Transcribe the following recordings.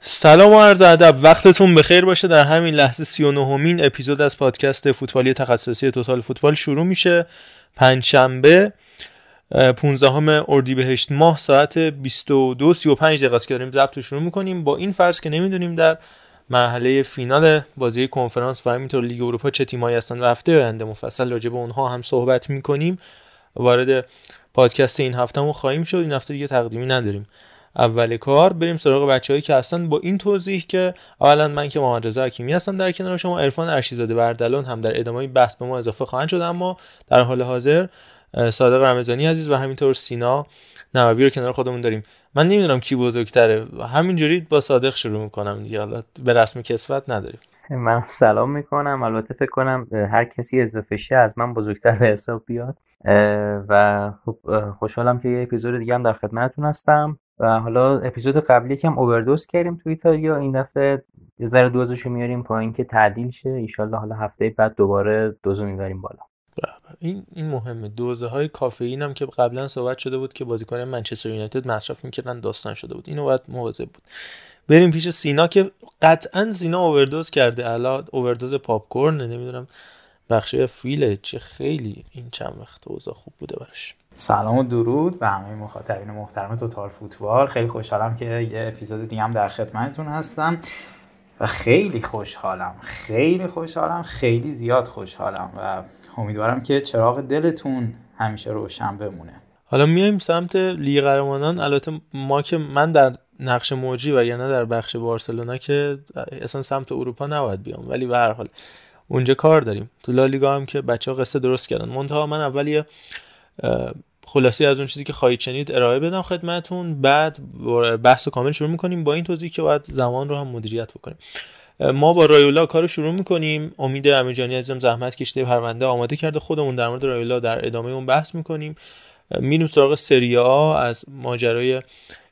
سلام. و عرض ادب. وقتتون بخیر باشه. در همین لحظه 39 همین اپیزود از پادکست فوتبالی تخصصی توتال فوتبال شروع میشه. پنجشنبه 15 اردیبهشت ماه ساعت 22 35 دقیقه که داریم ضبط شروع می‌کنیم. با این فرض که نمی‌دونیم در مرحله فینال بازی کنفرانس و همینطور لیگ اروپا چه تیمایی هستن و هفته آینده مفصل راجع به اونها هم صحبت می‌کنیم. وارد پادکست این هفتهمون خواهیم شد. این هفته دیگه تقدیمی نداریم. اول کار بریم سراغ بچههایی که هستن با این توضیح که اولا من که محمد رضا حکیمی هستم در کنار شما عرفان ارشیزاده بردلان هم در ادامه بحث به ما اضافه خواهند شد اما در حال حاضر صادق رمضانی عزیز و همینطور سینا نووی رو کنار خودمون داریم. من نمی‌دونم کی بزرگتره. همینجوری با صادق شروع می‌کنم دیگه. حالا به رسم کسفت نداریم. من سلام می‌کنم. البته فکر کنم هر کسی اضافه شه از من بزرگتر به حساب بیاد. و خب خوشحالم که یه اپیزود دیگه هم در خدمتتون هستم. و حالا اپیزود قبلی کم اووردوز کردیم تو ایتالیا این دفعه یه ذره دوزشو میاریم پایین که تعدیل شه. ایشالله حالا هفته بعد دوباره دوزو می‌بریم بالا. این این مهمه. دوزه های کافئین هم که قبلا صحبت شده بود که بازیکن منچستر یونایتد مصرف می‌کردن داستان شده بود. اینو باید مواظب بود. بریم پیش سینا که قطعا سینا اووردوز کرده. الان اووردوز پاپ نمی‌دونم بخشی فیله چه خیلی این چند وقت اوضاع خوب بوده براش. سلام و درود به همه مخاطبین محترم توتال فوتبال. خیلی خوشحالم که یه اپیزود دیگه هم در خدمتتون هستم و خیلی خوشحالم خیلی خوشحالم خیلی زیاد خوشحالم و امیدوارم که چراغ دلتون همیشه روشن بمونه. حالا میایم سمت لیگ قهرمانان. البته ما که من در نقش موجی و یا نه در بخش بارسلونا که اصلا سمت اروپا نباید بیام ولی به هر حال اونجا کار داریم. تو لالیگا هم که بچه ها قصه درست کردن. منتها من اول یه خلاصی از اون چیزی که خواهید شنید ارائه بدم خدمتون. بعد بحث و کامل شروع می‌کنیم با این توضیح که باید زمان رو هم مدیریت بکنیم. ما با رایولا کار شروع می‌کنیم. امید امیرجانی عزیزم زحمت کشیده پرونده آماده کرده. خودمون در مورد رایولا در ادامه اون بحث می‌کنیم. میریم سراغ سری آ از ماجرای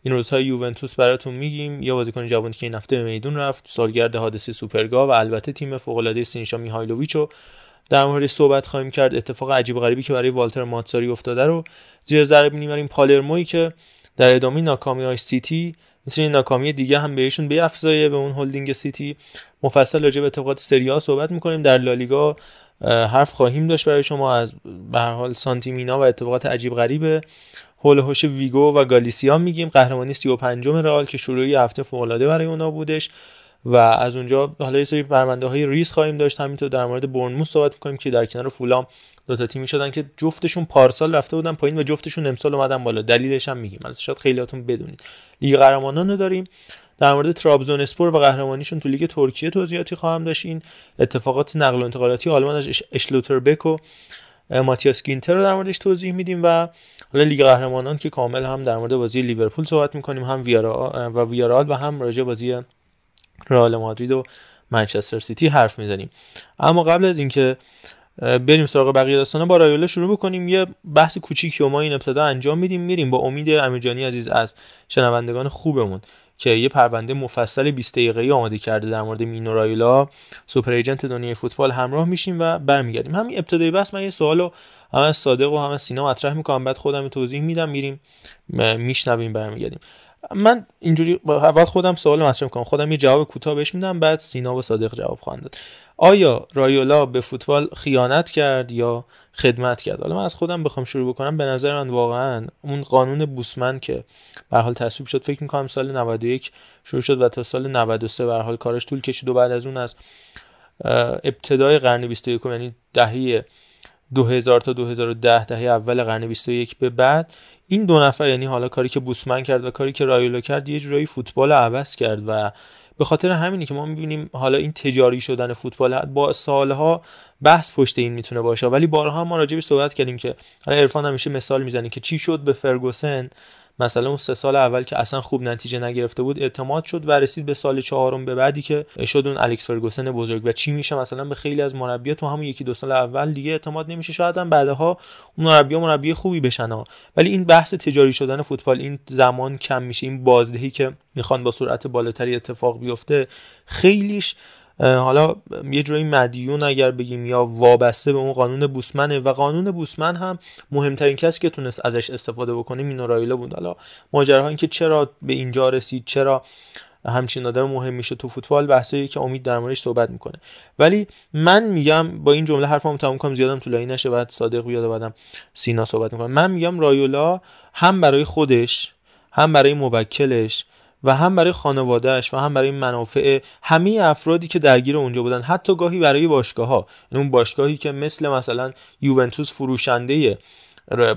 این روزهای یوونتوس براتون میگیم. یا بازیکن جوانی که این هفته به میدون رفت. سالگرد حادثه سوپرگا و البته تیم فوق العاده سینیشا میهایلوویچ رو در مورد صحبت خواهیم کرد اتفاق عجیب و غریبی که برای والتر ماتزاری افتاده رو زیر ذره می‌بریم پالرموی که در ادامه ناکامی های سیتی مثل ناکامی دیگه هم بهشون بیافزایه به اون هلدینگ سیتی. مفصل راجع به اتفاقات سری آ صحبت می‌کنیم. در لالیگا حرف خواهیم داشت برای شما. از به هر حال سانتی مینا و اتفاقات عجیب غریب حول و حوش ویگو و گالیسیا میگیم. قهرمانی 35 رئال که شروعی هفته فوق العاده برای اونا بودش. و از اونجا حالا یه سری پرونده های ریز خواهیم داشت. همینطور در مورد بورنموث صحبت می‌کنیم که در کنار فولام دو تا تیمی شدن که جفتشون پارسال رفته بودن پایین و جفتشون امسال اومدن بالا. دلیلش هم میگیم. البته شاید خیلیاتون بدونید. لیگ قهرمانان رو داریم. در مورد ترابزون اسپور و قهرمانیشون تو لیگ ترکیه توضیحاتی خواهم داشت. این اتفاقات نقل و انتقالاتی آلمان از اشلوتربک و ماتیاس گینتر رو در موردش توضیح میدیم و حالا لیگ قهرمانان که کامل هم در مورد بازی لیورپول صحبت می‌کنیم هم ویارئال و ویارئال و هم راجع بازی رئال مادرید و منچستر سیتی حرف می‌زنیم. اما قبل از اینکه بریم سراغ بقیه داستانا با رایولا شروع بکنیم. یه بحث کوچیکی ما این ابتدا انجام میدیم. میریم با امید امیرجانی عزیز از شنوندگان خوبمون که یه پرونده مفصل 20 دقیقه‌ای آماده کرده در مورد مینو رایولا سوپر ایجنت دنیای فوتبال همراه میشیم و برمیگردیم. همین ابتدای بحث من یه سوالو هم از صادق و هم از سینا مطرح می‌کنم. بعد خودم توضیح میدم. میریم میشنویم برمیگردیم. من اینجوری اول خودم سوال مطرح می‌کنم. خودم یه جواب کوتاه بهش میدم بعد سینا و صادق جواب خواهند داد. آیا رایولا به فوتبال خیانت کرد یا خدمت کرد؟ حالا من از خودم بخوام شروع بکنم. به نظر من واقعا اون قانون بوسمن که به حال تصویب شد فکر می‌کنم سال 91 شروع شد و تا سال 93 به حال کارش طول کشید و بعد از اون از ابتدای قرن 21 یعنی دهه 2000 تا 2010 دهه اول قرن 21 به بعد این دو نفر یعنی حالا کاری که بوسمن کرد و کاری که رایولا کرد یه جورایی فوتبال عوض کرد و به خاطر همینی که ما می‌بینیم حالا این تجاری شدن فوتبال با سالها بحث پشت این می‌تونه باشه. ولی بارها ما راجع صحبت کردیم که حالا عرفان همیشه مثال می‌زنی که چی شد به فرگوسن؟ مثلا اون سه سال اول که اصلا خوب نتیجه نگرفته بود اعتماد شد و رسید به سال چهارم به بعدی که شد اون الکس فرگوسن بزرگ. و چی میشه؟ مثلا به خیلی از مربیات تو همون یکی دو سال اول دیگه اعتماد نمیشه. شاید هم بعدها اون مربی مربی خوبی بشن ها. ولی این بحث تجاری شدن فوتبال این زمان کم میشه. این بازدهی که می‌خوان با سرعت بالاتری اتفاق بیفته خیلیش حالا یه جوری مدیون اگر بگیم یا وابسته به اون قانون بوسمنه و قانون بوسمن هم مهمترین کسی که تونست ازش استفاده بکنه مینو رایلا بود. حالا ماجراها که چرا به اینجا رسید چرا همچین آدم مهم میشه تو فوتبال بحثی که امید در موردش صحبت می‌کنه. ولی من میگم با این جمله حرفمو تموم کنم زیادم طولانی نشه بعد صادق بیاد و بعدم سینا صحبت می‌کنه. من میگم رایولا هم برای خودش هم برای موکلش و هم برای خانوادهش و هم برای منافع همه افرادی که درگیر اونجا بودن. حتی گاهی برای باشگاه ها یعنی اون باشگاهی که مثل مثلا یوونتوس فروشنده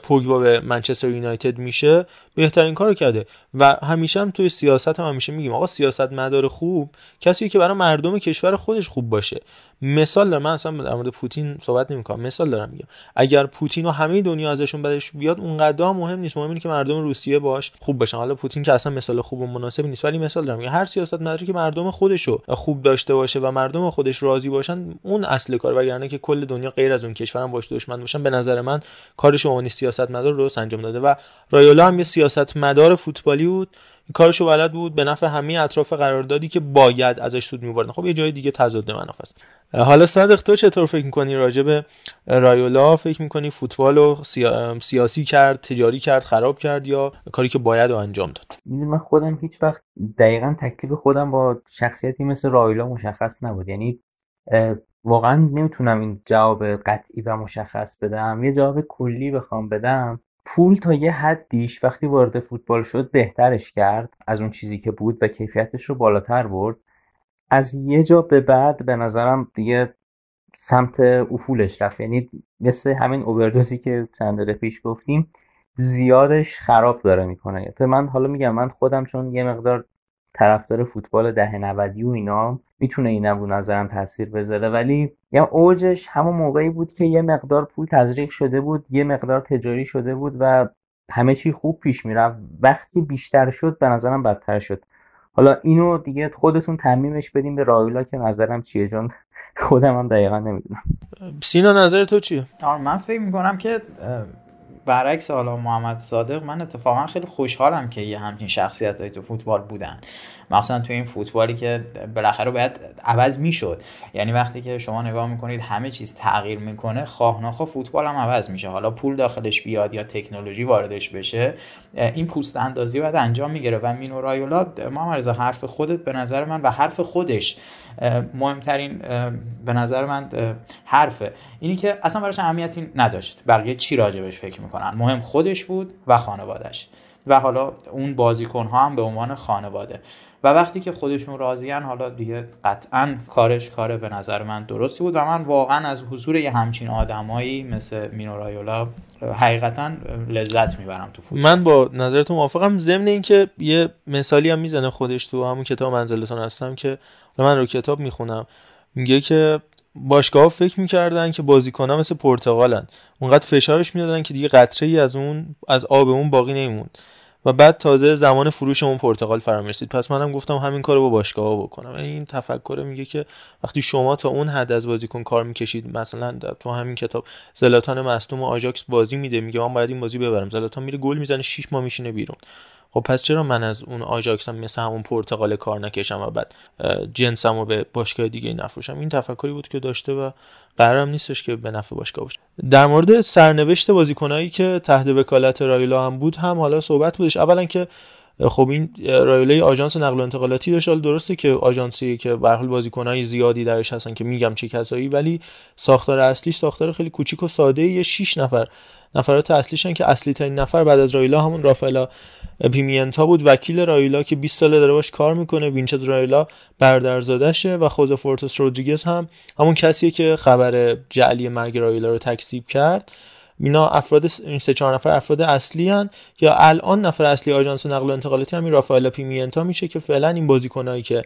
پوگبا به منچستر یونایتد میشه بهترین کارو کرده. و همیشه هم توی سیاست هم همیشه میگیم آقا سیاست مدار خوب کسی که برای مردم کشور خودش خوب باشه. مثال دارم من اصلا در مورد پوتین صحبت نمی‌کنم. مثال دارم میگم. اگر پوتین و همه دنیا ازشون بدش بیاد اونقدر مهم نیست. مهم اینه که مردم روسیه باش خوب باشن. حالا پوتین که اصلا مثال خوب و مناسبی نیست ولی مثال دارم. هر سیاست مداری که مردم خودشو خوب داشته باشه و مردم خودش راضی باشن اون اصل کار. وگرنه که کل دنیا غیر از اون کشورم باش دشمن باشن به نظر من کارش اون سیاست مدار درست انجام داده. و رایولا هم یه سیاست مدار فوتبالی بود. کارشو بلد بود به نفع همه اطراف قراردادی که باید ازش سود میبردن. خب یه جای دیگه تضاد منافع است حالا صادق تو چطور فکر می‌کنی راجع به رایولا؟ فکر می‌کنی فوتبال رو سیاسی کرد تجاری کرد خراب کرد یا کاری که باید رو انجام داد؟ من خودم هیچ وقت دقیقا تکلیف خودم با شخصیتی مثل رایولا مشخص نبود. یعنی واقعا نمی‌تونم این جواب قطعی و مشخص بدم. یه جواب کلی بخوام بدم. پول تا یه حدیش وقتی وارد فوتبال شد بهترش کرد از اون چیزی که بود و کیفیتش رو بالاتر برد. از یه جا به بعد به نظرم دیگه سمت افولش رفت. یعنی مثل همین اووردوزی که چند دقیقه پیش گفتیم زیادش خراب داره می‌کنه. من حالا میگم من خودم چون یه مقدار طرفدار فوتبال ده 90 و اینا می‌تونه اینم رو نظرم تاثیر بذاره. ولی یا اوجش همون موقعی بود که یه مقدار پول تزریق شده بود یه مقدار تجاری شده بود و همه چی خوب پیش می‌رفت. وقتی بیشتر شد به نظرم بدتر شد. حالا اینو دیگه خودتون تعمیمش بدیم به رایولا که نظرم چیه چون خودم هم دقیقا نمی‌دونم. سینا نظر تو چیه؟ من فکر می‌کنم که برعکس حالا محمد صادق من اتفاقا خیلی خوشحالم که یه همچین شخصیت تو فوتبال بودن. مخصوصا تو این فوتبالی که بالاخره باید عوض می‌شد. یعنی وقتی که شما نگاه می‌کنید همه چیز تغییر می‌کنه خواه نخواه فوتبال هم عوض میشه. حالا پول داخلش بیاد یا تکنولوژی واردش بشه این پوست اندازی باید انجام می‌گیره. و مینو رایولا ما حرف خودت به نظر من و حرف خودش مهمترین به نظر من حرفه. اینی که اصلا براش اهمیتی نداشت. بقیه چی راجبش فکر می‌کنن. مهم خودش بود و خانوادش و حالا اون بازیکن ها هم به عنوان خانواده. و وقتی که خودشون راضیان حالا دیگه قطعا کارش کار به نظر من درستی بود. و من واقعا از حضور یه همچین آدمایی مثل مینو رایولا حقیقتا لذت می‌برم تو فوتبال. من با نظرتون موافقم. ضمن اینکه یه مثالی هم می‌زنه خودش تو همون کتاب منزلتون هستم که من رو کتاب می‌خونم. میگه که باشگاه فکر می‌کردن که بازیکنها مثل پرتغالن. اونقدر فشارش می‌دادن که دیگه قطره ای از اون از آب اون باقی نمیموند. و بعد تازه زمان فروش اون پرتغال فرا رسید پس منم گفتم همین کارو با باشگاه بکنم. یعنی این تفکر میگه که وقتی شما تا اون حد از بازیکن کار می‌کشید مثلا تو همین کتاب زلاتان مصدوم و آژاکس بازی میده میگه من باید این بازی ببرم. زلاتان میره گل می‌زنه 6 ماه میشینه بیرون. خب پس چرا من از اون آژاکسم مثل همون پرتغال کار نکشم و بعد جنسم رو به باشگاه دیگه نفروشم؟ این تفکری بود که داشته و قرارم نیستش که به نفع باشگاه باشه. در مورد سرنوشت بازیکنایی که تحت وکالت رایولا هم بود هم حالا صحبت بودش. اولا که خب این رایولا آژانس نقل و انتقالاتی داشت. درسته که آژانسی که به هر حال بازیکنای زیادی درش هستن که میگم چه کسایی ولی ساختار اصلیش ساختار خیلی کوچیک و ساده یه 6 نفر نفرات اصلیشن که اصلی ترین نفر بعد از رایولا همون رافائلا پیمینتا بود. وکیل رایولا که 20 ساله داره باش کار می‌کنه وینچنزو رایولا برادرزادشه و خود فورتوس رودریگز هم همون کسیه که خبر جعلی مرگ رایلا رو تکذیب کرد. اینا افراد این سه چهار نفر افراد اصلی هن یا الان نفر اصلی آژانس نقل و انتقالاتی همین رافائلا پیمینتا میشه که فعلا این بازیکنایی که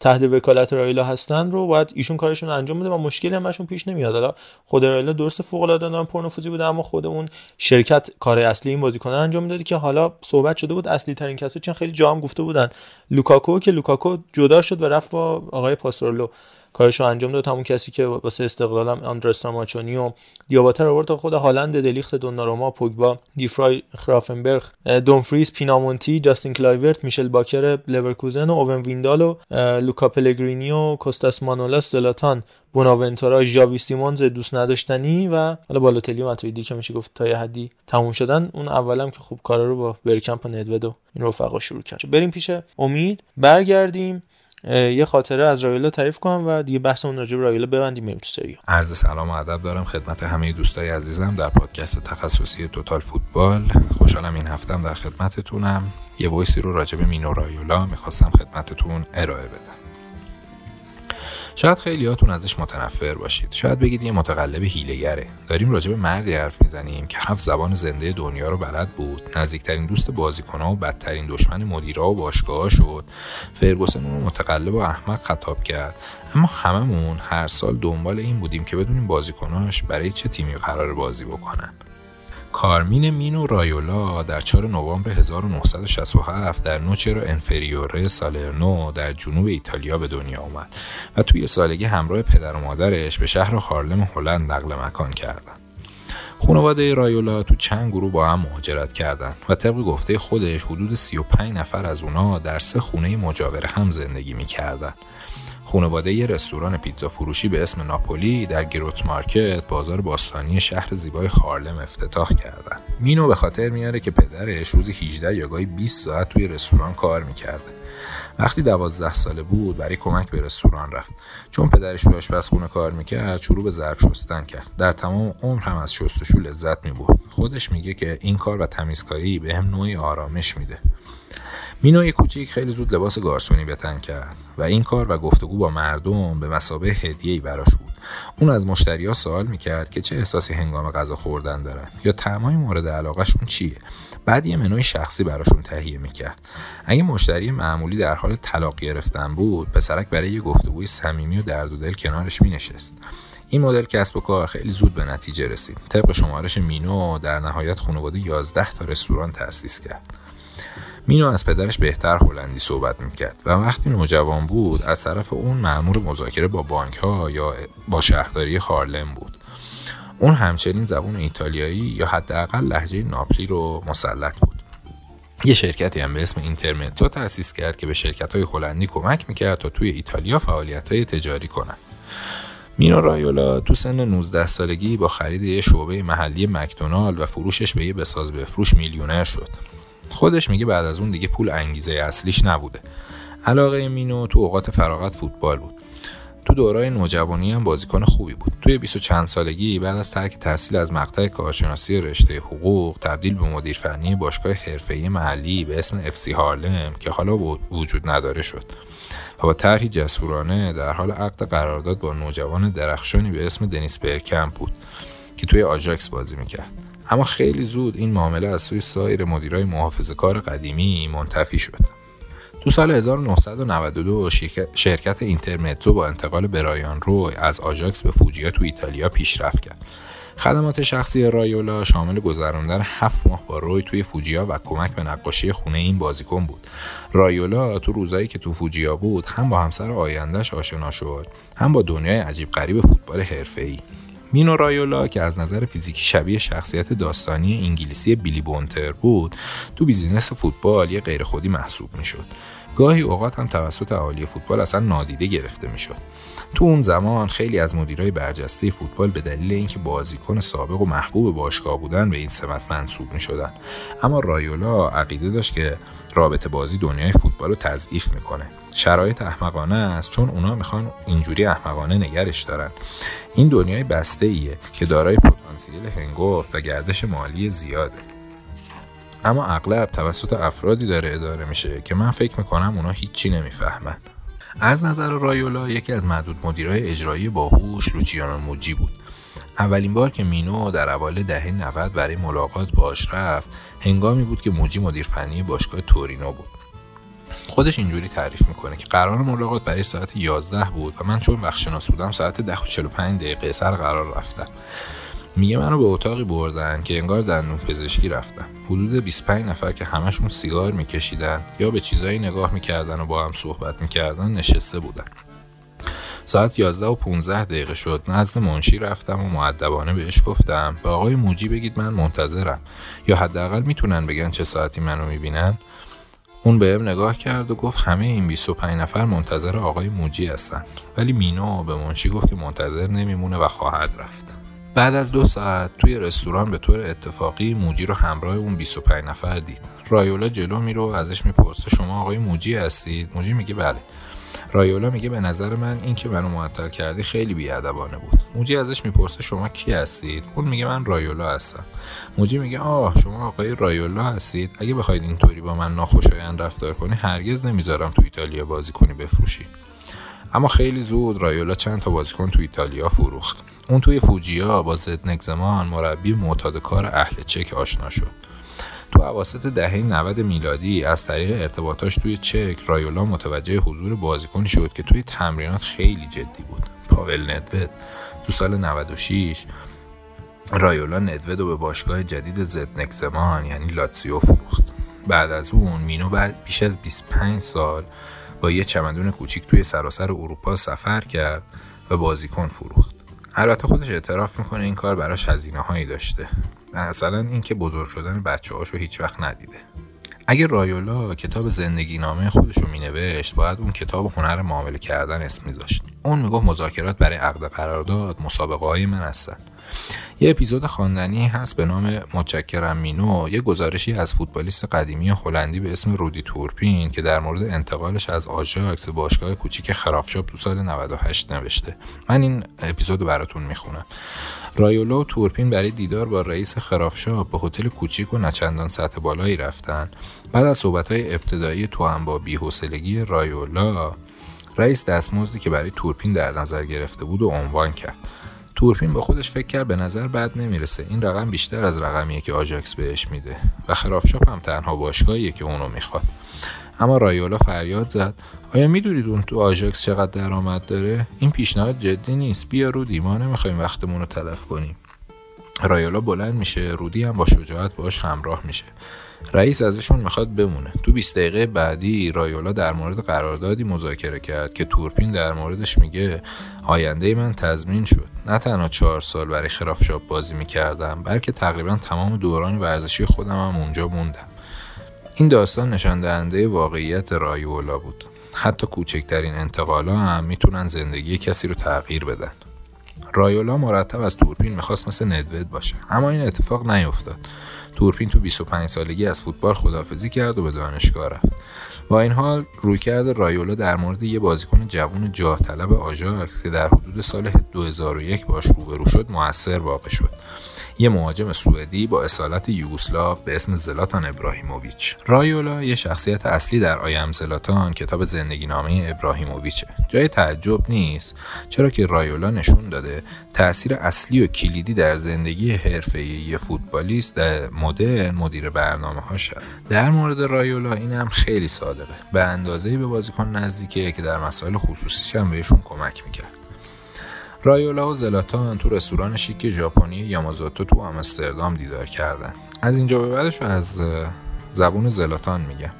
تحت وکالت رایلا هستن رو باید ایشون کارشون انجام بده و مشکلی همشون پیش نمیاد. حالا خود رایلا درست فوق العاده نام پرنفوذی بوده اما خود اون شرکت کار اصلی این بازیکن رو انجام می‌داد که حالا صحبت شده بود اصلی ترین کسا چون خیلی جام گفته بودن. لوکاکو که لوکاکو جدا شد و رفت با آقای پاستورلو کارشو انجام داد. همون کسی که واسه استقلالم آندره‌آ استراماچونی و دیاباته رو آورد خود هالند دلیخت دوناروما پوگبا دفرای خرافنبرخ دامفریس پینامونتی جاستین کلایورت میشل باکر لورکوزن و اوون ویندال و لوکا پلگرینی و کوستاس مانولاس زلاتان بوناونتورا ژاوی سیمونز دوست نداشتنی و حالا بالوتلی و ماتویدی که میشه گفت تا یه حدی تموم شدن. اون اولم که خوب کارا رو با برکمپ و ندود و این رفقا شروع کرد. بریم پیش امید. برگردیم. یه خاطره از رایولا تعریف کنم و دیگه بحث اون راجع به رایولا ببندیم بریم تو سریال. عرض سلام و ادب دارم خدمت همه دوستای عزیزم در پادکست تخصصی Total Football. خوشحالم این هفتم در خدمتتونم. یه voice ی رو راجع به مینو رایولا می‌خواستم خدمتتون ارائه بدم. شاید خیلیاتون ازش متنفر باشید. شاید بگید یه متقلب حیله‌گره داریم راجع به مردی حرف می‌زنیم که هفت زبان زنده دنیا رو بلد بود. نزدیکترین دوست بازیکنها و بدترین دشمن مدیرا و باشگاه شد. فرگوسن رو متقلب و احمق خطاب کرد. اما هممون هر سال دنبال این بودیم که بدونیم بازیکناش برای چه تیمی قرار بازی بکنن. کارمین مینو رایولا در 4 نوامبر 1967 در نوچرو انفریوره سالرنو در جنوب ایتالیا به دنیا آمد و توی سالگی همراه پدر و مادرش به شهر هارلم هلند نقل مکان کردند. خانواده رایولا تو چند گروه با هم مهاجرت کردند و طبق گفته خودش حدود 35 نفر از اونا در سه خونه مجاور هم زندگی می‌کردند. خانواده یه رستوران پیتزا فروشی به اسم ناپولی در گروت مارکت بازار باستانی شهر زیبای هارلم افتتاح کردن. مینو به خاطر میاره که پدرش روزی 18 یا گاهی 20 ساعت توی رستوران کار می‌کرده. وقتی دوازده ساله بود برای کمک به رستوران رفت چون پدرش تو آشپزخونه کار می‌کرد شروع به ظرف شستن کرد در تمام عمر هم از شستشو لذت می‌برد خودش میگه که این کار و تمیزکاری به هم نوعی آرامش میده مینو کوچیک خیلی زود لباس گارسونی به تن کرد و این کار و گفتگو با مردم به مسابه هدیه‌ای براش بود. اون از مشتریا سوال می‌کرد که چه احساسی هنگام غذا خوردن دارن؟ یا تعمای مورد علاقهشون چیه؟ بعد یه منوی شخصی براشون تهیه می‌کرد. اگه مشتری معمولی در حال طلاق گرفتن بود پسرک برای یه گفتگوی صمیمی و درد و دل کنارش مینشست. این مدل کسب و کار خیلی زود به نتیجه رسید. طبق شمارش مینو در نهایت خانواده 11 تا رستوران تأسیس کرد. مینو از پدرش بهتر هلندی صحبت می‌کرد و وقتی نوجوان بود از طرف اون معمور مذاکره با بانک ها یا با شهرداری هارلم بود. اون همچنین زبون ایتالیایی یا حداقل لحجه ناپلی رو مسلط بود. یه شرکتی هم به اسم اینترمتزو تأسیس کرد که به شرکت های هلندی کمک می‌کرد تا توی ایتالیا فعالیت های تجاری کنن. مینو رایولا تو سن 19 سالگی با خرید یه شعبه محلی مکدونالد و فروشش به یه بساز بفروش میلیونر شد. خودش میگه بعد از اون دیگه پول انگیزه اصلیش نبوده. علاقه مینو تو اوقات فراغت فوتبال بود. تو دورای نوجوانی هم بازیکن خوبی بود. توی 20 چند سالگی بعد از ترک تحصیل از مقطع کارشناسی رشته حقوق تبدیل به مدیر فنی باشگاه حرفه‌ای محلی به اسم افسی هارلم که حالا وجود نداره شد. و با طرحی جسورانه در حال عقد قرارداد با نوجوان درخشانی به اسم دنیس برکمپ بود که توی آژاکس بازی می‌کرد. اما خیلی زود این معامله از سوی سایر مدیرای محافظه کار قدیمی منتفی شد. تو سال 1992 شرکت اینترمتزو با انتقال برایان روی از آژاکس به فوجیا تو ایتالیا پیشرفت کرد. خدمات شخصی رایولا شامل گذراندن هفت ماه با روی توی فوجیا و کمک به نقاشی خونه این بازیکن بود. رایولا تو روزایی که تو فوجیا بود هم با همسر آیندهش آشنا شد، هم با دنیای عجیب غریب فوتبال حرفه‌ای. مینو رایولا که از نظر فیزیکی شبیه شخصیت داستانی انگلیسی بیلی بونتر بود تو بیزینس فوتبال یه غیر خودی محسوب می‌شد. گاهی اوقات هم توسط اهالی فوتبال اصلا نادیده گرفته می‌شد. تو اون زمان خیلی از مدیرای برجسته فوتبال به دلیل اینکه بازیکن سابق و محبوب باشگاه بودن به این سمت منصوب می شدن. اما رایولا عقیده داشت که رابطه بازی دنیای فوتبال رو تضعیف می‌کنه. شرایط احمقانه است چون اونا می‌خوان اینجوری احمقانه نگرش دارن. این دنیای بسته ایه که دارای پتانسیل هنگفت و گردش مالی زیاده. اما اغلب توسط افرادی داره اداره میشه که من فکر می‌کنم اونا هیچی نمی‌فهمن. از نظر رایولا یکی از معدود مدیرای اجرایی باهوش لوچیانو موجی بود. اولین بار که مینو در اوایل دهه 90 برای ملاقات باش رفت هنگامی بود که موجی مدیر فنی باشگاه تورینو بود. خودش اینجوری تعریف می‌کنه که قرار ملاقات برای ساعت 11 بود و من چون وقت شناس بودم ساعت 10 و 45 دقیقه سر قرار رفتم. میگه منو به اتاقی بردن که انگار دندون پزشکی رفتم. حدود 25 نفر که همشون سیگار میکشیدن یا به چیزایی نگاه می‌کردن و با هم صحبت می‌کردن نشسته بودن. ساعت 11 و 15 دقیقه شد. نزد منشی رفتم و معدبانه بهش گفتم به آقای موجی بگید من منتظرم. یا حداقل می‌تونن بگن چه ساعتی منو می‌بینن؟ اون بهم نگاه کرد و گفت همه این 25 نفر منتظر آقای موجی هستن. ولی مینو به منشی گفت که منتظر نمیمونه و خواهد رفت. بعد از دو ساعت توی رستوران به طور اتفاقی موجی رو همراه اون 25 نفر دید. رایولا جلو میره و ازش می‌پرسه شما آقای موجی هستید؟ موجی میگه بله. رایولا میگه به نظر من این که منو معطل کردی خیلی بیادبانه بود. موجی ازش می‌پرسه شما کی هستید؟ اون میگه من رایولا هستم. موجی میگه آه شما آقای رایولا هستید. اگه بخواید اینطوری با من ناخوشایند رفتار کنی هرگز نمی‌ذارم تو ایتالیا بازی کنی بفروشی. اما خیلی زود رایولا چند تا بازیکن تو ایتالیا فروخت. اون توی فوجیا با زد نگزمان مربی معتاد کار اهل چک آشنا شد. تو عواسط دهه 90 میلادی از طریق ارتباطاش توی چک رایولا متوجه حضور بازیکنی شد که توی تمرینات خیلی جدی بود. پاول ندوید. تو سال 96 رایولا ندوید رو به باشگاه جدید زد زمان یعنی لاتسیو فروخت. بعد از اون مینو بعد بیش از 25 سال با یه چمدون کوچیک توی سراسر اروپا سفر کرد و بازیکن فروخت. البته خودش اعتراف می‌کنه این کار براش هزینه هایی داشته. مثلا اینکه بزرگ شدن بچه هاشو هیچ وقت ندیده. اگه رایولا کتاب زندگی نامه خودش رو مینوشت باید اون کتاب هنر معامله کردن اسم میذاشت. اون می‌گفت مذاکرات برای عقد قرارداد مسابقه های من هستن. یه اپیزود خواندنی هست به نام متشکرم مینو. یه گزارشی از فوتبالیست قدیمی هلندی به اسم رودی تورپین که در مورد انتقالش از آژاکس باشگاه کوچیک خرافشاپ تو سال 98 نوشته. من این اپیزود براتون می‌خونم. رایولا و تورپین برای دیدار با رئیس خرافشاپ به هتل کوچیک و نچندان سطح بالایی رفتن. بعد از صحبتهای ابتدایی تو هم با بیحوصلگی رایولا رئیس دستمزدی که برای تورپین در نظر گرفته بود و عنوان کرد. تورپین با خودش فکر کرد به نظر بد نمی‌رسه. این رقم بیشتر از رقمیه که آجاکس بهش میده و خرافشاپ هم تنها باشگاهیه که اونو می‌خواد. اما رایولا فریاد زد. آیا می‌دونید اون تو آژاکس چقدر درآمد داره؟ این پیشنهاد جدی نیست. بیا رودی ما نمی‌خوایم وقتمون رو تلف کنیم. رایولا بلند میشه رودی هم با شجاعت باش همراه میشه. رئیس ازشون می‌خواد بمونه. تو 20 دقیقه بعدی رایولا در مورد قراردادی مذاکره کرد که تورپین در موردش میگه آینده من تضمین شد. نه تنها چهار سال برای خرافشاپ بازی می‌کردم بلکه تقریبا تمام دوران ورزشی خودم هم اونجا موندم. این داستان نشان دهنده واقعیت رایولا بود. حتی کوچکترین انتقالا هم می‌تونن زندگی کسی رو تغییر بدن. رایولا مرتب از تورپین می‌خواست مثل ندوید باشه اما این اتفاق نیفتاد. تورپین تو 25 سالگی از فوتبال خدافزی کرد و به دانشگاه رفت. با این حال رویکرد رایولا در مورد یه بازیکن جوان جاه طلب آژاکس که در حدود سال 2001 باش روبرو شد موثر واقع شد. یه مهاجم سوئدی با اصالت یوگسلاو به اسم زلاتان ابراهیموویچ. رایولا یه شخصیت اصلی در آیم زلاتان کتاب زندگی نامه ابراهیموویچه جای تعجب نیست چرا که رایولا نشون داده تاثیر اصلی و کلیدی در زندگی حرفه‌ای فوتبالیست در مدرن مدیر برنامه هاشه در مورد رایولا این هم خیلی صادقه. به اندازه‌ای به بازیکن نزدیکه که در مسائل خصوصیش هم بهشون کمک می‌کرد. رایولا و زلاتان تو رستوران شیک ژاپنی یامازوتو تو آمستردام دیدار کردن. از اینجا به بعدش از زبون زلاتان میگم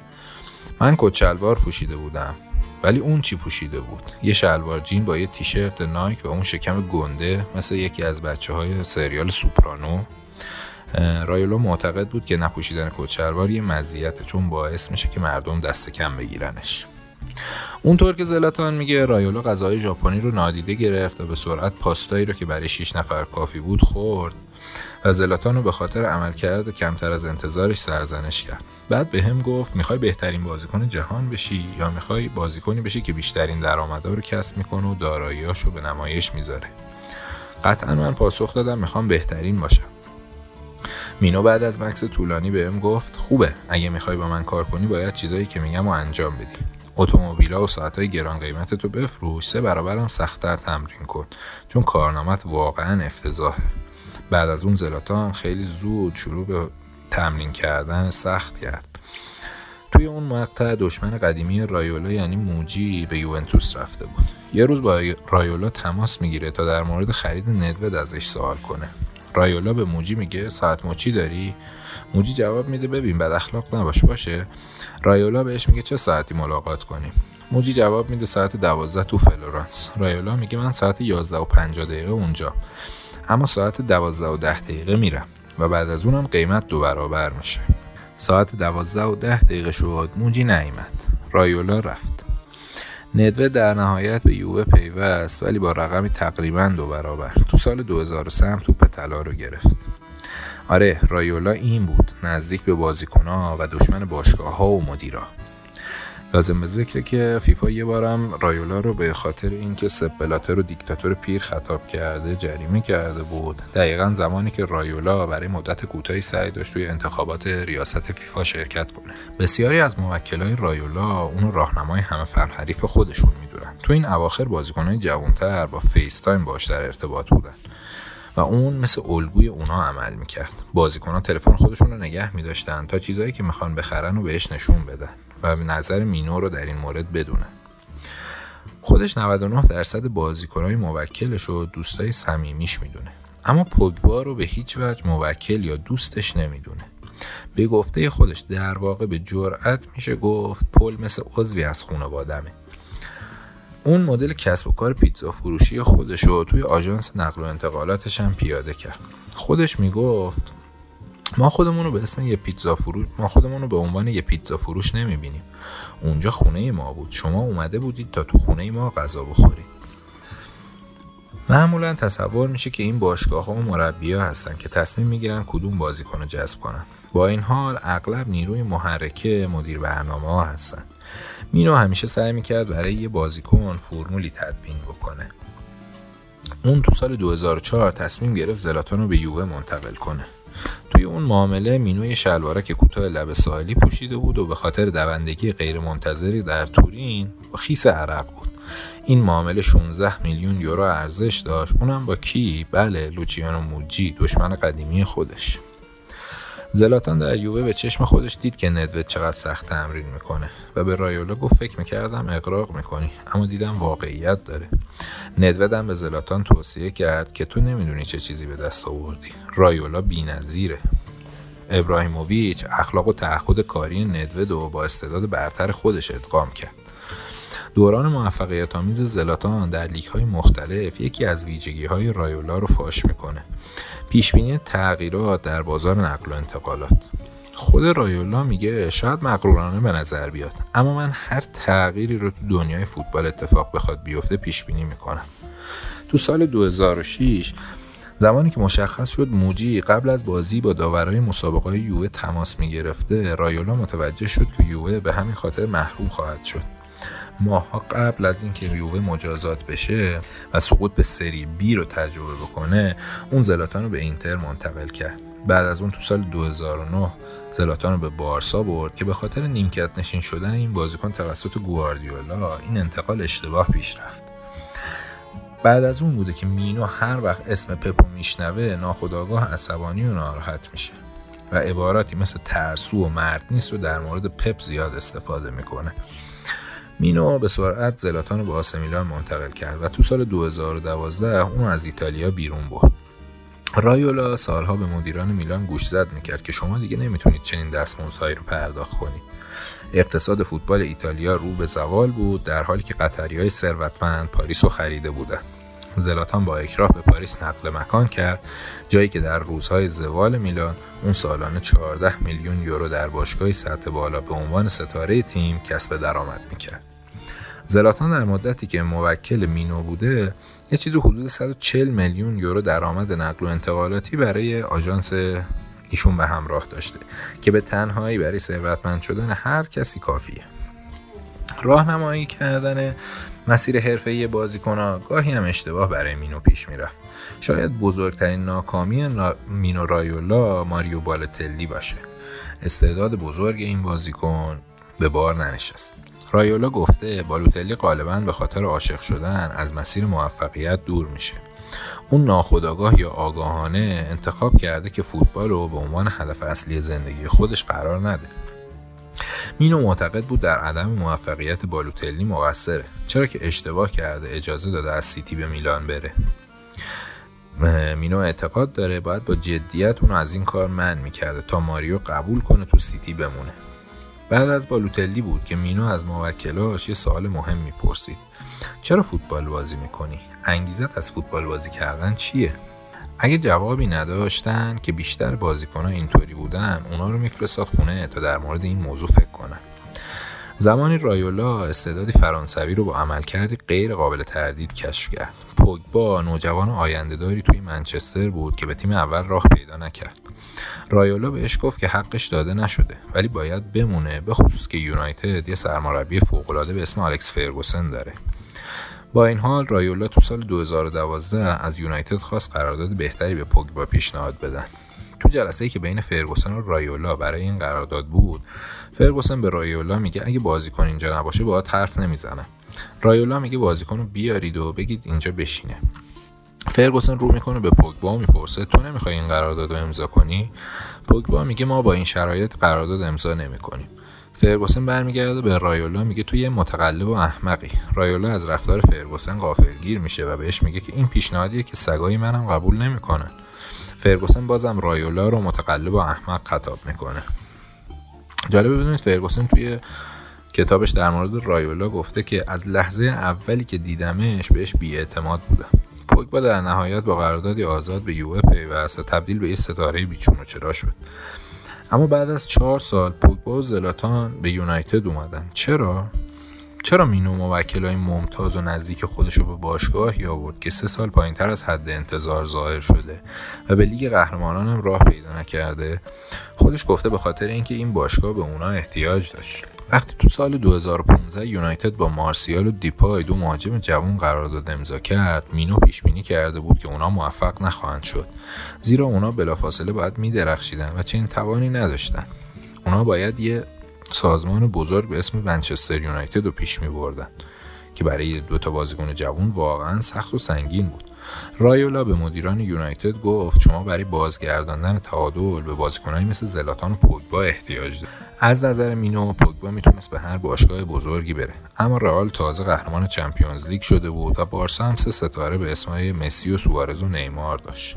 من کچلوار پوشیده بودم ولی اون چی پوشیده بود؟ یه شلوار جین با یه تیشرت نایک و اون شکم گنده مثل یکی از بچه های سریال سوپرانو. رایولا معتقد بود که نپوشیدن کچلوار یه مزیته چون باعث میشه که مردم دست کم بگیرنش. اونطور که زلاتان میگه رایولا غذای ژاپنی رو نادیده گرفت و به سرعت پاستایی رو که برای 6 نفر کافی بود خورد و زلاتان رو به خاطر عملکرد کمتر از انتظارش سرزنش کرد. بعد به هم گفت می‌خوای بهترین بازیکن جهان بشی یا می‌خوای بازیکنی بشی که بیشترین درآمدا رو کسب می‌کنه و داراییاشو به نمایش می‌ذاره؟ قطعا من پاسخ دادم می‌خوام بهترین باشم. مینو بعد از مکس طولانی بهم گفت خوبه اگه می‌خوای با من کار کنی باید چیزایی که میگم و انجام بدی. اتومبیلا و ساعتهای گران قیمت تو بفروش. سه برابرم سختتر تمرین کن چون کارنامت واقعا افتضاحه. بعد از اون زلاتان خیلی زود شروع به تمرین کردن سخت کرد. توی اون مقطع دشمن قدیمی رایولا یعنی موجی به یوونتوس رفته بود. یه روز با رایولا تماس می‌گیره تا در مورد خرید ندوید ازش سوال کنه. رایولا به موجی میگه ساعت مچی داری؟ موجی جواب میده ببین بد اخلاق نباش باشه؟ رایولا بهش میگه چه ساعتی ملاقات کنیم موجی جواب میده ساعت دوازده تو فلورانس. رایولا میگه من ساعت یازده و پنجاه دقیقه اونجا. اما ساعت دوازده و ده دقیقه میرم و بعد از اونم قیمت دو برابر میشه. ساعت دوازده و ده دقیقه شد موجی نیمد رایولا رفت. ندود در نهایت به یووه پیوست ولی با رقمی تقریبا دو برابر. تو سال 2003 هم توپ طلا رو گرفت. آره رایولا این بود نزدیک به بازیکنها و دشمن باشگاه ها و مدیرا. لازم به ذکره که فیفا یه بارم رایولا رو به خاطر اینکه سپ بلاتر رو دیکتاتور پیر خطاب کرده جریمه کرده بود. دقیقا زمانی که رایولا برای مدت کوتاهی سعی داشت توی انتخابات ریاست فیفا شرکت کنه. بسیاری از موکلای رایولا اونو راهنمای همه فن حریف خودشون می‌دونن. تو این اواخر بازیکنهای جوانتر با FaceTime باش در ارتباط بودن. و اون مثل الگوی اونا عمل می‌کرد. بازیکنان تلفن خودشون رو نگه میداشتن تا چیزایی که می‌خوان بخرن و بهش نشون بدن و نظر مینو رو در این مورد بدونه خودش 99 درصد بازیکنهای موکلش رو دوستای صمیمیش می‌دونه. اما پوگبا رو به هیچ وجه موکل یا دوستش نمی‌دونه. به گفته خودش در واقع به جرأت میشه گفت پل مثل عضوی از خانوادمه اون مدل کسب و کار پیتزا فروشی خودش رو توی آژانس نقل و انتقالاتش هم پیاده کرد. خودش می‌گفت ما خودمون رو به اسم یه پیتزا فروش ما خودمون رو به عنوان یه پیتزا فروش نمی‌بینیم. اونجا خونه ما بود. شما اومده بودید تا تو خونه ما غذا بخورید. معمولا تصور میشه که این باشگاه ها و مربی ها هستن که تصمیم می‌گیرن کدوم بازیکن رو جذب کنن. با این حال اغلب نیروی محرکه مدیر برنامه ها هستن. مینو همیشه سعی می‌کرد برای یه بازیکن فرمولی تدوین بکنه. اون تو سال 2004 تصمیم گرفت زلاتان رو به یووه منتقل کنه. توی اون معامله مینو یه که کوتاه لب ساحلی پوشیده بود و به خاطر دوندگی غیرمنتظری در تورین خیس عرق بود. این معامله 16 میلیون یورو ارزش داشت. اونم با کی؟ بله لوچیانو موجی دشمن قدیمی خودش. زلاتان در یووه به چشم خودش دید که ندوت چقدر سخت تمرین می‌کنه و به رایولا گفت فکر می‌کردم اقراق می‌کنی اما دیدم واقعیت داره. ندودم به زلاتان توصیه کرد که تو نمی‌دونی چه چیزی به دست آوردی. رایولا بینظیره. ابراهیموویچ اخلاق و تعهد کاری ندود و با استعداد برتر خودش ادغام کرد. دوران موفقیت آمیز زلاتان در لیگ های مختلف یکی از ویژگی های رایولا رو فاش می‌کنه. پیشبینی تغییرات در بازار نقل و انتقالات. خود رایولا میگه شاید مقرورانه به نظر بیاد اما من هر تغییری رو تو دنیای فوتبال اتفاق بخواد بیفته پیش بینی می‌کنم. تو سال 2006 زمانی که مشخص شد موجی قبل از بازی با داورای مسابقه یووه تماس می‌گرفته رایولا متوجه شد که یووه به همین خاطر محروم خواهد شد. ماها قبل از اینکه یووه مجازات بشه و سقوط به سری بی رو تجربه بکنه اون زلاتان رو به اینتر منتقل کرد. بعد از اون تو سال 2009 زلاتان رو به بارسا برد که به خاطر نیمکت نشین شدن این بازیکن توسط گواردیولا این انتقال اشتباه پیش رفت. بعد از اون بوده که مینو هر وقت اسم پپو میشنوه ناخداگاه عصبانی و ناراحت میشه و عباراتی مثل ترسو و مرد نیست رو در مورد پپ زیاد استفاده می‌کنه. مینو به سرعت زلاتان رو به آسه میلان منتقل کرد و تو سال 2012 اون از ایتالیا بیرون برد. رایولا سالها به مدیران میلان گوش زد می‌کرد که شما دیگه نمی‌تونید چنین دستمزدهایی رو پرداخت کنید اقتصاد فوتبال ایتالیا رو به زوال بود در حالی که قطری های ثروتمند پاریس رو خریده بودند زلاتان با اکراه به پاریس نقل مکان کرد جایی که در روزهای زوال میلان اون سالانه 14 میلیون یورو در باشگاه سطح بالا به عنوان ستاره تیم کسب درآمد می‌کرد. زلاتان در مدتی که موکل مینو بوده یه چیزی حدود 140 میلیون یورو درآمد نقل و انتقالاتی برای آژانس ایشون به همراه داشته که به تنهایی برای ثروتمند شدن هر کسی کافیه. راهنمایی کردن مسیر حرفه‌ای بازیکن‌ها گاهی هم اشتباه برای مینو پیش می‌رفت. شاید بزرگترین ناکامی مینو رایولا ماریو بالتلی باشه. استعداد بزرگ این بازیکن به بار ننشست. رایولا گفته بالوتلی غالبا به خاطر عاشق شدن از مسیر موفقیت دور میشه. اون ناخداگاه یا آگاهانه انتخاب کرده که فوتبال رو به عنوان هدف اصلی زندگی خودش قرار نده. مینو معتقد بود در عدم موفقیت بالوتلی مقصره چرا که اشتباه کرده اجازه داده از سیتی به میلان بره مینو اعتقاد داره باید با جدیت اونو از این کار من می‌کرده تا ماریو قبول کنه تو سیتی بمونه بعد از بالوتلی بود که مینو از موکلاش یه سوال مهم می‌پرسید چرا فوتبال بازی می‌کنی؟ انگیزت از فوتبال بازی کردن چیه؟ اگه جوابی نداشتن که بیشتر بازیکنها اینطوری بودن اونا رو میفرستاد خونه تا در مورد این موضوع فکر کنن. زمانی رایولا استعدادی فرانسوی رو با عملکردی غیر قابل تردید کشف کرد. پوگبا نوجوان آیندهداری توی منچستر بود که به تیم اول راه پیدا نکرد. رایولا بهش گفت که حقش داده نشده ولی باید بمونه به خصوص که یونایتد یه سرمربی فوقالعاده به اسم آلکس فرگوسن داره. با این حال رایولا تو سال 2012 از یونایتد خواست قرارداد بهتری به پوگبا پیشنهاد بدن. تو جلسه ای که بین فرگوسن و رایولا برای این قرارداد بود فرگوسن به رایولا میگه اگه بازیکن اینجا نباشه باهات حرف نمی‌زنم رایولا میگه بازیکن رو بیارید و بگید اینجا بشینه. فرگوسن رو می‌کنه به پوگبا می‌پرسه تو نمی‌خوای این قرارداد رو امضا کنی؟ پوگبا میگه ما با این شرایط قرارداد امضا نمی‌کنیم. فرگوسن برمیگرده به رایولا میگه تو یه متقلب و احمقی. رایولا از رفتار فرگوسن غافلگیر میشه و بهش میگه که این پیشنهادیه که سگای منم قبول نمی‌کنن. فرگوسن بازم رایولا رو متقلب و احمق خطاب می‌کنه. جالبه بدونید فرگوسن توی کتابش در مورد رایولا گفته که از لحظه اولی که دیدمش بهش بیاعتماد بودم پوگبا در نهایت با قراردادی آزاد به یووه پیوست و تبدیل به یه ستاره بیچون و چرا شد. اما بعد از چهار سال پوگبا و زلاتان به یونایتد اومدن. چرا؟ چرا مینو موکلای ممتاز و نزدیک خودش رو به باشگاهی آورد که سه سال پایین تر از حد انتظار ظاهر شده و به لیگ قهرمانان هم راه پیدا نکرده؟ خودش گفته به خاطر اینکه این باشگاه به اونا احتیاج داشت. وقتی تو سال 2015 یونایتد با مارسیال و دیپای دو مهاجم جوان قرارداد امضا کرد مینو پیش بینی کرده بود که اونا موفق نخواهند شد. زیرا اونا بلافاصله باید میدرخشیدن و چنین توانی نداشتن. اونا باید یه سازمان بزرگ به اسم منچستر یونایتد رو پیش می بردن که برای دو تا بازیکن جوان واقعا سخت و سنگین بود. رایولا به مدیران یونایتد گفت شما برای بازگرداندن تعادل به بازیکنانی مثل زلاتان و پوگبا احتیاج دارید. از نظر مینو پوگبا می‌تونست به هر باشگاه بزرگی بره. اما رئال تازه قهرمان چمپیونز لیگ شده بود و بارسا هم سه ستاره به اسمای مسی و سوارز و نیمار داشت.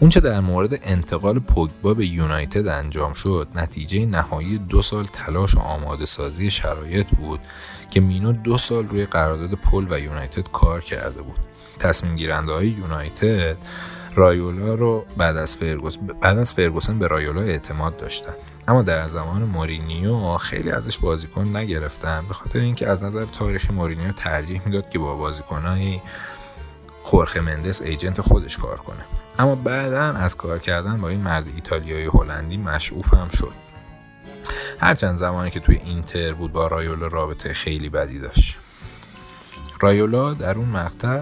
اونچه در مورد انتقال پوگبا به یونایتد انجام شد نتیجه نهایی دو سال تلاش و آماده سازی شرایط بود که مینو دو سال روی قرارداد پل و یونایتد کار کرده بود. تصمیم گیرنده های یونایتد رایولا رو بعد از فرگوس بعد از فرگوسن به رایولا اعتماد داشتن. اما در زمان مورینیو خیلی ازش بازیکن نگرفتن به خاطر اینکه از نظر تاریخ مورینیو ترجیح می‌داد که با بازیکنهای خورخه مندس ایجنت خودش کار کنه. اما بعدا از کار کردن با این مرد ایتالیایی هلندی مشعوف هم شد. هرچند زمانی که توی اینتر بود با رایولا رابطه خیلی بدی داشت. رایولا در اون مقطع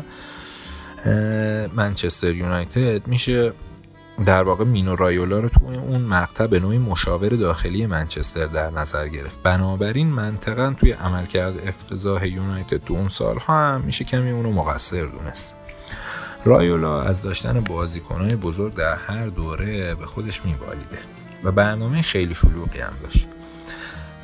منچستر یونایتد میشه در واقع مینو رایولا رو توی اون مقطع به نوعی مشاور داخلی منچستر در نظر گرفت. بنابراین منطقا توی عملکرد افتضاح یونایتد تو اون سالها هم میشه کمی اونو مقصر دونست. رایولا از داشتن بازیکنهای بزرگ در هر دوره به خودش میبالیده و برنامه خیلی شلوغی هم داشت.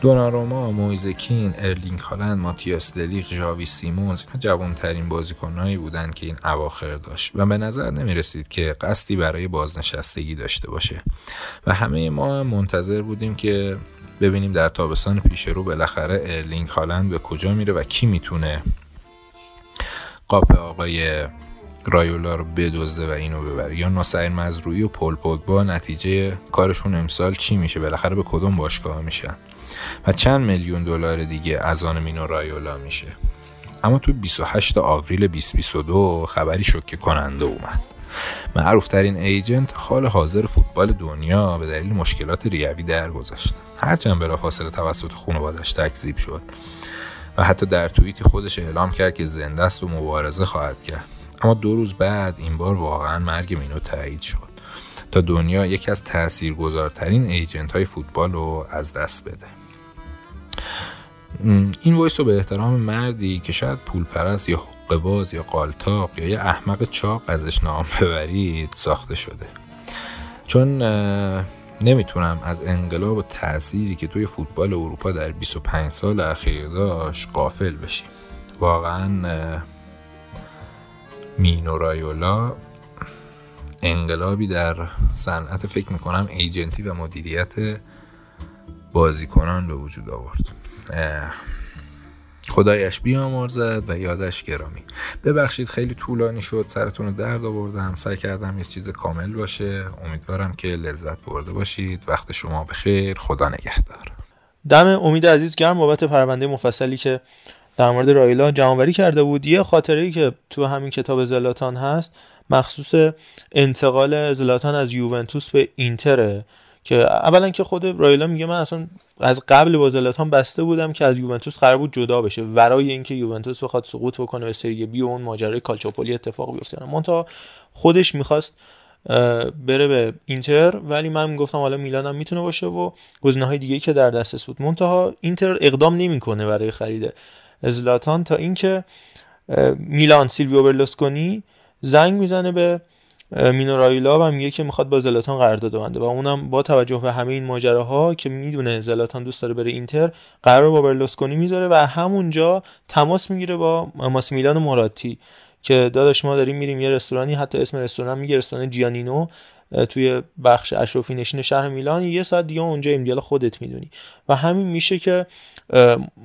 دوناروما، مویس کین، ارلینگ هالند، ماتیاس دلیخت، ژاوی سیمونز اینا جوانترین بازیکنهایی بودند که این اواخر داشت و به نظر نمی رسید که قصدی برای بازنشستگی داشته باشه. و همه ما منتظر بودیم که ببینیم در تابستان پیش رو بالاخره ارلینگ هالند به کجا میره و کی می‌تونه قاپ آقای رایولا رو بدزده و اینو ببره. یا ناصر مزروعی و پل پوگبا نتیجه کارشون امسال چی میشه؟ بالاخره به کدوم باشگاه میشن؟ و چند میلیون دلار دیگه از آن مینو رایولا میشه. اما تو 28 آوریل 2022 خبری شوکه کننده اومد. معروف ترین ایجنت حال حاضر فوتبال دنیا به دلیل مشکلات ریوی درگذشت. هرچند فاصله توسط خانوادش تکذیب شد و حتی در توییتی خودش اعلام کرد که زنده است و مبارزه خواهد کرد. اما دو روز بعد این بار واقعا مرگ مینو تایید شد تا دنیا یکی از تاثیرگذارترین agent های فوتبال رو از دست بده. این voice رو به احترام مردی که شاید پول پرست یا باز یا قالتاق یا یه احمق چاق ازش نام ببرید ساخته شده. چون نمی‌تونم از انقلاب و تأثیری که توی فوتبال اروپا در 25 سال اخیر داشت غافل بشیم. واقعا مینو رایولا انقلابی در صنعت فکر می‌کنم ایجنتی و مدیریت بازیکنان به وجود آورد. خدایش بیامرزد و یادش گرامی. ببخشید خیلی طولانی شد سرتون رو درد آوردم. سعی کردم یه چیز کامل باشه. امیدوارم که لذت برده باشید. وقت شما بخیر. خدا نگهدار. دم امید عزیز گرم. بابت پرونده مفصلی که در مورد رایلا جمعوری کرده بود. یه خاطره ای که تو همین کتاب زلاتان هست مخصوص انتقال زلاتان از یوونتوس به اینتره. که اولا که خود رایلا میگه من اصلا از قبل با زلاتان بسته بودم که از یوونتوس قرار بود جدا بشه ورای اینکه یوونتوس بخواد سقوط بکنه به سری بی و اون ماجرای کالچوپولی اتفاق بیفته. مونتا خودش می‌خواست بره به اینتر ولی من می‌گفتم حالا میلان هم می‌تونه باشه و گزینه های دیگه که در دسترس بود. منتها اینتر اقدام نمی‌کنه برای خرید زلاتان تا اینکه میلان سیلویو برلوسکونی زنگ می‌زنه به مینو رایلا و میگه که می‌خواد با زلاتان قرارداد بنده و اونم با توجه به همه این ماجراها که می‌دونه زلاتان دوست داره بره اینتر قرار با برلوسکونی می‌ذاره و همونجا تماس می‌گیره با ماسیمیلانو موراتی که داداش ما داریم میریم یه رستورانی حتی اسم رستوران میگه رستوران جیانینو توی بخش اشرافی نشین شهر میلان. یه ساعت دیگه اونجا دیال خودت می‌دونی. و همین میشه که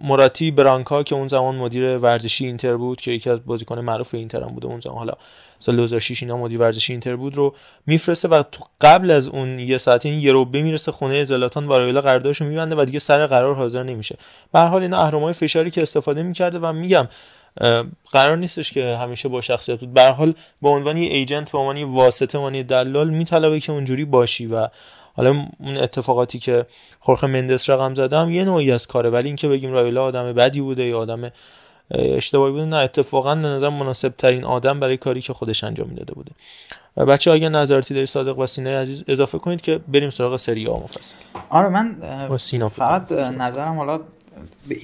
مراتی برانکا که اون زمان مدیر ورزشی اینتر بود که یکی از بازیکن معروف اینتر هم بوده اون زمان. حالا سال 2006 اینا مدیر ورزشی اینتر بود رو میفرسته و تو قبل از اون یه ساعت این یه روبه می‌رسه خونه زلاتان وارایلا قراردادشو میبنده و دیگه سر قرار حاضر نمیشه. به هر حال اینا اهرمای فشاری که استفاده می‌کرده و میگم قرار نیستش که همیشه با شخصیت بود. به حال به عنوان ایجنت به عنوان واسطه عنوان دلال میطلبه که اونجوری باشی و حالا اون اتفاقاتی که خورخ مندس رقم زدم یه نوعی از کاره. ولی اینکه بگیم رایلا آدم بدی بوده یا آدم اشتباهی بوده نه اتفاقا به نظر مناسب ترین آدم برای کاری که خودش انجام می‌داده بوده. بچه اگه نظراتی داری صادق و سینه عزیز اضافه کنید که بریم سراغ سری آ مفصل. آره من فقط نظرم حالا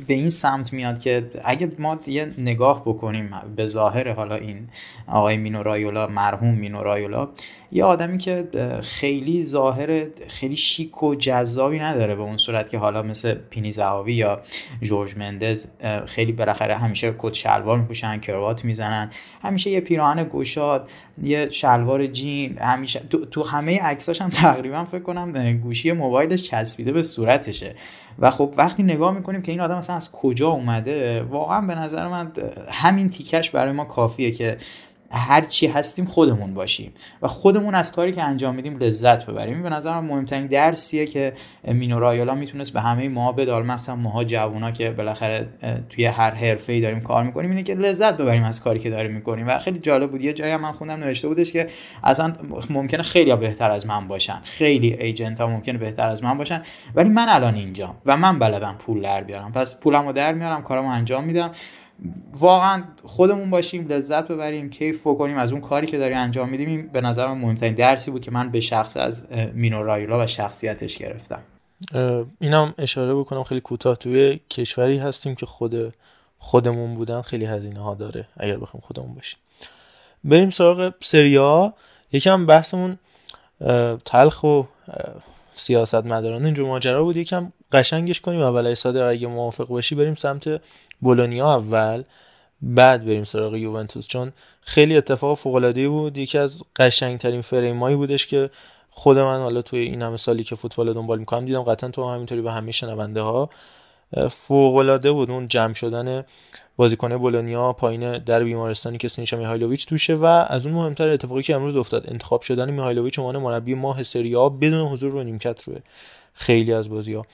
به این سمت میاد که اگه ما یه نگاه بکنیم به ظاهر حالا این آقای مینو رایولا مرحوم مینو رایولا یه آدمی که خیلی ظاهر خیلی شیک و جذابی نداره به اون صورت که حالا مثل پینی زهاوی یا جورج مندز خیلی بالاخره همیشه کت شلوار میپوشن کروات می‌زنن همیشه یه پیراهن گشاد یه شلوار جین همیشه تو, تو همه عکساش هم تقریبا فکر کنم گوشی موبایلش چسبیده به صورتشه. و خب وقتی نگاه می‌کنیم که این آدم مثلا از کجا اومده؟ واقعا به نظر من همین تیکش برای ما کافیه که هر چی هستیم خودمون باشیم و خودمون از کاری که انجام میدیم لذت ببریم. به نظر من مهمترین درسیه که مینو رایولا می‌تونست به همه ما بدال مخصوصا ماها جوونا که بالاخره توی هر حرفه‌ای داریم کار می‌کنیم اینه که لذت ببریم از کاری که داریم می‌کنیم. و خیلی جالب بود. یه جایی من خوندم نوشته بودش که اصلا ممکنه خیلی بهتر از من باشن. خیلی ایجنت ها ممکنه بهتر از من باشن. ولی من الان اینجام و من بلدم پول در بیارم. پس پولمو در میارم کارمو انجام میدم. واقعا خودمون باشیم لذت ببریم کیف بکنیم از اون کاری که داری انجام میدیم به نظرم مهمترین درسی بود که من به شخص از مینو رایولا و شخصیتش گرفتم. اینم اشاره بکنم خیلی کوتاه. توی کشوری هستیم که خود خودمون بودن خیلی هزینه ها داره اگر بخوام خودمون باشیم. بریم سراغ سریا یکم بحثمون تلخ و سیاست مداران اینجور ماجرا بود. یکم قشنگش کنیم اول صادق اگه موافق باشی بریم سمت بولونیا اول بعد بریم سراغ یوونتوس. چون خیلی اتفاق فوق العاده بود. یکی از قشنگترین فریمایی بودش که خود من حالا توی این همه سالی که فوتبال دنبال می‌کنم دیدم قطعا تو همینطوری به همه شنونده ها فوق العاده بود اون جمع شدن بازیکن بولونیا پایین در بیمارستانی که سینیشا میهایلوویچ توشه و از اون مهمتر اتفاقی که امروز افتاد انتخاب شدن میهایلوویچ عنوان مربی ماه سری بدون حضور رو نیمکت روی خیلی از بازی ها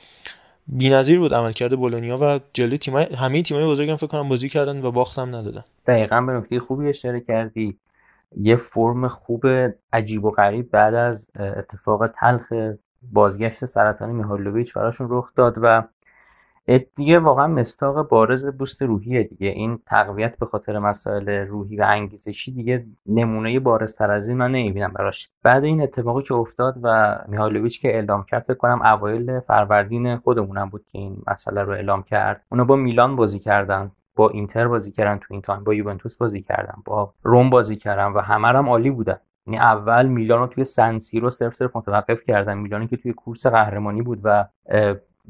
بی‌نظیر بود عملکرد بولونیا و جلوی تیمای همه تیمای بزرگم فکر کنم بازی کردن و باختم ندادن. دقیقا به نکته خوبی اشاره کردی. یه فرم خوب عجیب و غریب بعد از اتفاق تلخ بازگشت سرطان میهایلوویچ براشون رخ داد و دیگه واقعا مصداق بارز boost روحیه دیگه. این تقویت به خاطر مسائل روحی و انگیزشی دیگه نمونه بارزتر از این من نمی‌بینم براش. بعد این اتفاقی که افتاد و میهالوویچ که اعلام کرد فکر کنم اوایل فروردین خودمونم بود که این مسئله رو اعلام کرد. اونا با میلان بازی کردن با اینتر بازی کردن تو این time با یوونتوس بازی کردن با روم بازی کردن و همه هم عالی بودن. یعنی اول میلان رو توی سنسیرو صرف صرف متوقف کردن. میلانی که توی کورس قهرمانی بود و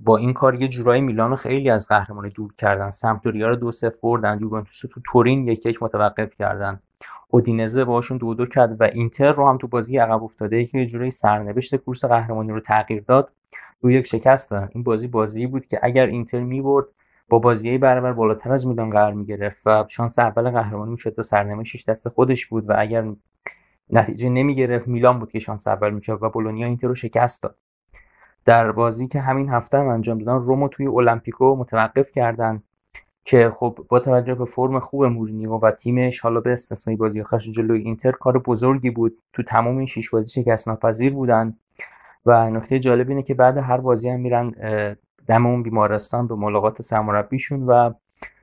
با این کار یه جورایی میلان خیلی از قهرمانی دور کردن. سمپدوریا رو دو صفر بردن یوونتوس تو تورین یک یک متوقف کردن. اودینزه باشون دو دو کرد و اینتر رو هم تو بازی عقب افتاده. که یه جورایی سرنوشت کورس قهرمانی رو تغییر داد. دو یک شکست دادن این بازی بازی بود که اگر اینتر می‌برد با بازی برابر بالاتر از میلان قرار می‌گرفت و شانس اول قهرمانی می‌شد تا سرنوشتش دست خودش بود و اگر نتیجه نمی‌گرفت میلان بود که شانس اول می‌شد و بولونیا اینتر رو شکست داد. در بازی که همین هفته هم انجام دادن رومو توی المپیکو متوقف کردن که خب با توجه به فرم خوب مورینیو و تیمش حالا به استثنای بازی آخرش جلوی اینتر کار بزرگی بود. تو تمام این شش بازی شکست ناپذیر بودن. و نکته جالب اینه که بعد هر بازی هم میرن دم اون بیمارستان به ملاقات سرمربیشون و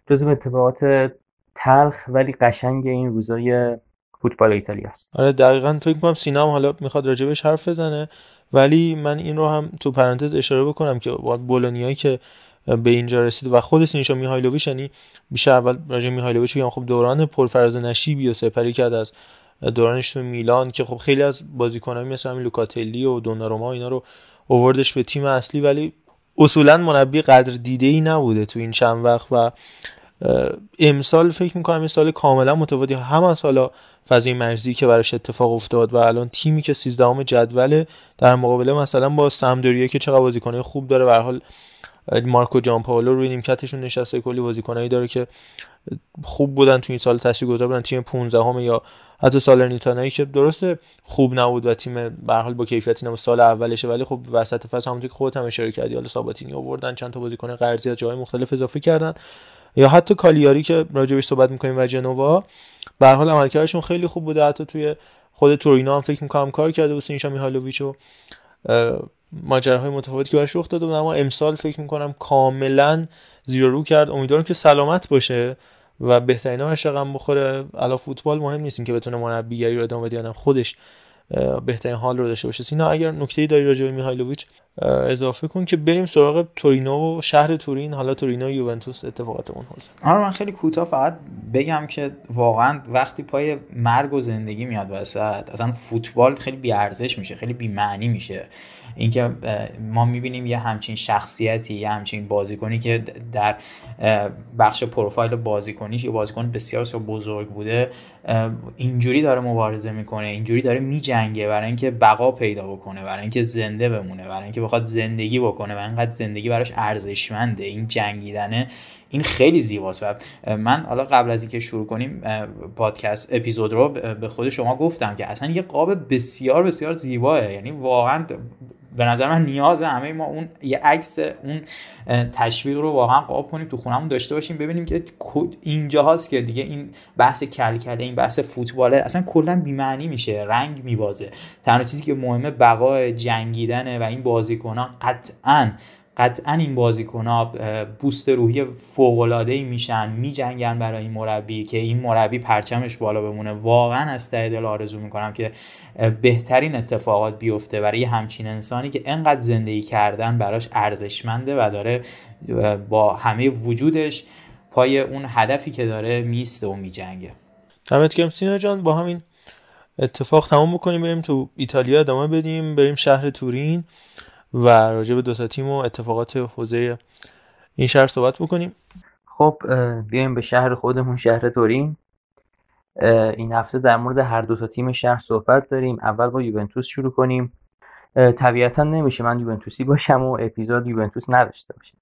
جزو اتفاقات تلخ ولی قشنگ این روزای فوتبال ایتالیا است. آره دقیقا فکر کنم سینا حالا می‌خواد راجبش حرف بزنه. ولی من این رو هم تو پرانتز اشاره بکنم که بولونیایی که به اینجا رسید و خود سینیشا میهایلوویچ یعنی بیشتر اول راجع میهایلوویچ که خب دوران پرفراز نشیبی و سپری کرد از دورانش تو میلان که خب خیلی از بازیکنایی مثل همین لوکاتلی و دوناروما اینا رو اووردش به تیم اصلی ولی اصولا مربی قدر دیده ای نبوده تو این چند وقت و امسال فکر می‌کنم این سال کاملا متفاوتی هم از حالا فضای مرزی که براش اتفاق افتاد و الان تیمی که 13 جدوله در مقابله مثلا با سمدوریه که چقدر بازیکنای خوب داره به حال مارکو جان پاولو روی نیمکتشون نشسته کلی بازیکنایی داره که خوب بودن تو این سال تاثیرگذار بودن. تیم 15 همه یا حتی سالرنیتانایی که درسته خوب نبود و تیم به حال با کیفیتی نبود. سال اولشه ولی خب وسط فصل همونطور که خودت هم اشاره کردی حالا ساباتینی آوردن چند تا بازیکن قرضی از جای مختلف اضافه کردن. یا حتی کالیاری که راجبش صحبت می‌کنیم و جنوا به حال عملکردشون خیلی خوب بوده. حتی توی خود تورینا هم فکر می‌کنم کار کرده و سینشا میهالوویچ و ماجراهای متفاوتی که براش رخ داده بود اما امسال فکر می‌کنم کاملا زیرو رو کرد. امیدوارم که سلامت باشه و بهترین رقم بخوره. الا فوتبال مهم نیست که بتونه مربیگری رو ادامه بده خودش بهترین حال رو داشته باشه. سینا اگر نکته داری راجع به میهایلوویچ اضافه کن که بریم سراغ تورینو و شهر تورین. حالا تورینو یوونتوس اتفاقات اون حوزه آره من خیلی کوتاه فقط بگم که واقعا وقتی پای مرگ و زندگی میاد وسط اصلا فوتبال خیلی بی ارزش میشه خیلی بی معنی میشه. اینکه ما می‌بینیم یه همچین شخصیتی یه همچین بازیکنی که در بخش پروفایل بازیکنیش یه بازیکن بسیار بزرگ بوده اینجوری داره مبارزه می‌کنه اینجوری داره میجنگه برای اینکه بقا پیدا بکنه برای اینکه زنده بمونه برای اینکه بخواد زندگی بکنه و اینقدر زندگی براش ارزشمنده. این جنگیدنه این خیلی زیباست. و من حالا قبل از اینکه شروع کنیم پادکست اپیزود رو به خود شما گفتم که اصلا یه قاب بسیار بسیار زیباه یعنی واقعا به نظر من نیاز همه ما اون یه عکس اون تشویق رو واقعا قاب کنیم تو خونمون داشته باشیم ببینیم که اینجا هاست که دیگه این بحث کل کله این بحث فوتباله اصلا کلا بی‌معنی میشه رنگ میبازه. تنها چیزی که مهمه بقای جنگیدنه و این بازیکنان قطعا قطعا این بازیکن ها بوست روحی فوق العاده ای میشن میجنگن برای این مربی که این مربی پرچمش بالا بمونه. واقعا از ته دل آرزو می‌کنم که بهترین اتفاقات بیفته برای همچین انسانی که انقدر زندگی کردن براش ارزشمنده و داره با همه وجودش پای اون هدفی که داره میسته و میجنگه. دمت گرم. سینا جان با همین اتفاق تمام بکنیم بریم تو ایتالیا ادامه بدیم بریم شهر تورین. و راجع به دو تا تیم و اتفاقات حوزه این شهر صحبت بکنیم. خب بیایم به شهر خودمون شهر تورین. این هفته در مورد هر دو تا تیم شهر صحبت داریم. اول با یوونتوس شروع کنیم. طبیعتا نمیشه من یوونتوسی باشم و اپیزود یوونتوس نداشته باشم.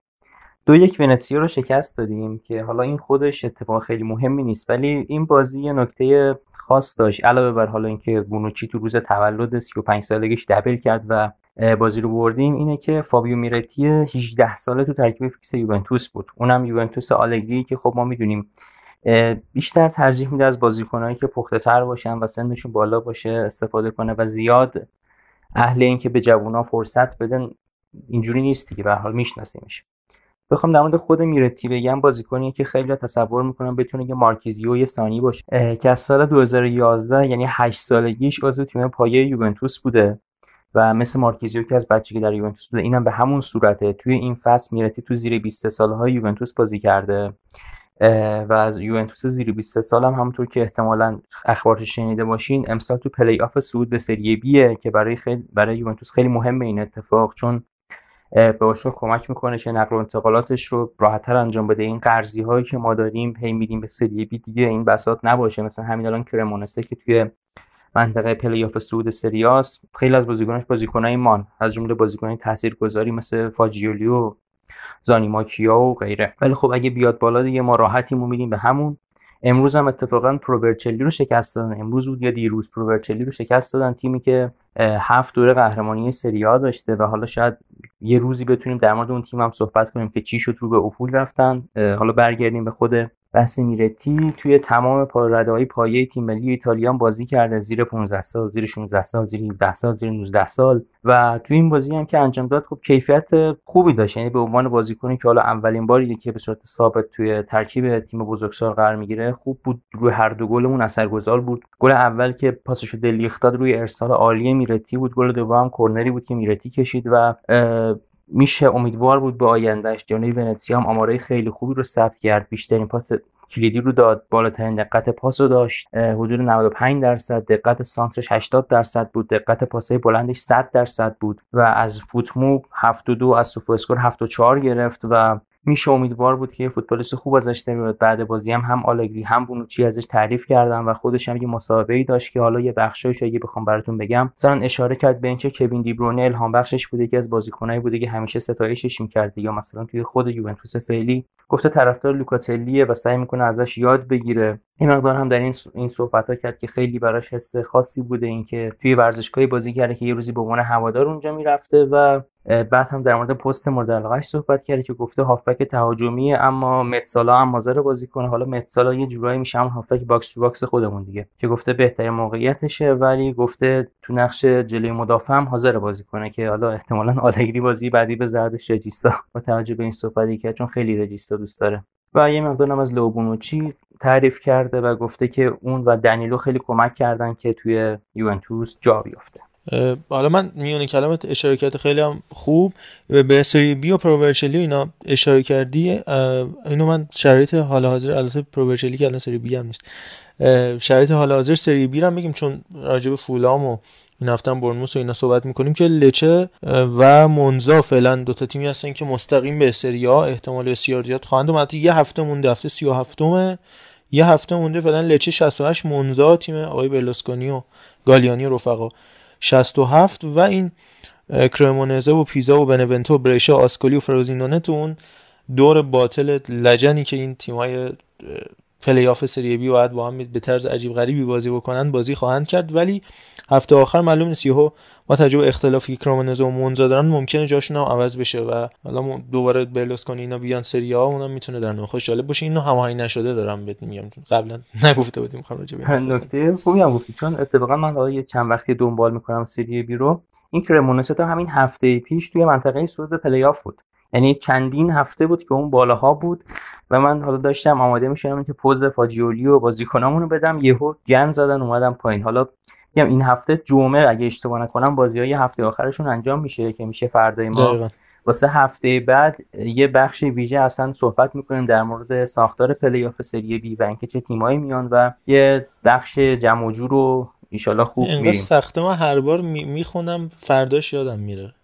دو یک ونتسیا رو شکست دادیم که حالا این خودش اتفاق خیلی مهمی نیست ولی این بازی یه نکته خاص داشت. علاوه بر حالا اینکه بونوچی تو روز تولد 35 سالگیش دبل کرد و بازی رو بردیم اینه که فابیو میرتی 18 ساله تو ترکیب فیکس یوونتوس بود. اونم یوونتوس آلگری که خب ما می‌دونیم بیشتر ترجیح میده از بازیکنایی که پخته تر باشن و سنشون بالا باشه استفاده کنه و زیاد اهل این که به جوونا فرصت بدن اینجوری نیست دیگه به حال میشناسیمش. بخوام در مورد خود میرتی بگم بازیکنی که خیلی تصور می‌کنم بتونه یه مارکیزیو یه ثانی باشه. که از سال 2011 یعنی 8 سالگیش عضو تیم پایه یوونتوس بوده. و مثل مارکیزیو که از بچگی در یوونتوس بوده. اینم به همون صورته. توی این فصل میرتی تو زیر 23 سالهای یوونتوس بازی کرده. و از یوونتوس زیر 23 سال هم همونطور که احتمالا اخبارش شنیده باشین امسال تو پلی آف صعود به سری بیه که برای خیلی برای یوونتوس خیلی مهمه این اتفاق چون به باشگاه کمک می‌کنه که نقل و انتقالاتش رو راحتتر انجام بده. این قرضی هایی که ما داریم هی میدیم به سری بی دیگه این بساط نباشه. مثلا همین الان کرمونسه که توی منطقه پلی آف صعود سری آس خیلی از بازیکناش بازیکنای مان. از جمله بازیکنای تاثیرگذاری مثل فاجیولی و زانیماکیا و غیره. ولی خب اگه بیاد بالا دیگه ما راحتیمو میدیم به همون. امروز هم اتفاقا پروورچلی رو شکست دادن. امروز بود یا دیروز پروورچلی رو شکست دادن تیمی که هفت دوره قهرمانی سری آ داشته و حالا شاید یه روزی بتونیم در مورد اون تیم هم صحبت کنیم که چی شد رو به افول رفتن. حالا برگردیم به خود بحث میرتی توی تمام های پایه تیم ملی ایتالیا بازی کرده زیر 15 سال زیر 16 سال زیر 17 سال زیر 19 سال. و توی این بازی هم که انجام داد خب کیفیت خوبی داشت. یعنی به عنوان بازیکنی که حالا اولین باری که به صورت ثابت توی ترکیب تیم بزرگسال قرار می‌گیره خوب بود. روی هر دو گلمون اثرگذار بود. گل اول که پاسش دلیخت داد روی ارسال عالی میرتی بود. گل دوم کرنری بود که میرتی کشید و میشه امیدوار بود به آیندهش جانوی ونتسیا هم آماره خیلی خوبی رو ثبت کرد. بیشترین پاس کلیدی رو داد. بالاترین دقت پاس رو داشت. حدود 95 درصد. دقت سانترش 80 درصد بود. دقت پاسای بلندش 100 درصد بود. و از فوتمو 72 از سوفو اسکور 74 گرفت و میشه امیدوار بود که یه فوتبالیست خوب ازش نمیاد. بعد بازی هم هم آلگری هم بونوچی ازش تعریف کردن و خودش هم یه مسابقه داشت که حالا یه بخشایش اگه بخوام براتون بگم مثلا اشاره کرد به اینکه کوین دیبرونه الهام بخشش بوده که از بازیکنایی بوده که همیشه ستایشش می‌کرد. یا مثلا توی خود یوونتوس فعلی گفته طرفدار لوکاتلیه و سعی می‌کنه ازش یاد بگیره. این مقدار هم در این این صحبت ها کرد که خیلی براش حس خاصی بوده اینکه توی ورزشگاهی بازی کرده که یه روزی به عنوان هوادار اونجا می‌رفته و بعد هم در مورد پست مورد علاقهش صحبت کرده که گفته هافبک تهاجمی اما mezzala هم حاضر بازی کنه. حالا mezzala یه جورایی میشه هم هافبک box to box خودمون دیگه که گفته بهترین موقعیتشه ولی گفته تو نقش جلوی مدافع هم حاضر بازی کنه که حالا احتمالا آلگری بازی بعدی بذاردش regista. با توجه به این صحبتی که چون خیلی regista دوست داره. و یه مقدارم از لئو بونوچی تعریف کرده و گفته که اون و دنیلو خیلی کمک کردن که توی یوونتوس جا بیفته. حالا من میون کلمت اشاره کرده خیلی هم خوب به سری بی و پروورچلی اینا اشاره کردی اینو من شرایط حال حاضر البته پروورچلی که الان سری بی هم نیست. شرایط حال حاضر سری بی هم بگیم چون راجب فولام و این هفته هم برنموس و اینا صحبت می‌کنیم که لچه و منزا فعلا دو تا تیمی هستن که مستقیم به سری ها احتمال بسیار زیاد خواهند اومد. یه هفته مونده هفته 37 م یه هفته مونده فعلا لچه 68 منزا تیم آقای برلوسکونی و گالیانی و رفقا. 67 و این کرمونزه و پیزا و بنونتو و بریشا آسکولی و فروزینونه تو اون دور باطل لجنی که این تیمای پلی آف سری بی باید با هم به طرز عجیب غریبی بازی بکنن بازی خواهند کرد. ولی هفته آخر معلوم نیست یهو با تجربه اختلافی که و مونزا دارن ممکنه جاشون هم عوض بشه و حالا دوباره کنی اینا بیان سری آ اونم می‌تونه در نوع خودش جالب باشه. اینو هماهنگ نشده دارم بهت میگم. قبلا نگفته بودیم می‌خوام راجع به نکته خوبی هم گفتی چون اتفاقا من حالا چند وقتی دنبال می‌کنم سری بی رو این کرمونسه همین هفته پیش توی منطقه صعود به پلی آف بود. یعنی چندین هفته بود که اون بالاها بود. و من حالا داشتم آماده می‌شدم که پز فاجیولی و بازیکنامون رو بدم یهو گند زدن اومدن پایین. حالا میگم این هفته جمعه اگه اشتباه نکنم بازی های هفته آخرشون انجام میشه که میشه فردای ما. واسه هفته بعد یه بخش ویژه اصلا صحبت می‌کنیم در مورد ساختار پلی آف سری بی و اینکه چه تیمایی میان و یه بخش جمع و جور رو ایشالا خوب میریم. سخته من هر بار می‌خونم فرداش یادم میره.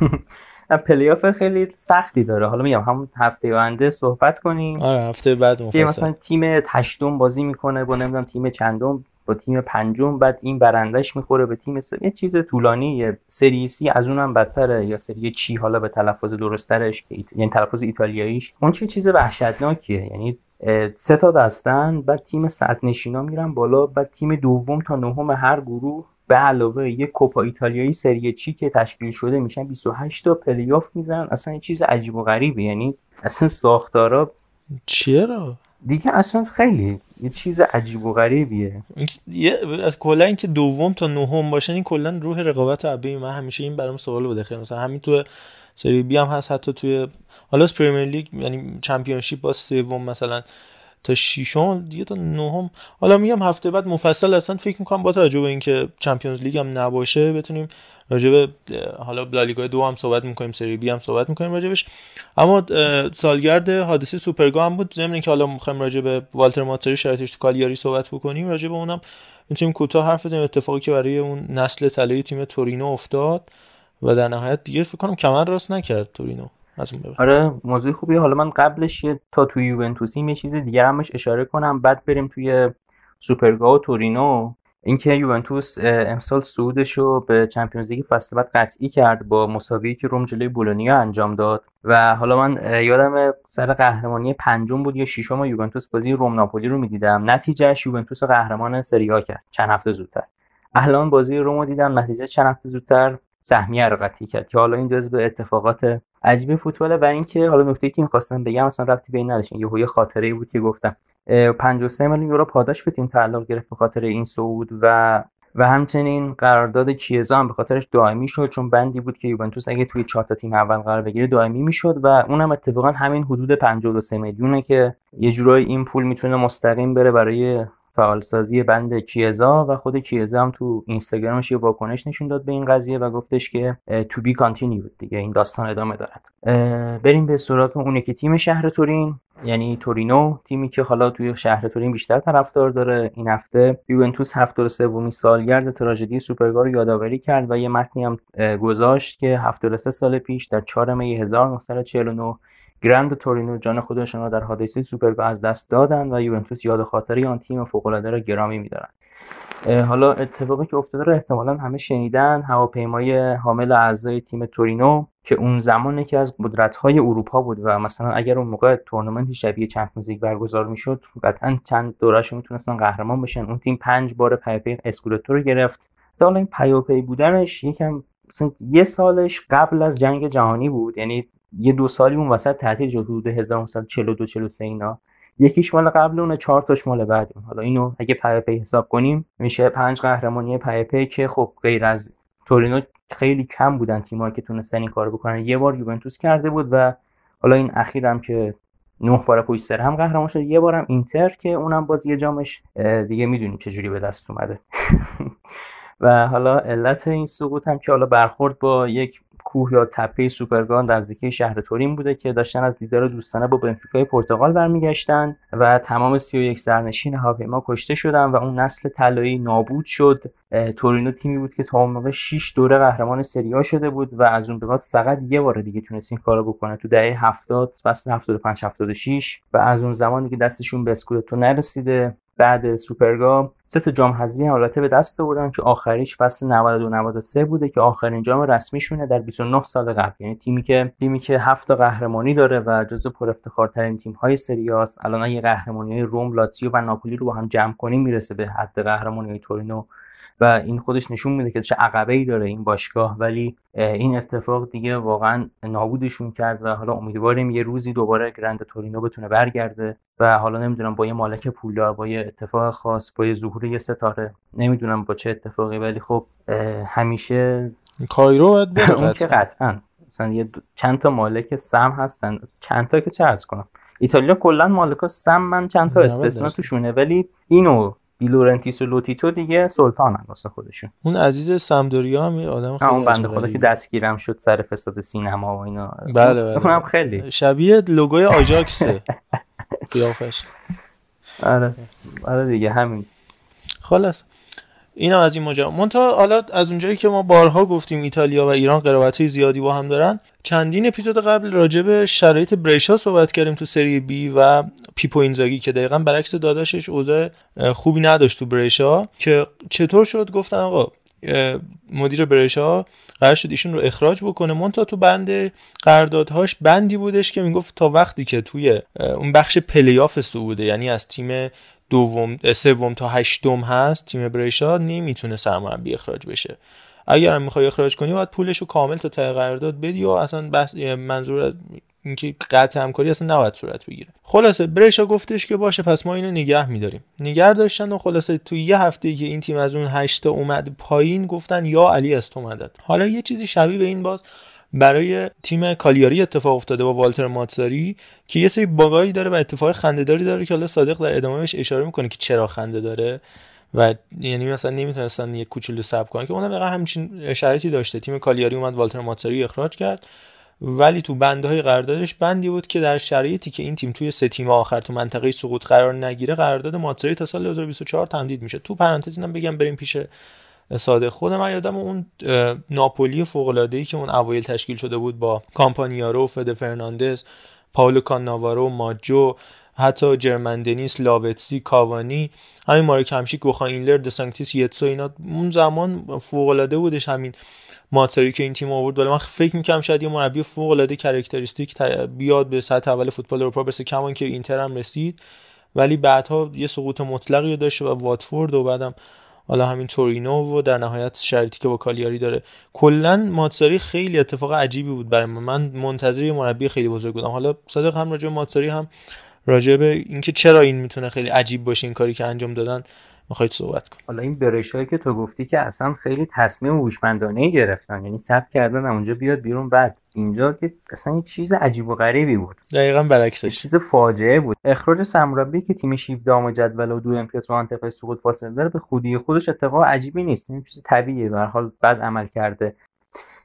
پلی آف خیلی سختی داره. حالا میگم همون هفته آینده صحبت کنیم. آره هفته بعد که مثلا تیم هشتم بازی می‌کنه با نمی‌دونم تیم چندم با تیم پنجم بعد این برنده‌ش می‌خوره به تیم سه یه چیز طولانی سری سی از اونم بدتره یا سری چی حالا به تلفظ درست‌ترش یعنی تلفظ ایتالیاییش. اون چه چیز وحشتناکیه یعنی سه تا دستن بعد تیم صدرنشینا میرن بالا بعد تیم دوم تا نهم هر گروه به علاوه یک کوپا ایتالیایی سری چی که تشکیل شده میشن 28 تا پلیاف می‌زنن. اصلا یه چیز عجیب و غریبه. یعنی اصلا ساختارا رو دیگه اصلا خیلی یه چیز عجیب و غریبیه. از کلا اینکه دوم تا نهم باشن این کلا روح رقابت عبی من همیشه این برام سوال بوده. خیلی مثلا همین تو سری بی هم هست حتی توی حالا پرمیر لیگ یعنی چمپیونشیپ با سوم مثلا تا ششم دیگه تا نهم. حالا میگم هفته بعد مفصل اصلا فکر می‌کنم با توجه به اینکه چمپیونز لیگ هم نباشه بتونیم راجع به حالا لالیگا دو هم صحبت می‌کنیم سری بی هم صحبت می‌کنیم راجبش. اما سالگرد حادثه سوپرگا هم بود. ضمن اینکه حالا می‌خوایم راجع به والتر ماتری شرایطش تو کالیاری صحبت بکنیم راجع به اونم می‌تونیم کوتاه حرف بزنیم. اتفاقی که برای اون نسل طلایی تیم تورینو افتاد و در نهایت دیگه فکر کنم کمر راست نکرد تورینو. از آره موضوع خوبیه. حالا من قبلش یه تا توی یوونتوسیم یه چیز دیگه همش اشاره کنم. بعد بریم توی سوپرگا و تورینو. اینکه یوونتوس امسال صعودش رو به چمپیونز لیگ فصل بعد قطعی کرد با مساوی که روم جلوی بولونیا انجام داد. و حالا من یادم سر قهرمانی پنجم بود یا ششم یوونتوس بازی روم ناپولی رو می‌دیدم. نتیجهش یوونتوس قهرمان سری کرد. چند هفته زودتر. الان بازی روم رو دیدم. نتیجه چند هفته زودتر سهمیه رو قطعی کرد. که حالا این جزء اتفاقات عجیب فوتباله و اینکه حالا نکته که می‌خواستم بگم اصلا ربطی به این نداشت. یه خاطره بود که گفتم 53 میلیون یورو پاداش به تیم تعلق گرفت به خاطر این صعود و و همچنین قرارداد کیزا هم به خاطرش دائمی شد چون بندی بود که یوونتوس اگه توی چهار تا تیم اول قرار بگیره دائمی می‌شد و اونم اتفاقا همین حدود 53 میلیونه که یه جورایی این پول می‌تونه مستقیم بره برای فعالسازی بند کیزا و خود کیزا هم تو اینستاگرامش یه واکنش نشون داد به این قضیه و گفتش که تو بی کانتینیو دیگه این داستان ادامه دارد. بریم به سراغ اون که تیم شهر تورین یعنی تورینو تیمی که حالا توی شهر تورین بیشتر طرفدار داره. این هفته یوونتوس 73 سالگرد تراژدی سوپرگا رو یادآوری کرد و یه متنی هم گذاشت که 73 سال پیش در 4 می 1949 گرند تورینو جان خودشان را در حادثه سوپرگا از دست دادند و یوونتوس یاد خاطری آن تیم فوق‌العاده را گرامی می‌دارند حالا اتفاقی که افتاده رو احتمالا همه شنیدن هواپیمای حامل اعضای تیم تورینو که اون زمان که از قدرت‌های اروپا بود و مثلا اگر اون موقع تورنمنتی شبیه چمپیونز لیگ برگزار می‌شد قطعا چند دورهشون می‌تونستن قهرمان بشن. اون تیم پنج بار پیاپی اسکودتو رو گرفت. حالا این پیاپی بودنش یکم مثلا یه سالش قبل از جنگ جهانی بود. یعنی یه دو سالی اون وسط تعطیل شد حدود 1942 43 اینا. یکیش مال قبل اونه چهار تاش مال بعد اون. حالا اینو اگه پیاپی حساب کنیم میشه پنج قهرمانی پیاپی که خب غیر از تورینو خیلی کم بودن تیمایی که تونستن این کارو بکنن. یه بار یوونتوس کرده بود و حالا این اخیرم که نه بار پشت سر هم قهرمان شد. یه بارم اینتر که اونم باز یه جامش دیگه می‌دونیم چه جوری به دست اومده. و حالا علت این سقوط هم که حالا برخورد با یک کوه یا تپه سوپرگان نزدیکی شهر تورین بوده که داشتن از دیدار دوستانه با بنفیکای پرتغال برمیگشتن و تمام 31 سرنشین هواپیما کشته شدن و اون نسل طلایی نابود شد. تورینو تیمی بود که تا اون موقع 6 دوره قهرمان سری شده بود و از اون به بعد فقط یه بار دیگه تونست این کارو بکنه تو دهه 70 فصل 75 76 و از اون زمان دیگه دستشون به اسکودتو نرسیده. بعد سوپرگا سه تا جام حذفی هم به دست آوردن که آخریش فصل 92 93 بوده که آخرین جام رسمیشونه در 29 سال قبل. یعنی تیمی که تیمی که هفت تا قهرمانی داره و جزو پر افتخارترین تیم های سری آست الان یه قهرمانی روم لاتزیو و ناپولی رو با هم جمع کنیم می‌رسه به حد قهرمانی تورینو و این خودش نشون میده که چه عقبه ای داره این باشگاه. ولی این اتفاق دیگه واقعا نابودشون کرد و حالا امیدواریم یه روزی دوباره گرند تورینو بتونه برگرده و حالا نمی‌دونم با یه مالک پولدار با یه اتفاق خاص با یه ظهور یه ستاره. نمی‌دونم با چه اتفاقی ولی خب همیشه کایرو باید بره قطعا. مثلا یه چند تا مالک سم هستن. چند تا که چه کنم. ایتالیا کلا مالکا سم من چند تا استثنا توشونه. ولی اینو دلائورنتیس و لوتیتو دیگه سلطانن واسه خودشون. اون عزیز سمدوریا هم آدم خیلی اون بنده خدا که دستگیرم شد سر فساد سینما و اینا. بله بله اونم خیلی. شبیه لوگوی آژاکسه. قیافش. آره. آره دیگه همین. خلاصه اینا از این ماجرا. منتها حالا از اونجایی که ما بارها گفتیم ایتالیا و ایران قرابت زیادی با هم دارن چندین اپیزود قبل راجع به شرایط بریشا صحبت کردیم تو سری بی و پیپو اینزاگی که دقیقا برعکس داداشش اوضاع خوبی نداشت تو بریشا که چطور شد؟ گفتن آقا مدیر بریشا قرار شد ایشون رو اخراج بکنه. مونتا تو بند قراردادهاش بندی بودش که می‌گفت تا وقتی که توی اون بخش پلیاف بوده یعنی از تیم دوم سوم تا هشتم هست تیم بریشا نمی‌تونه سرمربی اخراج بشه. اگر هم می‌خوای اخراج کنی باید پولش رو کامل تا ته قرارداد بدی و اصلا بس منظور اینکه قطع همکاری اصلا نباید صورت بگیره. خلاصه برشا گفتش که باشه پس ما اینو نگه میداریم. نگه داشتن و خلاصه تو یه هفته که این تیم از اون هشتا اومد پایین گفتن یا علی است اومدد حالا یه چیزی شبیه به این باز برای تیم کالیاری اتفاق افتاده با والتر ماتساری که یه سری باگایی داره و اتفاق خندهداری داره که حالا صادق در ادامه بهش اشاره می‌کنه که چرا خنده داره و یعنی مثلا نمی‌تونستن یه کوچولو ساب کنن که اونم همچین شرایطی داشته. تیم کالیاری اومد والتر ماتساری اخراج کرد ولی تو های قراردادش بندی بود که در شرایطی که این تیم توی سه تیم آخر تو منطقه سقوط قرار نگیره قرارداد ماتساری تا سال 2024 تمدید میشه تو پرانتز اینم بگم بریم پیش ساده. خود من یادم اون ناپولی فوق العاده ای که اون اوایل تشکیل شده بود با کامپانیارو فد فرناندز پاولو کاناوارو ماجو حتی جرمن دنیس لاوتسی کاوانی همین مارک همشیک اینلر دسانکتیس یتسو اینا اون زمان فوق العاده بودش همین ماتساری که این تیم آورد ولی من فکر می‌کنم شاید یه مربی فوق العاده characteristic بیاد به سطح اول فوتبال اروپا برسه کما اینکه اینتر هم رسید. ولی بعدها یه سقوط مطلقی داشت و واتفورد و بعدم حالا همین تورینو و در نهایت شرطی که با کالیاری داره. کلا ماتساری خیلی اتفاق عجیبی بود برای من. من منتظر مربی خیلی بزرگ بودم. حالا صادق هم راجع ماتساری هم راجع به اینکه چرا این می‌تونه خیلی عجیب باشه این کاری که انجام دادن. می‌خواید صحبت کن حالا این برشایی که تو گفتی که اصلا خیلی تصمیم هوشمندانه گرفتن یعنی سب کردن اونجا بیاد بیرون بعد اینجا که اصلا یه چیز عجیب و غریبی بود. دقیقا برعکسش. چیز فاجعه بود. اخراج سمربی که تیم 17 و جدول و دو امتیاز با منطقه سقوط فاصله داره به خودی خودش اتفاق عجیبی نیست. این چیز طبیعیه به حال بد عمل کرده.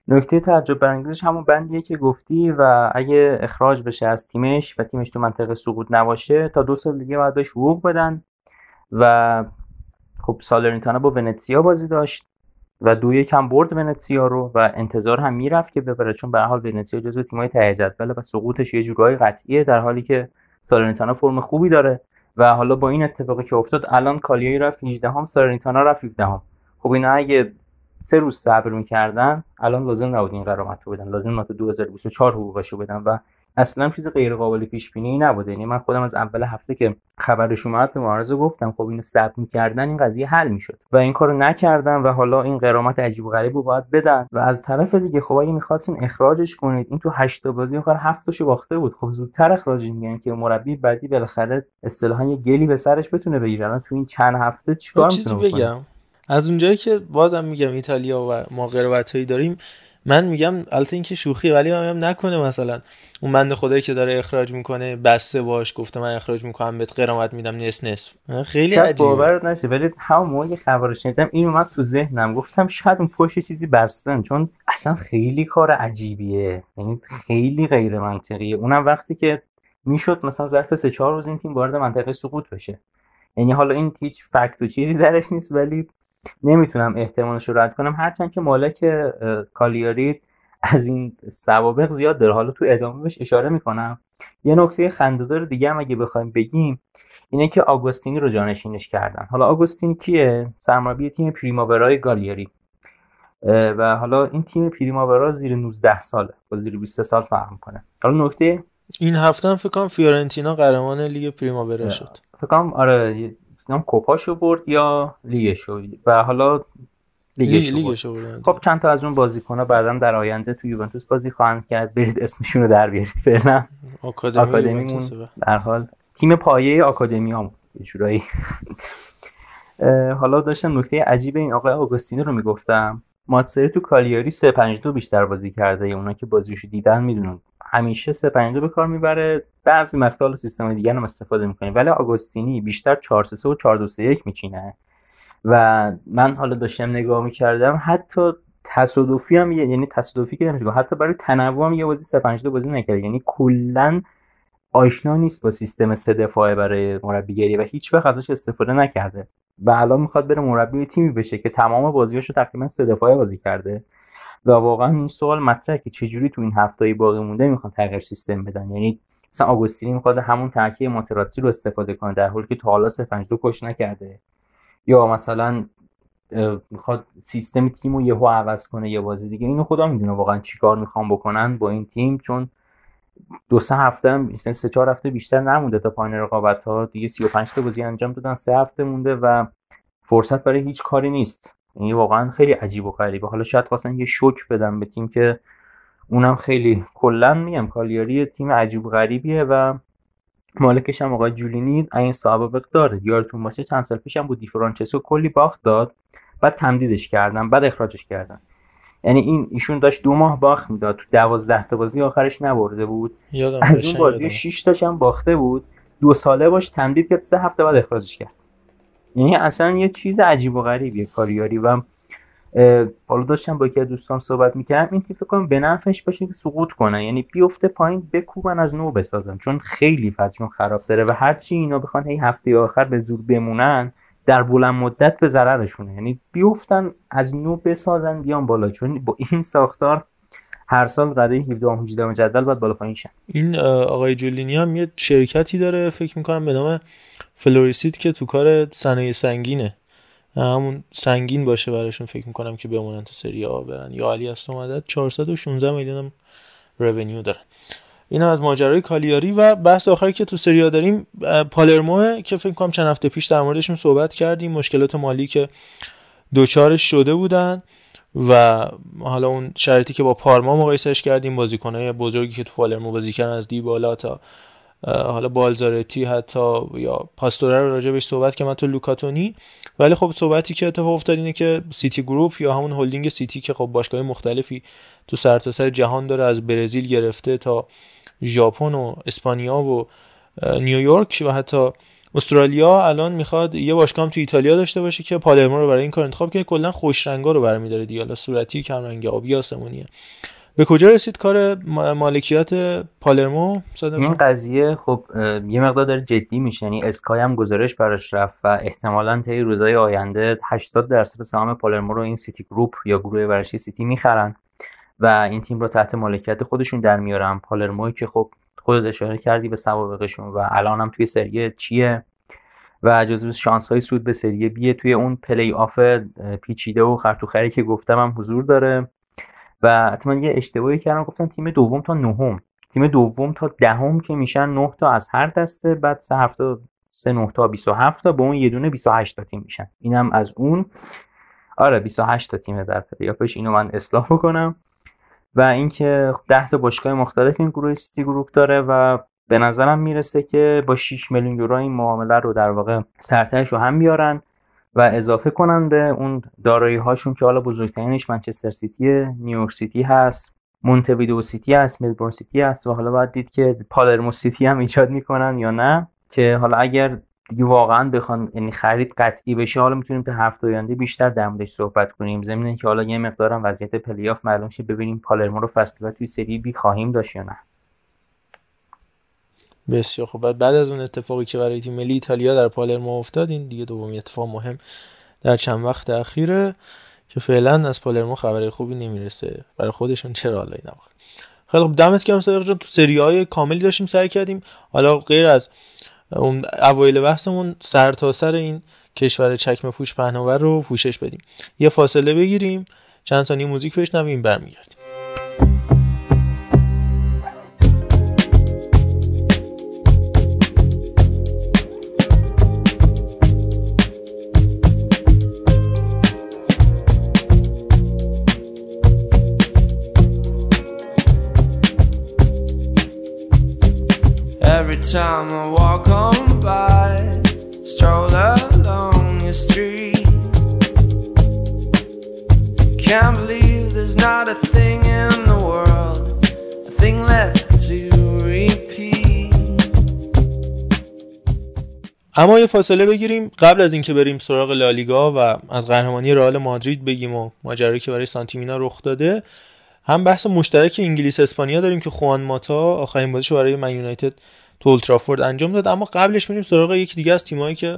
نکته تعجب برانگیزش همون بندیه که گفتی و اگه اخراج بشه از تیمش و تیمش تو منطقه سقوط نباشه تا دو سال دیگه باید بهش حقوق بدن و خب سالرنیتانا با ونتسیا بازی داشت و دو یک هم برد ونتسیا رو و انتظار هم می‌رفت که ببره چون به حال ونتسیا جزو تیمای ته جدول و سقوطش یه جورایی قطعیه در حالی که سالرنیتانا فرم خوبی داره و حالا با این اتفاقی که افتاد الان کالیایی رفت 18 هم سالرنیتانا رفت 17 هم. خب اینا اگه سه روز صبر می‌کردن الان لازم نبود این قرامت رو بدن. لازم نبود 2024 حقوقش بدن و اصلا چیز غیر قابل پیش بینی نبوده. یعنی من خودم از اول هفته که خبرش اومد به معارضه گفتم خب اینو ثبت می‌کردن این قضیه حل می‌شد. و این کارو نکردن و حالا این قرامت عجیب و غریب رو باید بدن. و از طرف دیگه خب اگه می‌خواستین اخراجش کنید این تو هشت تا بازی آخر هفت تاشو باخته بود. خب زودتر اخراجش میگن که مربی بعدی بالاخره اصطلاحا یه گلی به سرش بتونه بگیره. تو این چند هفته چیکار می‌تونه بگم. از اونجایی که بازم میگم ایتالیا و ما قرابتایی داریم من میگم البته اینکه شوخی ولی من نکنه مثلا. اون بند خدایی که داره اخراج می‌کنه بسته باش گفته من اخراج می‌کنم بهت قرامت میدم نصف نصف. خیلی عجیبه. باور نشه ولی همون موقع خبرش شنیدم این اومد تو ذهنم. گفتم شاید اون پشت چیزی بستن چون اصلا خیلی کار عجیبیه. یعنی خیلی غیر منطقیه. اونم وقتی که می‌شد مثلا ظرف سه چهار روز این تیم وارد منطقه سقوط بشه. یعنی حالا این هیچ فکت و چیزی درش نیست ولی نمی‌تونم احتمالش رو رد کنم. هرچند که مالک کالیاری از این سوابق زیاد داره. حالا تو ادامه بهش اشاره می‌کنم. یه نکته خندهدار دیگه هم اگه بخوایم بگیم اینه که آگوستینی رو جانشینش کردن. حالا آگوستینی کیه؟ سرمربی تیم پریماورای گالیاری و حالا این تیم پریماورا زیر 19 ساله. با زیر 23 سال فهم کنه حالا نکته این هفته هم فکر کنم فیورنتینا قهرمان لیگ پریماورا شد. فکر کنم آره نام کوپاشو برد یا لیگشو؟ و حالا لیگشو برد. خب چند تا از اون بازیکن‌ها بعدا در آینده تو یوونتوس بازی خواهند کرد. برید اسمشون رو در بیارید فعلا. آکادمی در حال. تیم پایه آکادمی هم یه جورایی. حالا داشتم نکته عجیب این آقای آگوستینو رو می‌گفتم. ماتسری تو کالیاری 352 بیشتر بازی کرده یا اونا که بازیشو دیدن می‌دونن همیشه 352 به کار می‌بره. بعضی مقطع سیستم دیگه هم استفاده می‌کنه ولی آگوستینی بیشتر 433 و 4231 میچینه. و من حالا داشتم نگاه می‌کردم حتی تصادفی هم یعنی تصادفی که نمیشه حتی برای تنوع هم یه بازی 352 بازی نکرده یعنی کلا آشنا نیست با سیستم سه دفاعه برای مربیگری و هیچ وقت ازش استفاده نکرده. و الان می‌خواد بره مربی تیمی بشه که تمام بازیاشو تقریبا سه دفاعه بازی کرده. و واقعا این سوال مطرحه که چجوری تو این هفته باقی مونده می‌خوان تغییر سیستم بدن. یعنی مثلا آگوستینی می‌خواد همون ترکیب ماتراتی رو استفاده کنه در حالی که تا حالا 352 کش نکرده. یا مثلا می‌خواد سیستم تیم رو یهو عوض کنه یه بازی دیگه. اینو خدا می‌دونه واقعا چیکار می‌خوام بکنن با این تیم. چون دو سه هفته هم سه چهار هفته بیشتر نمونده تا پایان رقابت ها دیگه 35 تا بازی انجام دادن سه هفته مونده و فرصت برای هیچ کاری نیست. یعنی واقعا خیلی عجیب و غریبه حالا شاید خواستن یه شوک بدم به تیم که اونم خیلی کلا میگم کالیاری تیم عجیب و غریبیه و مالکش هم آقای جولینی این سابقه داره. یارتون باشه چند سال پیش هم بود دیفرانچسکو کلی باخت داد بعد تمدیدش کردن بعد اخراجش کردن. یعنی این ایشون داشت دو ماه باخت می‌داد. تو دوازده تا بازی آخرش نبرده بود. از اون بازی 6 تاش هم باخته بود. دو ساله باش تمدید کرد سه هفته بعد اخراجش کرد. یعنی اصلا یه چیز عجیب و غریبیه کاریاری و حالا داشتم با یکی دوستان صحبت می‌کردم این فکر کنم به نفعش باشه که سقوط کنه. یعنی بیفته پایین بکوبن از نو بسازن چون خیلی فضلشون خراب داره و هرچی اینا بخوان هی هفته آخر به زور بمونن در بلند مدت به ضررشونه. یعنی بیفتن از نو بسازن بیان بالا. چون با این ساختار هر سال رده 17 و 18 جدول باید بالا پایین شن. این آقای جولینی هم یه شرکتی داره فکر می‌کنم به نام فلوریسید که تو کار صنایع سنگینه. همون سنگین باشه براشون فکر می‌کنم که بمونن تو سری آ برن. یا علی است اومدد 416 میلیون رونیو دارن. این از ماجرای کالیاری و بحث آخری که تو سریا داریم پالرمو که فکر کنم چند هفته پیش در موردشون صحبت کردیم مشکلات مالی که دچارش شده بودن و حالا اون شرایطی که با پارما مقایسش کردیم بازیکنهای بزرگی که تو پالرمو بازی کردن از دیبالا تا حالا بالزارتی حتی یا پاستوره رو راجع بهش صحبت که من تو لوکا تونی. ولی خب صحبتی که اتفاق افتاد اینه که سیتی گروپ یا همون هلدینگ سیتی که خب باشگاه مختلفی تو سرتاسر سر جهان داره از برزیل گرفته تا ژاپن و اسپانیا و نیویورک و حتی استرالیا الان می‌خواد یه باشگاه تو ایتالیا داشته باشه که پالرمو رو برای این کار انتخاب کنه. کلا خوش رنگا رو برمیداره دیگه. حالا صورتی کم رنگ آبی آسمونیه به کجا رسید کار مالکیت پالرمو این قضیه خب یه مقدار داره جدی میشه. یعنی اسکای هم گزارش براش رفت و احتمالا طی روزهای آینده 80 درصد سهام پالرمو رو این سیتی گروپ یا گروه ورزشی سیتی می‌خرن و این تیم رو تحت مالکیت خودشون در میارن. پالرموی که خب خودت اشاره کردی به سوابقشون و الان هم توی سری چیه و جزو شانس های صعود به سری بیه توی اون پلی آف پیچیده و خرطوخری که گفتم هم حضور داره. و حتما یه اشتباهی کردم گفتم تیم دوم تا نهم. تیم دوم تا دهم که میشن 9 تا از هر دسته بعد سه هفته سه 9 تا 27 تا با اون یه دونه 28 تا تیم میشن. اینم از اون. آره 28 تا تیم در پلی آفش اینو من اصلاح بکنم. و اینکه 10 تا باشگاه مختلف این گروه سیتی گروپ داره و به نظرم می‌رسه که با 6 میلیون یورو این معامله رو در واقع سر و تهش رو هم بیارن. و اضافه کنن به اون دارایی هاشون که حالا بزرگترینش منچستر سیتی نیویورک سیتی هست مونتویدو سیتی هست ملبورن سیتی هست و حالا باید دید که پالرمو سیتی هم ایجاد می‌کنن یا نه که حالا اگر دیگه واقعا بخوان یعنی خرید قطعی بشه حالا می‌تونیم تا هفته آینده بیشتر در موردش صحبت کنیم. ضمن که حالا یه مقدارم وضعیت پلیاف معلوم شه ببینیم پالرمو رو فصل توی سری بی خواهیم داشت یا نه. بسیار خب بعد از اون اتفاقی که برای تیم ملی ایتالیا در پالرمو افتاد این دیگه دومی اتفاق مهم در چند وقت اخیره که فعلا از پالرمو خبری خوبی نمی‌رسه. برای خودشون چرا حالا این خیلی خب دمت گرم صادق جان. تو سری های کاملی داشتیم سعی کردیم. حالا غیر از اون اوایل بحثمون سر تا سر این کشور چکمه پوش پهناور رو پوشش بدیم. یه فاصله بگیریم. چند ثانیه موزیک بشنویم برمیگردیم. Time I walk on by, stroll along your street. Can't believe there's not a thing in the world, a thing left to repeat. اما یه فاصله بگیریم قبل از اینکه بریم سراغ لالیگا و از قهرمانی رئال مادرید بگیم و ماجرایی که برای سانتیمینا رخ داده هم بحث مشترک انگلیس اسپانیا داریم که خوان ماتا آخرین بازیش برای من یونایتد تو اولدترافورد انجام داد اما قبلش میریم سراغ یکی دیگه از تیمایی که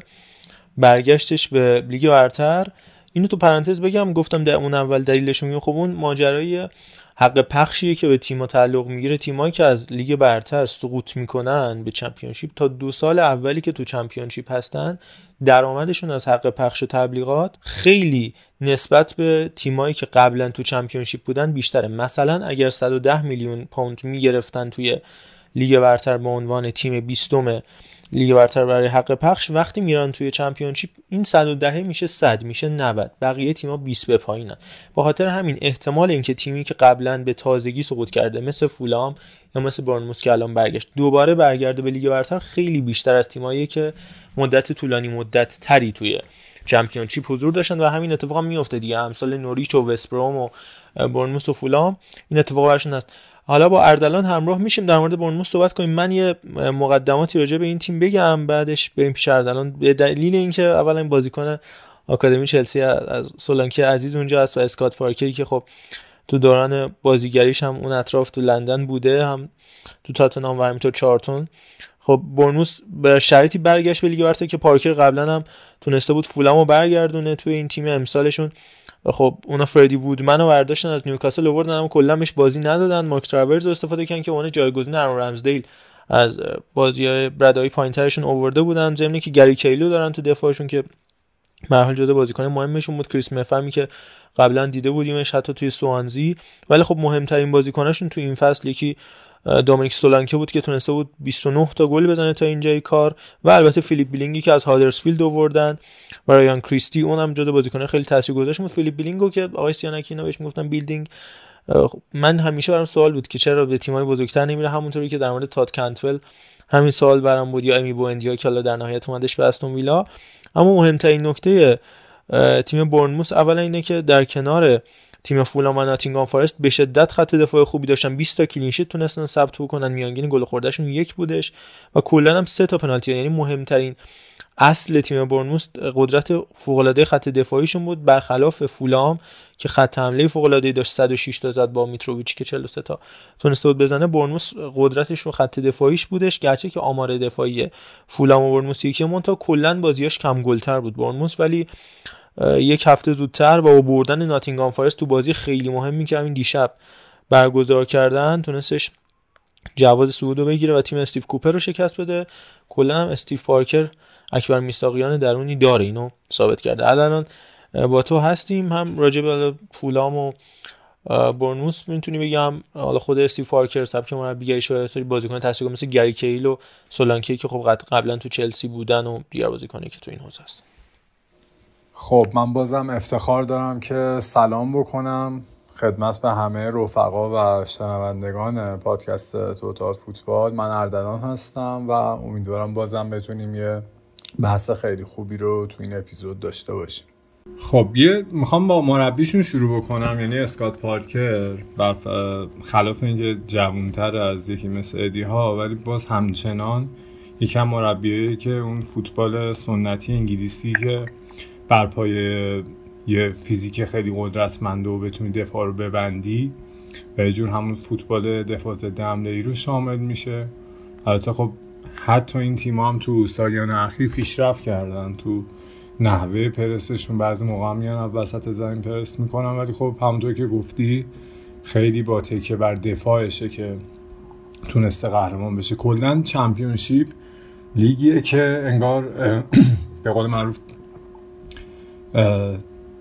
برگشتش به لیگ برتر. اینو تو پرانتز بگم گفتم در اون اول دلیلش خب اون ماجرای حق پخشیه که به تیم‌ها تعلق می‌گیره. تیمایی که از لیگ برتر سقوط می‌کنن به چمپیونشیپ تا دو سال اولی که تو چمپیونشیپ هستن درآمدشون از حق پخش و تبلیغات خیلی نسبت به تیمایی که قبلا تو چمپیونشیپ بودن بیشتره. مثلا اگر 110 میلیون پوند می‌گرفتن توی لیگ برتر به عنوان تیم 20 لیگ برتر برای حق پخش وقتی میرن توی چمپیونشیپ این 110 میشه 100 میشه 90 بقیه تیم‌ها 20 به پایینن. به خاطر همین احتمال اینکه تیمی که قبلا به تازگی سقوط کرده مثل فولام یا مثل بورنموث که الان برگشت دوباره برگرده به لیگ برتر خیلی بیشتر از تیمایی که مدت طولانی مدت تری توی چمپیونشیپ حضور داشتن. و همین اتفاق میفته دیگه. امثال نوریچ و وستبروم و و فولام این اتفاق برشون هست. حالا با اردلان همراه میشیم. در مورد برنموث صحبت کنیم. من یه مقدماتی راجع به این تیم بگم بعدش بریم پیش اردلان. به دلیل اینکه اولا این بازیکن آکادمی چلسی از سولانکی عزیز اونجا است و اسکات پارکری که خب تو دوران بازیگریش هم اون اطراف تو لندن بوده هم تو تاتنهام و همینطور چارتون خب برنوس به شرایطی برگشت به لیگ برتر که پارکر قبلا هم تونسته بود فولامو برگردونه توی این تیم امسالشون. خب اونا فردی وودمن رو برداشتن از نیوکاسل آوردن اما کلا بهش بازی ندادن. مارک تراورز رو استفاده کردن که اون جایگزین ارون رمزدیل از بازیکن های رده های پایینترشون آورده بودن. ضمن که گری کیهیل دارن تو دفاعشون که به هر حال جزو بازیکن مهمشون بود. کریس مفامی که قبلا دیده بودیمش حتی توی سوانزی. ولی خب مهمترین بازیکناشون تو این فصل یکی دومینیک سولانکه بود که تونسته بود 29 تا گل بزنه تا اینجای کار و البته فیلیپ بیلینگی که از هادرسفیلد آوردن و رایان کریستی اونم جدا بازیکن خیلی تاثیرگذار بود فیلیپ بیلینگو که آقای سیانکی اینا بهش می‌گفتن بیلدینگ من همیشه برام سوال بود که چرا به تیمای بزرگتر نمیره؟ همونطوری که در مورد تاد کنتول همین سوال برام بود یا امی بوندیا که حالا در نهایت اومدش به استون ویلا. اما مهمترین نکته تیم بورنموس اولا اینه که در کنار تیم فولام و ناتینگهام فارست به شدت خط دفاع خوبی داشتن. 20 تا clean sheet تونستن ثبت بکنن. میانگین گل خوردهشون یک بودش و کلا هم سه تا پنالتی یعنی مهمترین اصل تیم برنموس قدرت فوق العاده خط دفاعیشون بود. برخلاف فولام که خط حمله فوق العاده داشت 106 تا زد با میتروویچ که 43 تا تونسته بود بزنه. برنموس قدرتش رو خط دفاعیش بودش. گرچه که آمار دفاعی فولام و برنموس یکی مونتا کلا بازیاش کم گلتر بود برنموس ولی یک هفته زودتر با بردن ناتینگام فارست تو بازی خیلی مهمی که همین دیشب برگزار کردن تونستش جواز صعود رو بگیره و تیم استیو کوپر رو شکست بده. کلا هم استیو پارکر اکبر میستاقیان درونی داره اینو ثابت کرده. الان با تو هستیم هم راجع به فولام و برنوس می‌تونی بگم. حالا خود استیو پارکر سبک مربیگریش و بازیکن تاثیرگذار مثل گری کیل و سولانکی که خب قبلا تو چلسی بودن و دیگر بازیکنی که تو این حوزه هست. خب من بازم افتخار دارم که سلام بکنم خدمت به همه رفقا و شنوندگان پادکست توتال فوتبال. من اردلان هستم و امیدوارم بازم بتونیم یه بحث خیلی خوبی رو تو این اپیزود داشته باشیم. خب یه می‌خوام با مربیشون شروع بکنم یعنی اسکات پارکر. بر خلاف اینکه جوانتر از یکی مثل ادی ها ولی باز همچنان یکم مربیه که اون فوتبال سنتی انگلیسی که بر پای یه فیزیک خیلی قدرتمند و بتونی دفاع رو ببندی. و یه جور همون فوتبال دفاع ضد حمله رو شامل میشه. البته خب حتی این تیم هم تو سالیان اخیر پیشرفت کردن. تو نحوه پرستشون بعضی موقع هم میان وسط زمین پرست می‌کنن. ولی خب همونطور که گفتی خیلی با تکه بر دفاعشه که تونسته قهرمان بشه. کلا چمپیونشیپ لیگیه که انگار به قول معروف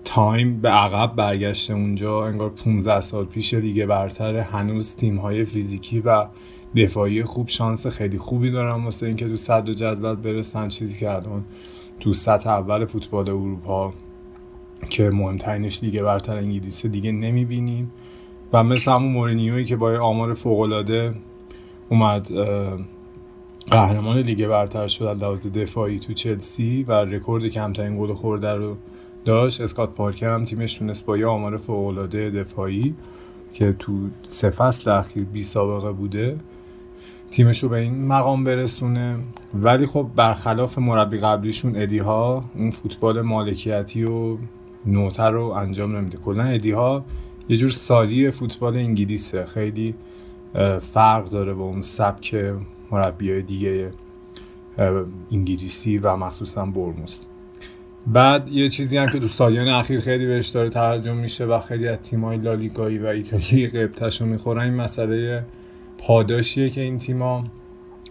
تایم به عقب برگشته اونجا انگار 15 سال پیش دیگه برتر هنوز تیم های فیزیکی و دفاعی خوب شانس خیلی خوبی دارن واسه اینکه تو صد جدول برسن. چیزی که الان تو سطح اول فوتبال اروپا که مهمترینش دیگه برتر انگلیس دیگه نمی‌بینیم. و مثل همون مورینیوی که با آمار فوقالعاده اومد قهرمان لیگ برتر شد از لحاظ دفاعی تو چلسی و رکورد کمترین گل خورده رو داشت. اسکات پارکر هم تیمش تونست با یه آمار فوقالعاده دفاعی که تو سه فصل اخیر بی سابقه بوده تیمش رو به این مقام برسونه. ولی خب برخلاف مربی قبلیشون ادی هاو اون فوتبال مالکیتی و نوتر رو انجام نمیده. کلا ادی هاو یه جور سالی فوتبال انگلیسه. خیلی فرق داره با اون سبک مربی های دیگه انگلیسی و مخصوصا برموس. بعد یه چیزی هم که تو سالیان اخیر خیلی بهش داره ترجمه میشه و خیلی از تیمای لالیگایی و ایتالیایی قبطش رو می‌خورن این مسئله پاداشیه که این تیما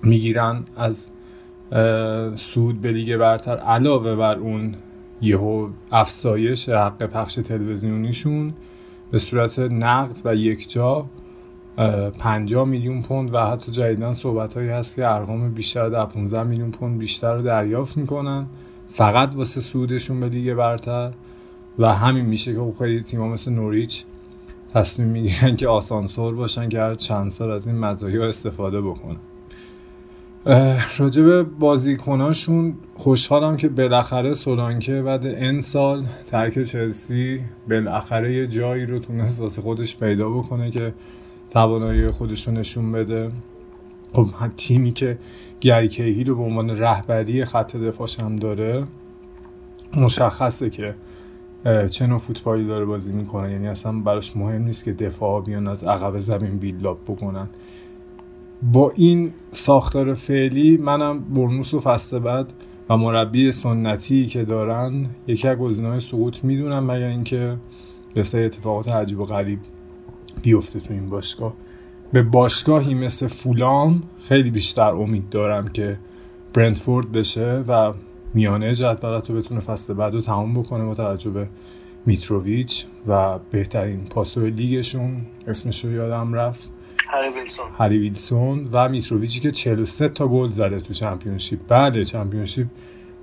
می‌گیرن از سود به لیگ برتر علاوه بر اون یهو افزایش حق پخش تلویزیونیشون به صورت نقد و یک جا 50 میلیون پوند و حتی جدیدن صحبت هایی هست که ارقام بیشتر در 15 میلیون پوند بیشتر رو دریافت می‌کنن. فقط واسه سودشون به لیگ برتر. و همین میشه که خب خیلی تیما مثل نوریچ تصمیم می‌گیرن که آسانسور باشن که هر چند سال از این مزایا استفاده بکنن. راجب بازیکناشون خوشحالم که بالاخره سولانکه بعد این سال ترک چلسی بالاخره یه جایی رو تونست واسه خودش پیدا بکنه که توانایی خودش رو نشون بده. خب تیمی که گری رو به عنوان رهبری خط دفاعش هم داره مشخصه که چه نوع فوتبالی داره بازی می‌کنه. یعنی اصلا براش مهم نیست که دفاع بیان از عقب زمین بیلاب بکنن. با این ساختار فعلی منم برنوس و فسته بعد و مربی سنتی که دارن یکی از گزینه‌های سقوط می‌دونم مگر اینکه یه اتفاقات عجیب و غریب بیفته تو این باشگاه. به باشگاهی مثل فولام خیلی بیشتر امید دارم که برندفورد بشه و میانه جدولت رو بتونه فصل بعد رو تمام بکنه با توجه به میتروویچ و بهترین پاسور لیگشون. اسمش رو یادم رفت. هری ویلسون. و میتروویچی که 43 تا گل زده تو چمپیونشیپ. بعد چمپیونشیپ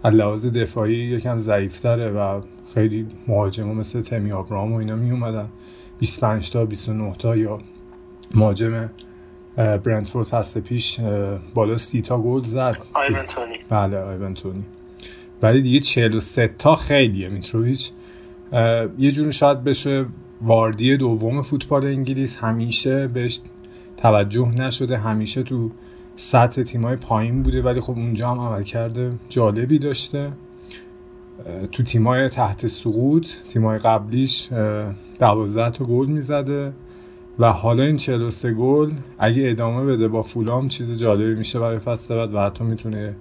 از لحاظ دفاعی یکم ضعیفتره و خیلی مهاجما مثل تمی آبرام و اینا می اومدن 25 تا 29 تا یا مهاجم برندفورد فصل پیش بالا سی تا گل زد. آیونتونی بله آیونتونی ولی دیگه 43 تا خیلیه میتروویچ. یه جوری شاید بشه واردی دوم فوتبال انگلیس همیشه بهش توجه نشده. همیشه تو سطح تیمای پایین بوده ولی خب اونجا هم عمل کرده. جالبی داشته. تو تیمای تحت سقوط تیمای قبلیش 12 تا گل می‌زده. و حالا این 43 گل اگه ادامه بده با فولام چیز جالبی میشه برای فصل بعد و حتی می‌تونه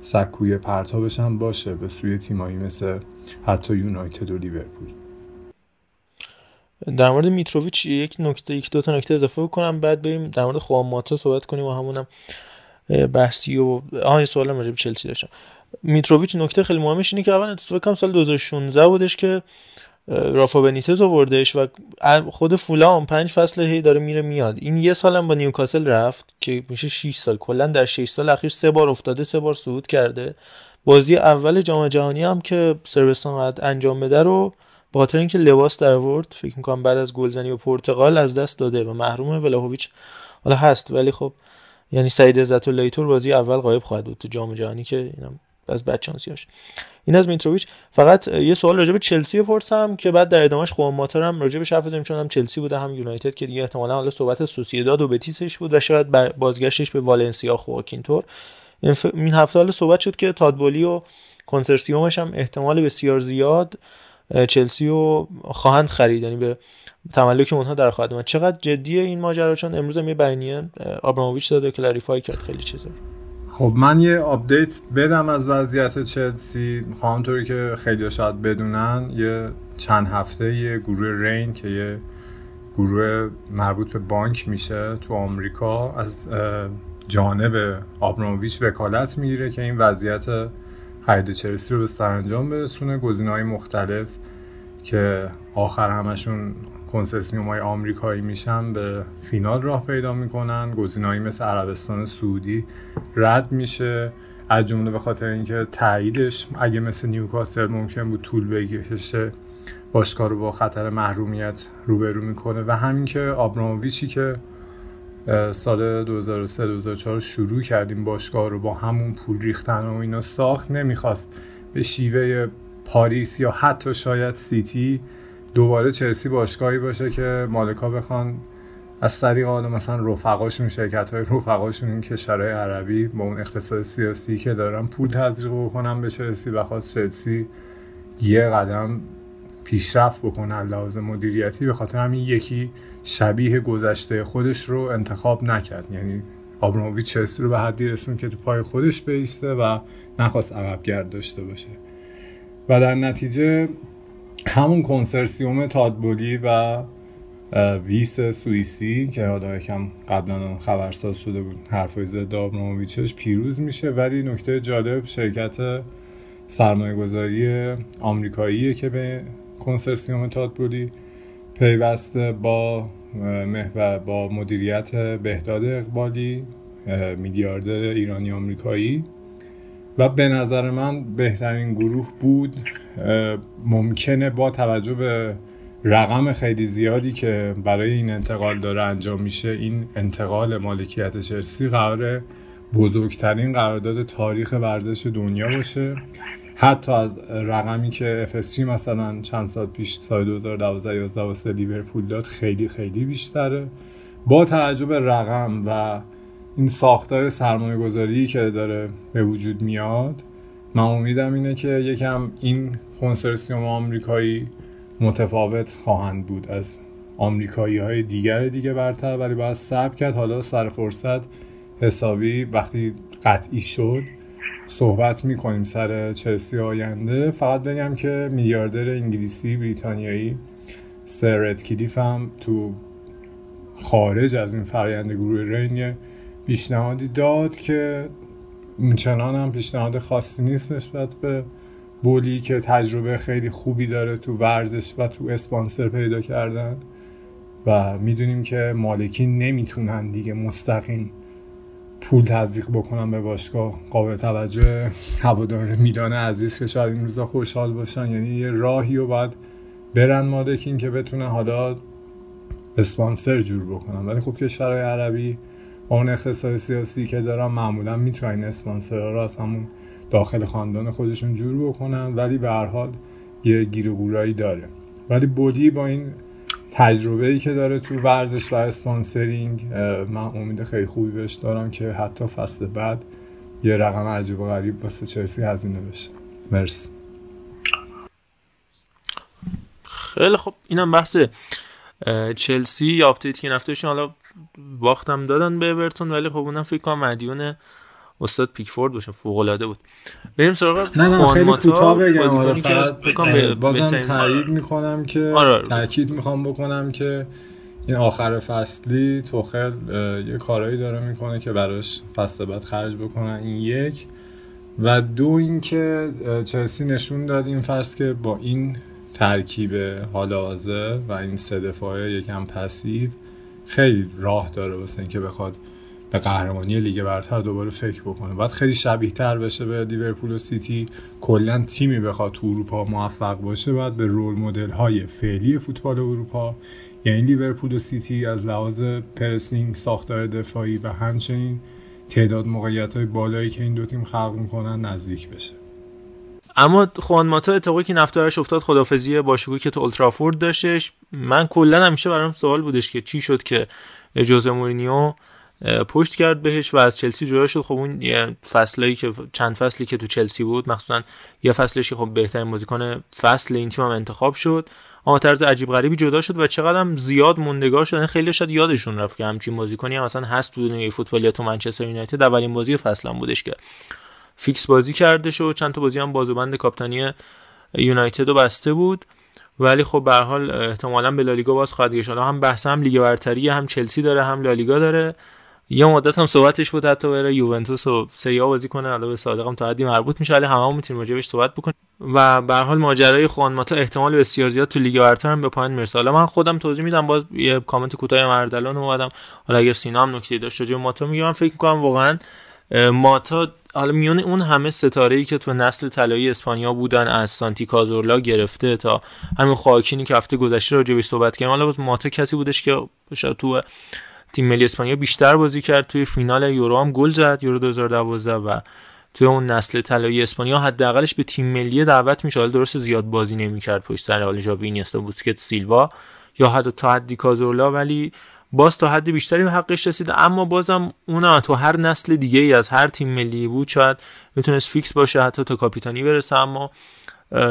سکوی پرتابش هم باشه. به سوی تیمایی مثل حتی یونایتد و لیورپول. در مورد میتروویچ یک نکته یک دو تا نکته اضافه بکنم. بعد بریم در مورد خوان صحبت کنیم و همونم بحثی و آها سوالم راجع به چلسی داشتم. میتروویچ نکته خیلی مهمش اینه که اول اتفاق کم سال 2016 بودش که رافا بنیتز آوردش و خود فولام پنج فصل هی داره میره میاد. این یه سالم با نیوکاسل رفت که میشه 6 سال. کلا در 6 سال اخیر سه بار افتاده سه بار صعود کرده. بازی اول جام جهانی هم که سربستان قد انجام بده رو با خاطر اینکه لباس در ورد فکر می‌کنم بعد از گلزنی و پرتغال از دست داده و محروم ولاهویچ حالا هست. ولی خب یعنی سعید عزت و بازی اول غایب خواهد بود تو جام جهانی که اینم از بدشانسیاش این از میتروویچ. فقط یه سوال راجع به چلسی بپرسم که بعد در ادامهش خوان ماتر هم راجع به حرف بزنیم چون هم چلسی بوده هم یونایتد که دیگه احتمالاً حالا صحبت سوسییداد و بتیسش بود و شاید بازگشتش به والنسیا خواکینتور این هفته حالا صحبت شد که تاد بولی و کنسرسیومش هم احتمال بسیار زیاد چلسی رو خواهند خرید. یعنی به تملک اونها در خواهد اومد. چقدر جدیه این ماجرا؟ چون امروز هم یه بیانیه آبراموویچ داده clarify کرد خیلی چیزا خب من یه update بدم از وضعیت چلسی. همونطوری که خیلی شاید بدونن یه چند هفته یه گروه رین که یه گروه مربوط به بانک میشه تو آمریکا از جانب آبراموویچ وکالت می‌گیره که این وضعیت خرید چلسی رو به سرانجام برسونه. گزینه های مختلف که آخر همشون کنسرسیوم های آمریکایی میشن به فینال راه پیدا می‌کنن. گزینه‌ای مثل عربستان سعودی رد میشه. از جمله به خاطر اینکه تاییدش اگه مثل نیوکاسل ممکن بود طول بکشه باشگاه رو با خطر محرومیت روبرو می‌کنه. و همین که آبراموویچی که سال 2003-2004 شروع کردیم باشگاه رو با همون پول ریختن و اینا ساخت. نمی‌خواست به شیوه پاریس یا حتی شاید سیتی دوباره چلسی باشگاهی باشه که مالکا بخوان از طریق حالا مثلا رفقاشون شرکت های رفقاشون این کشورهای عربی با اون اقتصاد سیاسی که دارن پول تزریق بکنن به چلسی و خواست چلسی یه قدم پیشرفت بکنه لحاظ مدیریتی. به خاطر همین یکی شبیه گذشته خودش رو انتخاب نکرد. یعنی آبراموویچ چلسی رو به حدی رسون که تو پای خودش بیسته و نخواست عقب گرد داشته باشه. و در نتیجه همون کنسرسیوم تادبولی و ویس سوئیسی که حالا یکم قبلا خبرساز شده بود حرفای ضد آبراموویچش پیروز میشه. ولی نکته جالب شرکت سرمایه گذاری آمریکاییه که به کنسرسیوم تادبولی پیوسته با محور با مدیریت بهداد اقبالی میلیاردر ایرانی آمریکایی. و به نظر من بهترین گروه بود ممکنه با توجه به رقم خیلی زیادی که برای این انتقال داره انجام میشه این انتقال مالکیت چلسی قرار بزرگترین قرارداد تاریخ ورزش دنیا باشه. حتی از رقمی که FSG مثلا چند سال پیش سال 2012 11 واسه لیورپول داد خیلی خیلی بیشتره. با توجه به رقم و این ساختار سرمایه گذاری که داره به وجود میاد من امیدم اینه که یکم این کنسرسیوم آمریکایی متفاوت خواهند بود از آمریکایی های دیگر دیگه برتر ولی باید صبر کرد. حالا سر فرصت حسابی وقتی قطعی شد صحبت می‌کنیم سر چلسی آینده. فقط بگم که میلیاردر انگلیسی بریتانیایی سر کلیف هم تو خارج از این فرآیند گروه رین پیشنهادی داد که چنان هم پیشنهاد خاصی نیست نسبت به بولی که تجربه خیلی خوبی داره تو ورزش و تو اسپانسر پیدا کردن و می‌دونیم که مالکین نمی‌تونن دیگه مستقیم پول تزریق بکنن به باشگاه. قابل توجه هواداران میدان عزیز که شاید این روزا خوشحال باشن. یعنی یه راهی رو باید برن مالکین که بتونن حالا اسپانسر جور بکنن. ولی خب کشورهای عربی اون اقتصاد سیاسی که دارن معمولا می‌تونن اسپانسرها رو از همون داخل خاندان خودشون جور بکنن ولی به هر حال یه گیر و داره. ولی بولی با این تجربه ای که داره تو ورزش و sponsoring من امید خیلی خوبی بهش دارم که حتی فصل بعد یه رقم عجیب و غریب واسه چلسی هزینه بشه. مرسی. خیلی خب اینم بحث چلسی یا update که نفتهشون. حالا باختم دادن به اورتون ولی خب اونم فکر کنم مدیون استاد پیکفورد باشه فوق العاده بود. بریم سراغ نه نه خیلی کوتاه بگم. آره فقط بازم تایید می‌کنم که آره, آره. تاکید می‌خوام بکنم که این آخر فصلی توخل یه کارایی داره می‌کنه که براش فصل بعد خرج بکنن این یک. و دو اینکه چلسی نشون داد این فصل که با این ترکیب حال حاضر و این سه دفاعه یکم پسیو خیلی راه داره واسه اینکه بخواد به قهرمانی لیگ برتر دوباره فکر بکنه. باید خیلی شبیه تر بشه به لیورپول و سیتی. کلا تیمی بخواد تو اروپا موفق باشه باید به role model های فعلی فوتبال اروپا یعنی لیورپول و سیتی از لحاظ pressing ساختار دفاعی و همچنین تعداد موقعیت های بالایی که این دو تیم خلق می‌کنن نزدیک بشه. اما خوان ماتا اتفاقی که نفتارش افتاد خداحافظی باشگاهی که تو اولدترافورد داشتش من کلا همیشه برام سوال بودش که چی شد که ژوزه مورینیو پشت کرد بهش و از چلسی جدا شد. خب اون فصلایی که چند فصلی که تو چلسی بود مخصوصا یه فصلش خب بهترین بازیکن فصل این تیم هم انتخاب شد. اما طرز عجیب غریبی جدا شد و چقدر هم زیاد موندگار شد. یعنی خیلی شاید یادشون رفت که همچین بازیکنی هم مثلا هست تو دنیای فوتبال یا تو منچستر یونایتد. اولین بازی فصل هم بودش که فیکس بازی کرده شد چند تا بازی هم بازوبند کاپتانی یونایتد رو بسته بود. ولی خب به حال احتمالاً به لالیگا باز خواهد گشت. هم بحث هم لیگ برتری هم چلسی داره هم لالیگا داره. یه مدت هم صحبتش بود حتی بره یوونتوس و سری بازی کنه. حالا به صادقم تا حدی مربوط میشه ولی هممون می‌تونیم راجع بهش صحبت بکنیم. و به هر حال ماجرای خوان ماتا احتمال بسیار زیاد تو لیگ برتر هم به پایین می‌رسه. حالا من خودم توضیح میدم باز یه کامنت کوتاه مردلان اومدم. حالا اگر سینا هم نکته داشت راجع ماتا میگم. فکر می‌کنم واقعا ماتا حالا میون اون همه ستاره ای که تو نسل طلایی اسپانیا بودن از سانتی کازورلا گرفته تا همین خاکینی که هفته گذشته راجع بهش صحبت کردیم حالا باز ماتا کسی بودش که تو تیم ملی اسپانیا بیشتر بازی کرد توی فینال یورو هم گل زد یورو 2012 و توی اون نسل طلایی اسپانیا حداقلش به تیم ملی دعوت میشه حالا درست زیاد بازی نمی‌کرد پشت سر حال ژاوی اینیستا بوسکتس سیلوا یا حتی تا حدی کازورلا ولی باز تا حد بیشتری به حقش رسید اما بازم اون تو هر نسل دیگه ای از هر تیم ملی بود شاید می‌تونست فیکس باشه حتی تا کاپیتانی برسه اما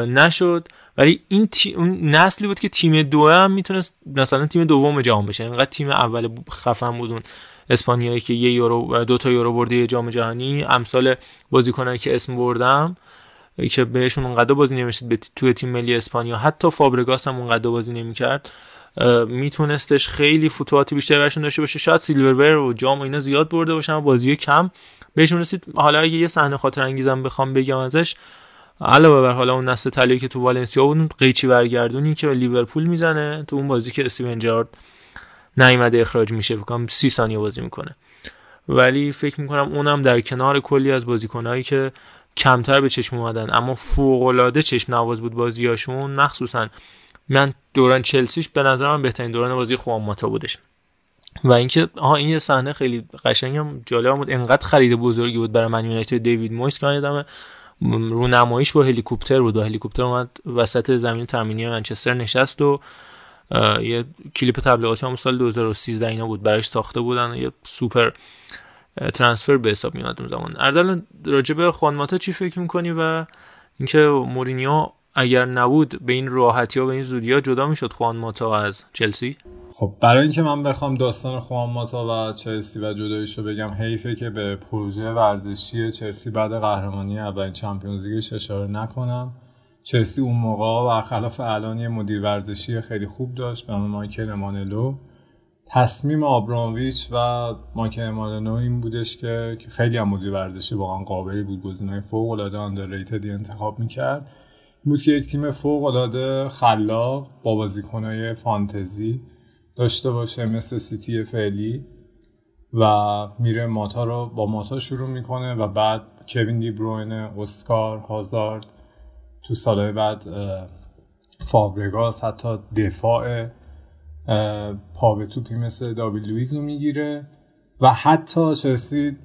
نشد. ولی این تی... اون نسلی بود که تیم دو هم می‌تونست مثلا تیم دوم جام بشه. اینقدر تیم اول خفن بود اون اسپانیایی که یه یورو دو تا یورو برده جام جهانی. امثال بازیکنایی که اسم بردم که بهشون اونقدر بازی نمی‌شد به توی تیم ملی اسپانیا. حتی فابرگاس هم اونقدر بازی نمی‌کرد. میتونستش خیلی فتوحات بیشتری برشون داشته باشه. شاید سیلورور و جام و اینا زیاد برده باشن بازی کم. بهشون رسید. حالا اگه یه صحنه خاطر انگیزم بخوام بگم ازش علاوه بر حالا اون نسل طلایی که تو والنسیا بود قیچی برگردونی که لیورپول می‌زنه تو اون بازی که استیون جارد نیومده اخراج میشه. بکنم سی ثانیه بازی می‌کنه. ولی فکر می‌کنم اونم در کنار کلی از بازیکنهایی که کمتر به چشم اومدن. اما فوق چشم نواز بود بازیاشون. مخصوصا من دوران چلسیش به نظر من بهترین دوران بازی خوان ماتا بودش. و اینکه آها این یه صحنه خیلی قشنگم جالب بود. انقدر خرید بزرگی بود برای من یونایتد دیوید مویس که یادم رونماییش با هلیکوپتر بود. و هلیکوپتر اومد وسط زمین تمرینی منچستر نشست و یه کلیپ تبلیغاتی هم سال 2013 اینا بود. براش ساخته بودن یه super transfer به حساب میاد اون زمان. اردل راجع به خوان ماتا چی فکر می‌کنی؟ و اینکه مورینیو اگر نبود به این راحتی ها به این زودی ها جدا می‌شد خوان ماتا از چلسی؟ خب برای اینکه من بخوام داستان خوان ماتا و چلسی و جداییشو بگم حیفه که به پروژه ورزشی چلسی بعد قهرمانی اولین چمپیونز لیگش اشاره نکنم. چلسی اون موقع برخلاف الان یه مدیر ورزشی خیلی خوب داشت به نام مایکل امانلو. تصمیم آبرامویچ و مایکل امانلو این بودش که خیلی هم مدیر ورزشی واقعا قابلی بود گزینه‌های فوق العاده آندرریتدی انتخاب می‌کرد. بود که یک تیم فوق العاده خلاق با بازیکنهای فانتزی داشته باشه مثل سیتی فعلی و میره ماتا رو با ماتا شروع می‌کنه و بعد کوین دی بروین اسکار هازارد تو سالهای بعد فابرگاس حتی دفاع پا به توپی مثل داوید لویز رو می‌گیره و حتی چلسی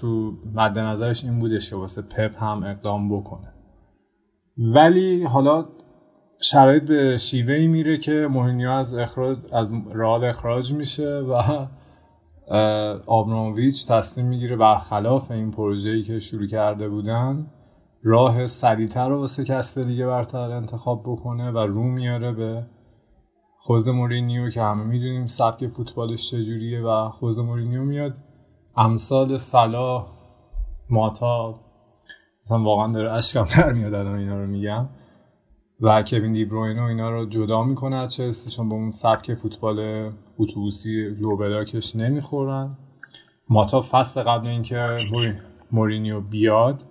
تو مد نظرش این بودش که واسه پپ هم اقدام بکنه. ولی حالا شرایط به شیوه ای میره که مورینیو از اخراج از رال اخراج میشه و آبرامویچ تصمیم می‌گیره برخلاف این پروژه‌ای که شروع کرده بودن راه سریعتر رو واسه کسب دیگه برتر انتخاب بکنه و رو میاره به خوز مورینیو که همه می‌دونیم سبک فوتبالش چجوریه و خوز مورینیو میاد. امثال صلاح ماتا مثلا واقعا داره اشکم در میاد الان اینا رو میگم. و کوین دی بروینو اینا رو جدا می‌کنه از چلسی چون به اون سبک فوتبال اتوبوسی لو بلاکش نمی‌خورن. ماتا فصل قبل اینکه مورینیو بیاد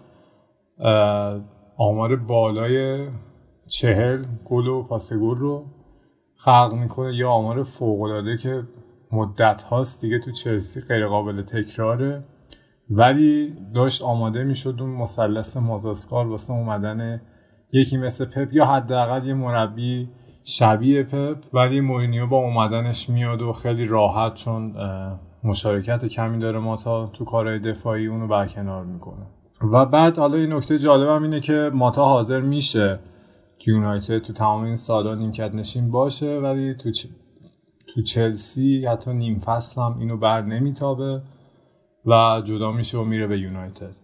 آمار بالای چهل گل و پاس گل رو خلق می‌کنه. یا آمار فوق العاده که مدت هاست دیگه تو چلسی غیر قابل تکراره. ولی داشت آماده می‌شد اون مثلث مازاسکار واسه اومدن یکی مثل پپ یا حداقل یه مربی شبیه پپ ولی مورینیو با اومدنش میاد و خیلی راحت چون مشارکت کمی داره ماتا تو کارهای دفاعی اونو برکنار می‌کنه. و بعد حالا این نکته جالبم اینه که ماتا حاضر میشه تو یونایتد تو تمام این سالا نیمکت نشین باشه ولی تو چ... تو چلسی حتی نیم فصل هم اینو بر نمیتابه. و جدا میشه و میره به یونایتد.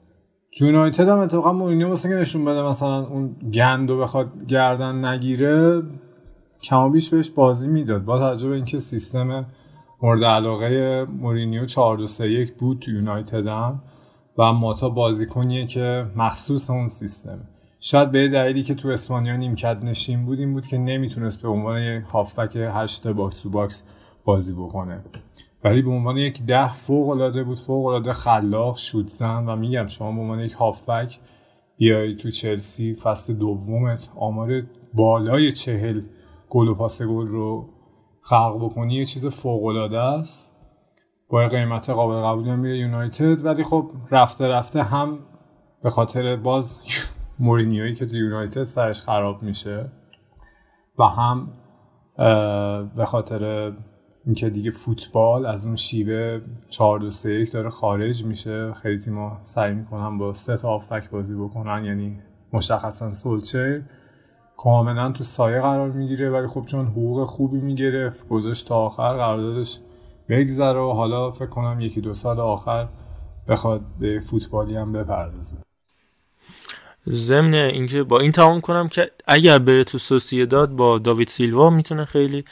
تو یونایتد هم اتفاقا مورینیو واسه که نشون بده مثلا اون گند رو بخواد گردن نگیره کمابیش بهش بازی می‌داد. با توجه به اینکه سیستم مورد علاقه مورینیو 4 2 3 1 بود تو یونایتد هم و ماتا بازیکنیه که مخصوص اون سیستمه. شاید به دلیلی که تو اسپانیا نیمکت نشین بود این بود که نمی‌تونست به عنوان هافبک هشت box to box بازی بکنه. ولی به عنوان یک ده فوق العاده بود فوق العاده خلاق شوت زن و میگم شما به عنوان یک هافبک بیای تو چلسی فصل دومت آمار بالای چهل گل و پاس گل رو خلق بکنی یه چیز فوق العاده است. با قیمت قابل قبولی هم میره یونایتد. ولی خب رفته رفته هم به خاطر باز مورینیویی که تو یونایتد سرش خراب میشه و هم به خاطر اینکه دیگه فوتبال از اون شیوه 4 2 3 1 داره خارج میشه. خیلی تیم‌ها سعی می‌کنن با سه تا آفک بازی بکنن یعنی مشخصا سولچر کاملا تو سایه قرار می‌گیره ولی خب چون حقوق خوبی می‌گرفت گذاشت تا آخر قراردادش بگذره و حالا فکر کنم یکی دو سال آخر بخواد به فوتبالی هم بپردازه. ضمن اینکه با این تمام کنم که اگر بره تو داد با داوید سیلوا می‌تونه خیلی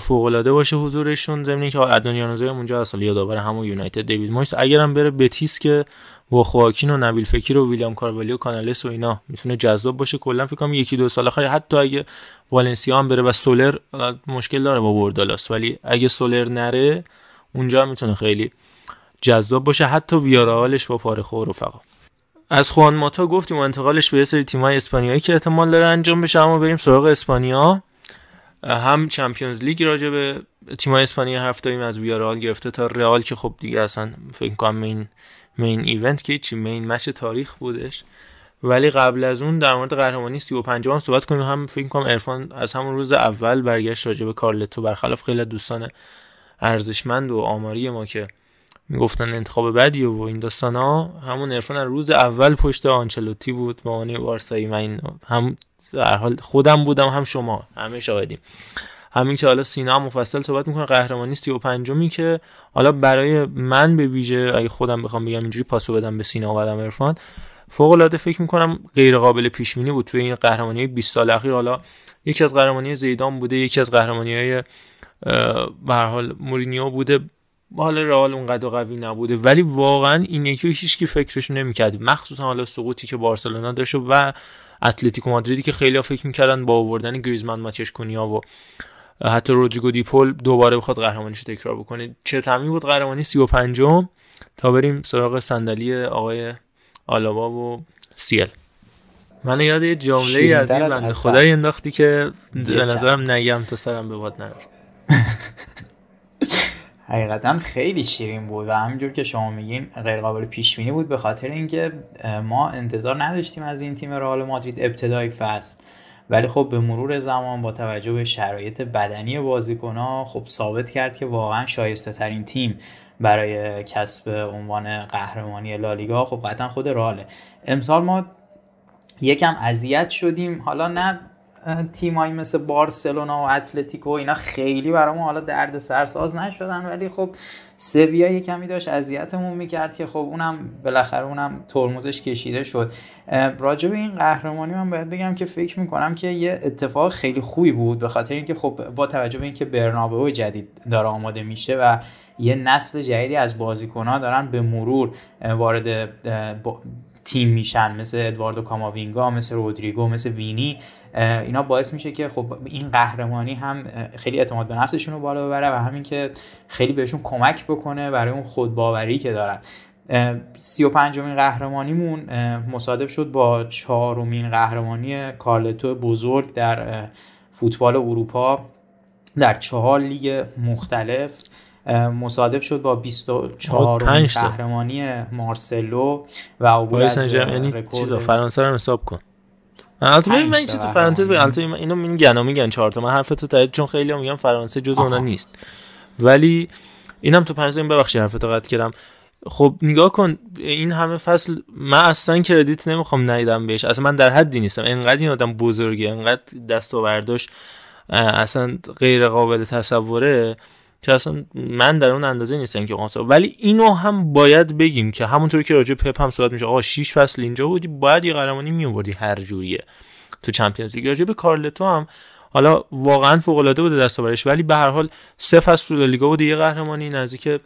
فوق العاده باشه حضورشون زمینی که ادونیانوزای اونجا اصلا یادآور همون یونایتد دیوید مویس اگرم بره بتیس که با خواکین و نبیل فکیر و ویلیام کاروالی و کانالس و اینا می‌تونه جذاب باشه کلا فکر کنم یکی دو سال آخر. حتی اگه والنسیا هم بره و سولر مشکل داره با بردالاس ولی اگه سولر نره اونجا می‌تونه خیلی جذاب باشه. حتی ویارالش با پاره و رفقا از خوان ماتا گفتیم انتقالش به سری تیمای اسپانیایی که احتمال داره انجام بشه اما بریم سراغ اسپانیا. هم چمپیونز لیگ راجع به تیمای اسپانیا حرف داریم از ویارال گرفته تا رئال که خب دیگه اصلا فکر کنم مین مین ایونت که چی مین مچ تاریخ بودش. ولی قبل از اون در مورد قهرمانی 35 هم صحبت کنیم. هم فکر کنم ارفان از همون روز اول برگشت راجع به کارلتو برخلاف خیلی دوستان ارزشمند و آماری ما که می‌گفتن انتخاب بدی و این داستان ها همون ارفان روز اول پشت آنچلوتی بود به عنوان بارسایی من هم در حال خودم بودم هم شما همه شاهدیم. همین که حالا سینا هم مفصل صحبت می‌کنه قهرمانی 35 می که حالا برای من به ویژه اگه خودم بخوام بگم اینجوری پاسو بدم به سینا و آدم عرفان فوق العاده فکر می‌کنم غیر قابل پیش بینی بود توی این قهرمانی 20 سال اخیر. حالا یکی از قهرمانی زیدان بوده یکی از قهرمانی های به حال مورینیو بوده. حالا رئال اونقدر قوی نبوده. ولی واقعا این یکی هیچ کی فکرش نمی‌کرد. مخصوصا حالا سقوطی که بارسلونا داشت و اتلتیکو مادریدی که خیلی فکر می‌کردن با آوردن گریزمان ماتیش کنیا و حتی رودریگو دیپول دوباره بخواد قهرمانیش تکرار بکنه. چه تمی بود قهرمانی؟ 35 تا بریم سراغ صندلی آقای آلاوا و سیل. من یاد یه جمله از این بنده خدایی انداختی که به نظرم نگم تا سرم به باد نرفت. حقیقتا خیلی شیرین بود و همینجور که شما میگین غیر قابل پیش بینی بود به خاطر اینکه ما انتظار نداشتیم از این تیم رئال مادرید ابتدای فصل. ولی خب به مرور زمان با توجه به شرایط بدنی بازیکنها خب ثابت کرد که واقعا شایسته ترین تیم برای کسب عنوان قهرمانی لالیگا خب قطعا خود راله امسال ما یکم اذیت شدیم. حالا نه تیمایی مثل بارسلونا و اتلتیکو اینا خیلی برامون حالا درد سرساز نشدن. ولی خب سویا یه کمی داشت اذیتمون می‌کرد که خب اونم بالاخره اونم ترمزش کشیده شد. راجع این قهرمانی من باید بگم که فکر می‌کنم که یه اتفاق خیلی خوبی بود به خاطر اینکه خب با توجه به اینکه برنابهو جدید داره آماده میشه و یه نسل جدیدی از بازیکنها دارن به مرور وارد تیم میشن مثل ادواردو کاماوینگا مثل رودریگو مثل وینی. اینا باعث میشه که خب این قهرمانی هم خیلی اعتماد به نفسشون رو بالا ببره و همین که خیلی بهشون کمک بکنه برای اون خودباوری که دارن. سی و پنجمین قهرمانیمون مصادف شد با چهارمین قهرمانی کارلتو بزرگ در فوتبال اروپا در چهار لیگ مختلف. مصادف شد با 24 قهرمانی مارسلو و عبور از یعنی چیزا فرانسه رو حساب کن. البته من این چیز تو بگم البته اینو میگن میگن چهار تا. من حرفتو تایید چون خیلی میگن فرانسه جز اونا نیست. ولی اینم تو پرانتز این ببخشید حرفتو قطع کردم. خب نگاه کن این همه فصل من اصلا کردیت نمی‌خوام ندیدم بهش. اصلا من در حدی نیستم. انقدر این آدم بزرگه انقدر دستاورداش اصلا غیر قابل تصوره. که اصلا من در اون اندازه نیستم که قاسا ولی اینو هم باید بگیم که همونطور که راجع پپ هم صحبت میشه آقا 6 فصل اینجا بودی باید یه قهرمانی میوردی هر جوریه تو چمپیونز لیگ. راجع به کارلتو هم حالا واقعا فوق العاده بوده دستاوردش ولی به هر حال سه فصل تو لیگا بوده یه قهرمانی نزدیک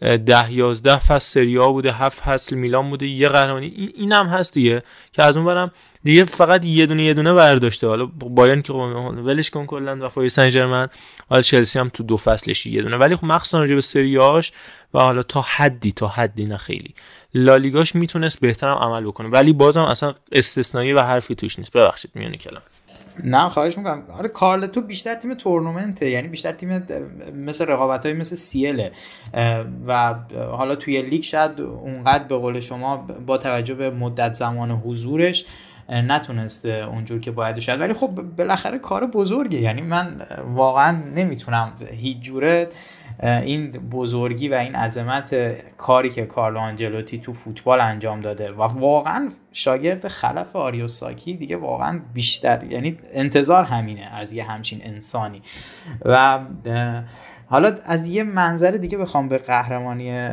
ده یازده فصل سریا بوده هفت فصل میلان بوده یه قهرمانی. این هم هست دیگه که از اون برم دیگه فقط یه دونه یه دونه برداشته. حالا بایرن که ولش کن کلا و پاریس سن ژرمن حالا چلسی هم تو دو فصلش یه دونه. ولی خب مخصوصا راجع به سریاش و حالا تا حدی تا حدی نه خیلی. لالیگاش می‌تونست بهترم عمل بکنه. ولی بازم اصلا استثنایی و حرفی توش نیست. ببخشید میونی کلام. نه خواهش می‌کنم. آره کارلتو بیشتر تیم تورنمنته. یعنی بیشتر تیم مثل رقابت های مثل سیله و حالا توی لیگ شاید اونقدر به قول شما با توجه به مدت زمان حضورش نتونسته اونجور که باید شد ولی خب بالاخره کار بزرگه. یعنی من واقعا نمی‌تونم هیچ جوره این بزرگی و این عظمت کاری که کارلو آنجلوتی تو فوتبال انجام داده و واقعا شاگرد خلف آریوساکی دیگه واقعا بیشتر یعنی انتظار همینه از یه همچین انسانی. و حالا از یه منظر دیگه بخوام به قهرمانی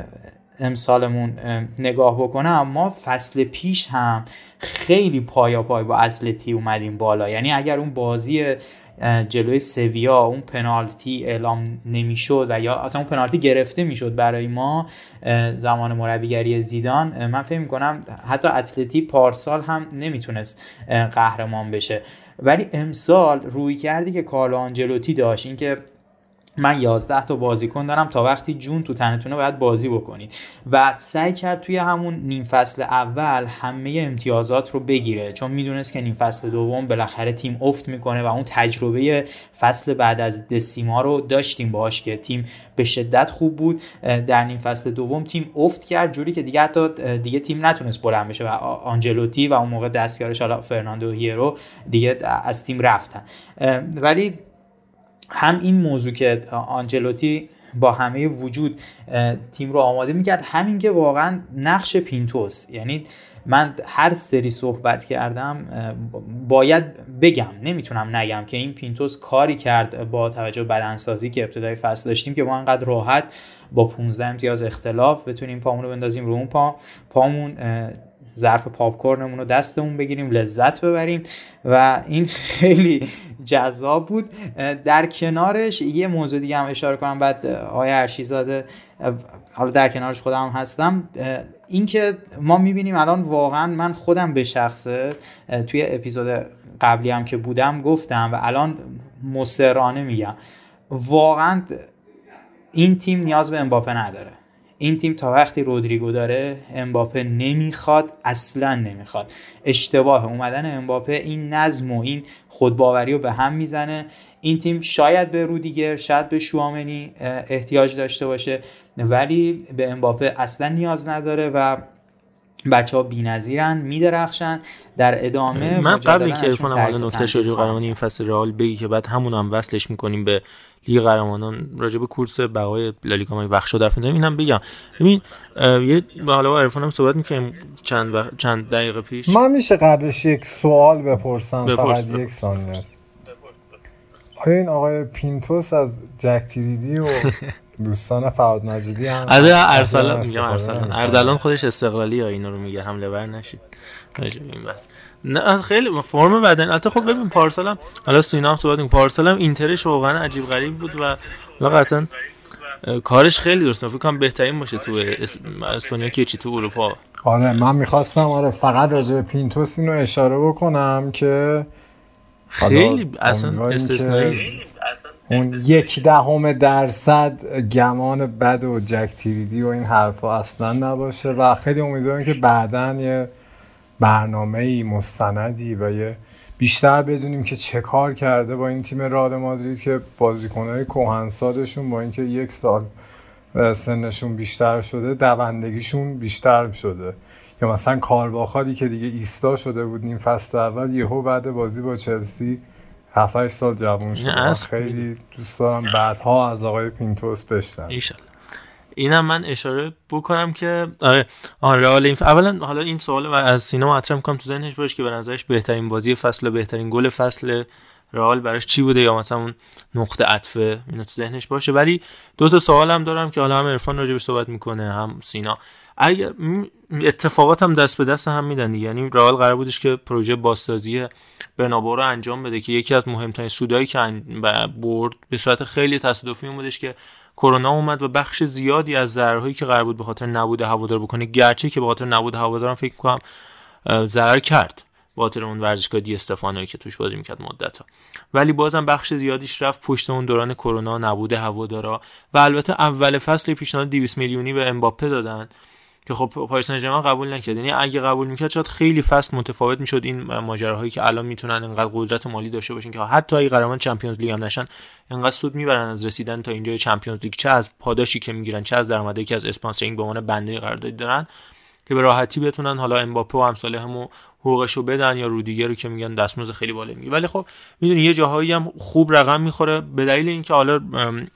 امسالمون نگاه بکنم ما فصل پیش هم خیلی پایا پای با اتلتی اومدیم بالا. یعنی اگر اون بازی جلوی سویا اون پنالتی اعلام نمی‌شد و یا اصلا اون پنالتی گرفته می‌شد برای ما زمان مربیگری زیدان من فکر می‌کنم حتی اتلتی پارسال هم نمی‌تونست قهرمان بشه. ولی امسال روی کردی که کارلو آنجلوتی داشت اینکه من 11 تا بازیکن دارم تا وقتی جون تو تنتونه باید بازی بکنید و سعی کرد توی همون نیم فصل اول همه امتیازات رو بگیره. چون می‌دونست که نیم فصل دوم بالاخره تیم افت می‌کنه و اون تجربه فصل بعد از دسیما رو داشتیم باش که تیم به شدت خوب بود. در نیم فصل دوم تیم افت کرد. جوری که دیگه حتی دیگه تیم نتونست بلند بشه و آنجلوتی و اون موقع دستیارش حالا فرناندو هیرو دیگه از تیم رفتن. ولی هم این موضوع که آنجلوتی با همه وجود تیم رو آماده می‌کرد همین که واقعا نقش پینتوس. یعنی من هر سری صحبت کردم باید بگم نمی‌تونم نگم که این پینتوس کاری کرد با توجه بدنسازی که ابتدای فصل داشتیم که ما انقدر راحت با 15 امتیاز اختلاف بتونیم پامون رو بندازیم رو اون پا. پامون ظرف پاپکورنمون رو دستمون بگیریم لذت ببریم. و این خیلی جذاب بود. در کنارش یه موضوع دیگه هم اشاره کنم بعد آقای ارشیزاده حالا در کنارش خودم هستم. اینکه ما می‌بینیم الان واقعا من خودم به شخصه توی اپیزود قبلی هم که بودم گفتم و الان مصرانه میگم. واقعا این تیم نیاز به امباپه نداره. این تیم تا وقتی رودریگو داره امباپه نمی‌خواد اصلا نمی‌خواد. اشتباه اومدن امباپه این نظم و این خودباوری رو به هم می‌زنه. این تیم شاید به رودیگر شاید به شوامنی احتیاج داشته باشه ولی به امباپه اصلا نیاز نداره و بچه ها بی نظیرن میدرخشن. در ادامه من قبل اینکه ارفان حالا نکته شجاع قهرمانی این فصل رئال بگی که بعد همون هم وصلش می‌کنیم به لیگ قهرمانان راجع به کورس بقای لالیگا ما بخشو در فیلم اینم بگم. ببین یه حالا با عرفان هم صحبت می‌کنیم چند و... چند دقیقه پیش. من میشه قبلش یک سوال بپرسم بپرس فقط یک ثانیه. آیا این آقای پینتوس از جک تیریدی و دوستان فراد مجیدی هم آره ارسلان میگم ارسلان. اردلان خودش استقلالی یا اینا رو میگه حمله ور نشید. این بس نه خیلی فرم بدن. البته خب ببین پارسال هم حالا سینا هم صحبت پارسال هم اینترش واقعا عجیب غریب بود و قطعا کارش خیلی درست فکر کنم بهترین باشه تو اسپانیا که چی تو اروپا. آره من می‌خواستم آره فقط راجع به پینتوس اینو اشاره بکنم که خیلی اصلا استثنایی. اون یک دهم درصد گمان بد و جک تیریدی و این حرفا اصلا نباشه و خیلی امیدوارم که بعدا یه برنامه مستندی و یه بیشتر بدونیم که چه کار کرده با این تیم رئال مادرید که بازیکنهای کهنسالشون با اینکه یک سال سنشون بیشتر شده دوندگیشون بیشتر شده. یا مثلا کارواخالی که دیگه ایستا شده بود نیم فصل اول یهو بعد بازی با چلسی 7 سال جوان شده خیلی دوست دارم بعدها از آقای پینتوس بشنم اینم من اشاره بکنم که آره آن رئال این اولا حالا این سوال و از سینا مطرح می‌کنم تو ذهنش باشه که به نظرش بهترین بازی فصل و بهترین گل فصل رئال براش چی بوده یا مثلا اون نقطه عطف اینا تو ذهنش باشه. ولی دو تا سوال هم دارم که حالا هم عرفان راجبش صحبت می‌کنه هم سینا. اگه اتفاقات هم دست به دست هم میدن یعنی رئال قرار بودش که پروژه بازسازی برنابو رو انجام بده که یکی از مهمترین سودایی که برد به صورت خیلی تصادفی بودش که کرونا اومد و بخش زیادی از ضررهایی که قرار بود به خاطر نبود هوادار بکنه گرچه که به خاطر نبود هوادارم فکر کنم ضرر کرد خاطر اون ورزشگاه دی استفانوی که توش بازی می‌کرد مدت ولی بازم بخش زیادیش رفت پشت اون دوران کرونا نبود هوادارا و البته اول فصل پیشنهاد 200 میلیونی به امباپه دادن. که خب پاریس سن قبول نکرد. یعنی اگه قبول می‌کرد شاید خیلی فصل متفاوت می‌شد این ماجراهایی که الان می‌تونن انقدر قدرت مالی داشته باشن که حتی اگه قهرمان چمپیونز لیگ هم نشن انقدر سود می‌برن از رسیدن تا اینجای چمپیونز لیگ چه از پاداشی که می‌گیرن چه از درآمدی که از sponsoring به عنوان بنده قرارداد دارن که به راحتی بتونن حالا امباپه و امثالهم و حقوقشو بدن یا رودیگر رو که میگن دستمزد خیلی بالا میگه. ولی خب می‌دونی یه جاهایی هم خوب رقم می‌خوره. به دلیل اینکه حالا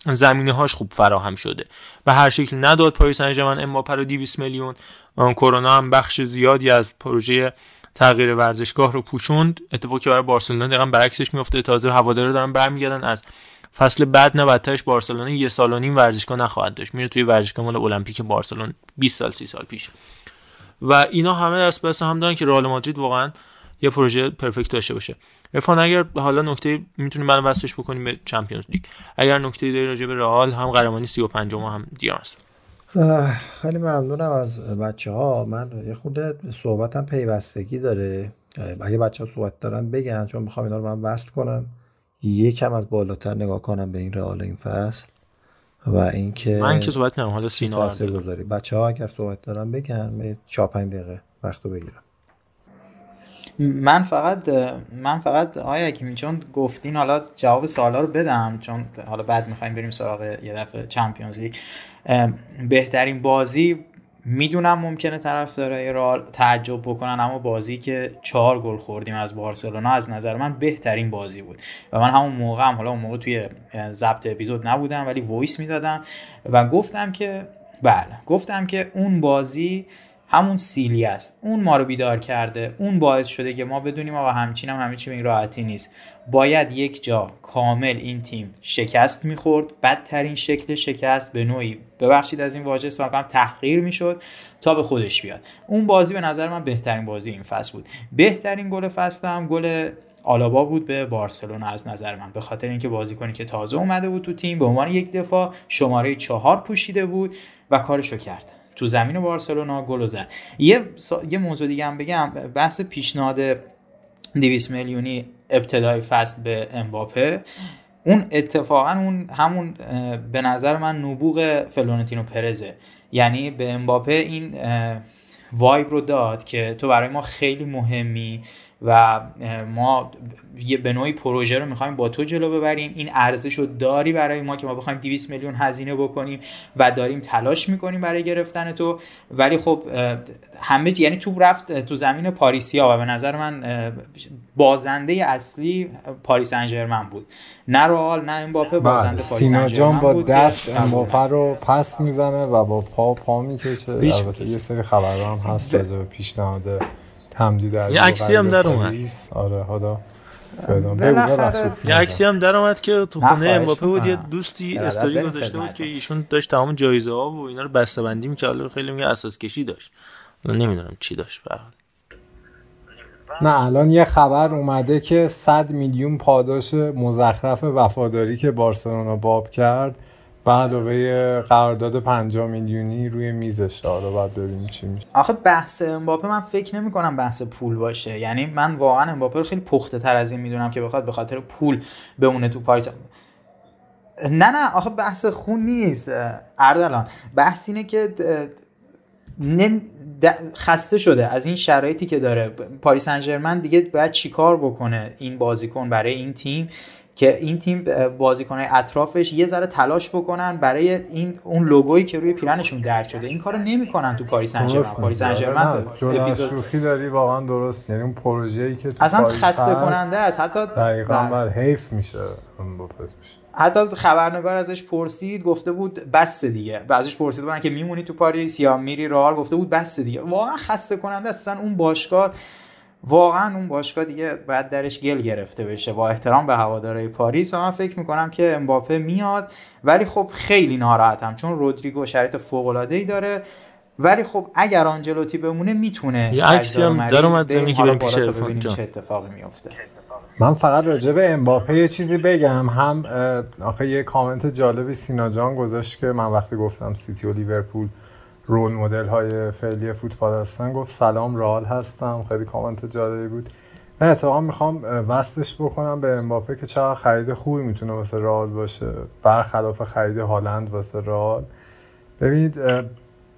زمینه هاش خوب فراهم شده و هر شکل نداد پاریس سن ژرمن امباپه رو 200 میلیون کرونا هم بخش زیادی از پروژه تغییر ورزشگاه رو پوشوند اتفاقی برای بارسلونا دقیقا برعکسش میفته تازه هوادارا دارن برمیگردن. از فصل بعد نه بدترش بارسلونا یه سال و نیم ورزشگاه نخواهد داشت. میره توی ورزشگاه مال المپیک بارسلون 20 سال 30 سال پیش. و اینا همه دست بس هم دارن که رئال مادرید واقعا یه پروژه پرفکت داشته باشه. ارفان اگر حالا نکته می‌تونیم برای وصلش بکنیم به چمپیونز لیگ. اگر نکته داری راجع به رئال هم قهرمانی 35 هم دیگه است. خیلی ممنونم از بچه ها من یه خورده صحبتم پیوستگی داره. اگه بچه ها صحبت دارن بگن چون می‌خوام اینا رو من وصل کنم. یکم از بالاتر نگاه کنم به این رئال این فصل. و اینکه من که صحبت نمیم حالا سینا گذاری بچه ها اگر صحبت دارن بگن 4 5 دقیقه وقت رو بگیرم. من فقط من فقط آیا که چون گفتین حالا جواب سوالا رو بدم چون حالا بعد می‌خوایم بریم سراغ یه دفعه چمپیونز لیگ. بهترین بازی می‌دونم ممکنه طرفدارای رئال تعجب بکنن اما بازی که چهار گل خوردیم از بارسلونا از نظر من بهترین بازی بود. و من همون موقع هم حالا اون موقع توی ضبط اپیزود نبودم ولی وایس می‌دادم و گفتم که بله گفتم که اون بازی همون سیلی است. اون ما رو بیدار کرده. اون باعث شده که ما بدونیم آقا همچین هم همه چی راحتی نیست. باید یک جا کامل این تیم شکست می‌خورد. بدترین شکل شکست به نوعی ببخشید از این واژه کنم تحقیر می‌شد تا به خودش بیاد. اون بازی به نظر من بهترین بازی این فصل بود. بهترین گل فصل هم گل آلابا بود به بارسلونا از نظر من. به خاطر اینکه بازیکنی که تازه اومده بود تو تیم به عنوان یک دفاع شماره چهار پوشیده بود و کارشو کرد. تو زمین بارسلونا گل زد. یه یه موضوع دیگه هم بگم. بحث پیشنهاد 200 میلیونی ابتدای فصل به امباپه. اون اتفاقا اون همون به نظر من نبوغ فلورنتینو پرزه. یعنی به امباپه این وایب رو داد که تو برای ما خیلی مهمی و ما یه به نوعی پروژه رو می‌خوایم با تو جلو ببریم. این ارزش رو داری برای ما که ما بخوایم 200 میلیون هزینه بکنیم و داریم تلاش می‌کنیم برای گرفتن تو. ولی خب همه یعنی تو رفت تو زمین پاریسیا و به نظر من بازنده اصلی پاریس انجرمن بود. نه رئال نه امباپه بله، بازنده پاریس انجرمن با دست امباپه رو پس می‌زنه و با پا پا می‌کشه. البته یه سری خبرام هست راجع به پیشنهاد تمدید یه عکسی هم در اومد. آره حالا یه عکسی هم در اومد که تو خونه امباپه بود یه دوستی استوری گذاشته بود که ایشون داشت تمام جایزه ها و اینا رو بسته بندی می‌کرد. حالا خیلی میگه اساس کشی داشت. نمی‌دونم چی داشت برحال نه الان یه خبر اومده که 100 میلیون پاداش مزخرف وفاداری که بارسلونا باب کرد به علاوه قرارداد 50 میلیونی روی میزش حالا باید ببینیم چی میشه. آخه بحث امباپه من فکر نمی کنم بحث پول باشه. یعنی من واقعا امباپه رو خیلی پخته تر از این می‌دونم که بخواد به خاطر پول بمونه تو پاریس. نه نه آخه بحث خون نیست اردلان. بحث اینه که خسته شده از این شرایطی که داره. پاریس سن ژرمن دیگه باید چیکار بکنه این بازیکن برای این تیم؟ که این تیم بازیکنهای اطرافش یه ذره تلاش بکنن برای این اون لوگویی که روی پیرنشون درج شده. این کارو نمی‌کنن تو پاریس سن پاریس سن ژرمن شوخی داری واقعا درست یعنی اون پروژه‌ای که تو اصلا خسته کننده است. حتی دقیقاً بله. بعد حیف میشه حتی خبرنگار ازش پرسید گفته بود بس دیگه. بعضیش پرسید بودن که میمونی تو پاریس یا میری رئال؟ گفته بود بس دیگه. واقعا خسته کننده است. اصلا اون باشگاه واقعا اون باشگاه دیگه باید درش گل گرفته بشه با احترام به هوادارهای پاریس. و من فکر می‌کنم که امباپه میاد ولی خب خیلی ناراحتم چون رودریگو شرایط فوق العاده ای داره. ولی خب اگر آنجلوتی بمونه می‌تونه یه عکسی هم در اومد زمین که پیش چه اتفاقی میفته من فقط راجع به امباپه یه چیزی بگم. هم آخه یه کامنت جالبی سینا جان گذاشت که من وقتی گفتم سیتی و لیورپول role model های فعلی فوتبال هستن. گفت سلام رال هستم. خیلی کامنت جالبی بود. من اتفاقا می‌خوام وصلش بکنم به امباپه که چقدر خرید خوبی می‌تونه واسه رال باشه. برخلاف خرید هالند واسه رال ببینید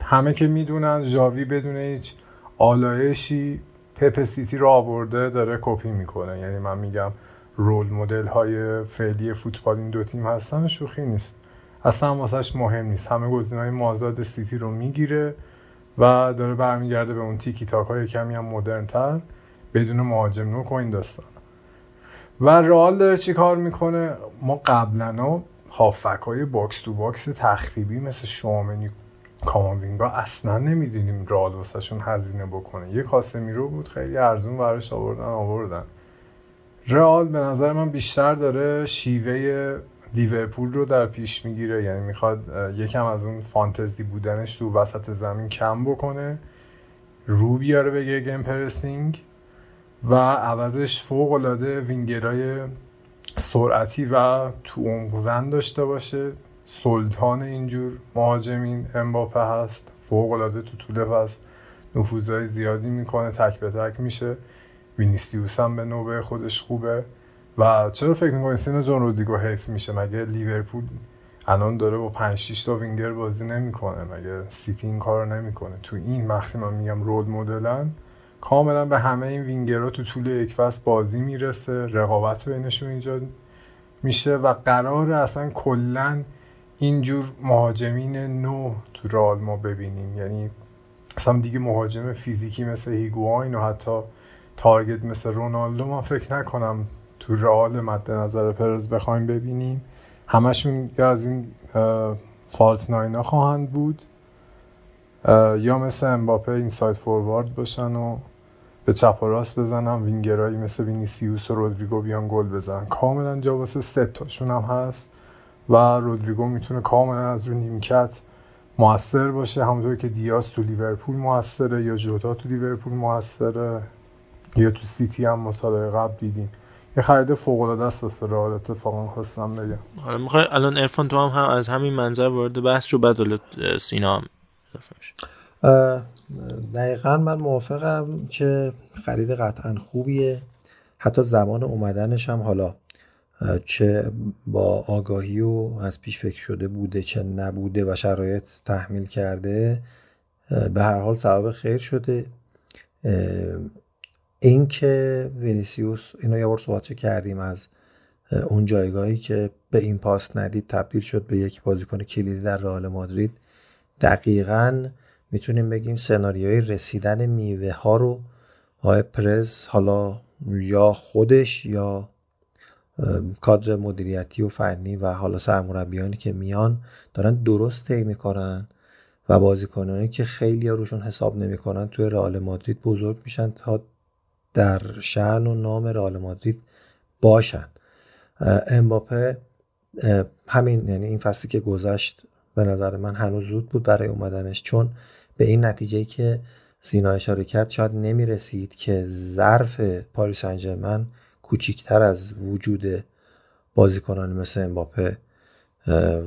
همه که می‌دونن ژاوی بدون هیچ آلایشی پپ سیتی رو آورده داره کپی می‌کنه. یعنی من میگم role model های فعلی فوتبال این دو تیم هستن شوخی نیست. اصلا واسهش مهم نیست. همه های مازاد سیتی رو می‌گیره و داره برمیگرده به اون تیکی تاکای کمی هم مدرن تر بدون مهاجم نوک و این داستان. و رئال داره چی کار می‌کنه؟ ما قبلا هافبک های box to box تخریبی مثل شوامنی کاماوینگا اصلا نمی‌دونیم رئال واسهشون هزینه بکنه. یه کاسمیرو بود خیلی ارزون براش آوردن آوردن. رئال به نظر من بیشتر داره شیوه لیورپول رو در پیش می‌گیره. یعنی می‌خواد یکم از اون فانتزی بودنش تو وسط زمین کم بکنه. رو بیاره به gegenpressing و عوضش فوق العاده وینگرای سرعتی و تو عمق زن داشته باشه. سلطان اینجور مهاجمین امباپه هست فوق العاده تو طول فصل نفوذهای زیادی می‌کنه تک به تک میشه. وینیسیوس هم به نوبه خودش خوبه. و چرا فکر می‌کنی سینا جان رودریگو حیف میشه؟ مگه لیورپول الان داره با 5 6 تا وینگر بازی نمی‌کنه؟ مگه سیتی این کارو نمی‌کنه؟ تو این وقتی من میگم role model ن کاملا به همه این وینگرها تو طول یک فصل بازی می‌رسه رقابت بینشون ایجاد میشه و قرار اصلا کلا اینجور مهاجمین نو تو رال ما ببینیم. یعنی اصلا دیگه مهاجم فیزیکی مثل هیگواین و حتی target مثل رونالدو ما فکر نکنم تو رئال مد نظر پرز بخوایم ببینیم. همشون یا از این false nine ا خواهند بود یا مثل امباپه این side forward باشن و به چپ و راست بزنم وینگرایی مثل وینیسیوس و رودریگو بیان گل بزنن. کاملا جا واسه سه تاشون هم هست و رودریگو می‌تونه کاملا از رو نیمکت موثر باشه. همونطور که دیاز تو لیورپول موثره یا جوتا تو لیورپول موثره یا تو سیتی هم مسابقه قبل دیدیم. یه خرید فوق العاده است واسه رئال اتفاقا خواستم بگم. حالا می‌خوای الان ارفان تو هم, هم از همین منظر وارد بحث رو بعد سینا هم دقیقا من موافقم که خرید قطعا خوبیه. حتی زمان اومدنش هم حالا چه با آگاهی و از پیش فکر شده بوده چه نبوده و شرایط تحمیل کرده به هر حال سبب خیر شده. اینکه وینیسیوس اینو یه بار صحبت کردیم از اون جایگاهی که به این پاس ندید تبدیل شد به یک بازیکن کلیدی در رئال مادرید. دقیقا می‌تونیم بگیم سناریوی رسیدن میوه ها رو آقای پرز حالا یا خودش یا کادر مدیریتی و فنی و حالا سرمربیانی که میان دارن درست طی می‌کنن و بازیکنانی که خیلی روشون حساب نمی‌کنن توی رئال مادرید بزرگ میشن تا در شعن و نام رئال مادرید باشن. امباپه همین یعنی این فصلی که گذشت به نظر من هنوز زود بود برای اومدنش چون به این نتیجه که سینا اشاره کرد شاید نمی رسید که ظرف پاریس انجرمن کوچیکتر از وجود بازیکنان مثل امباپه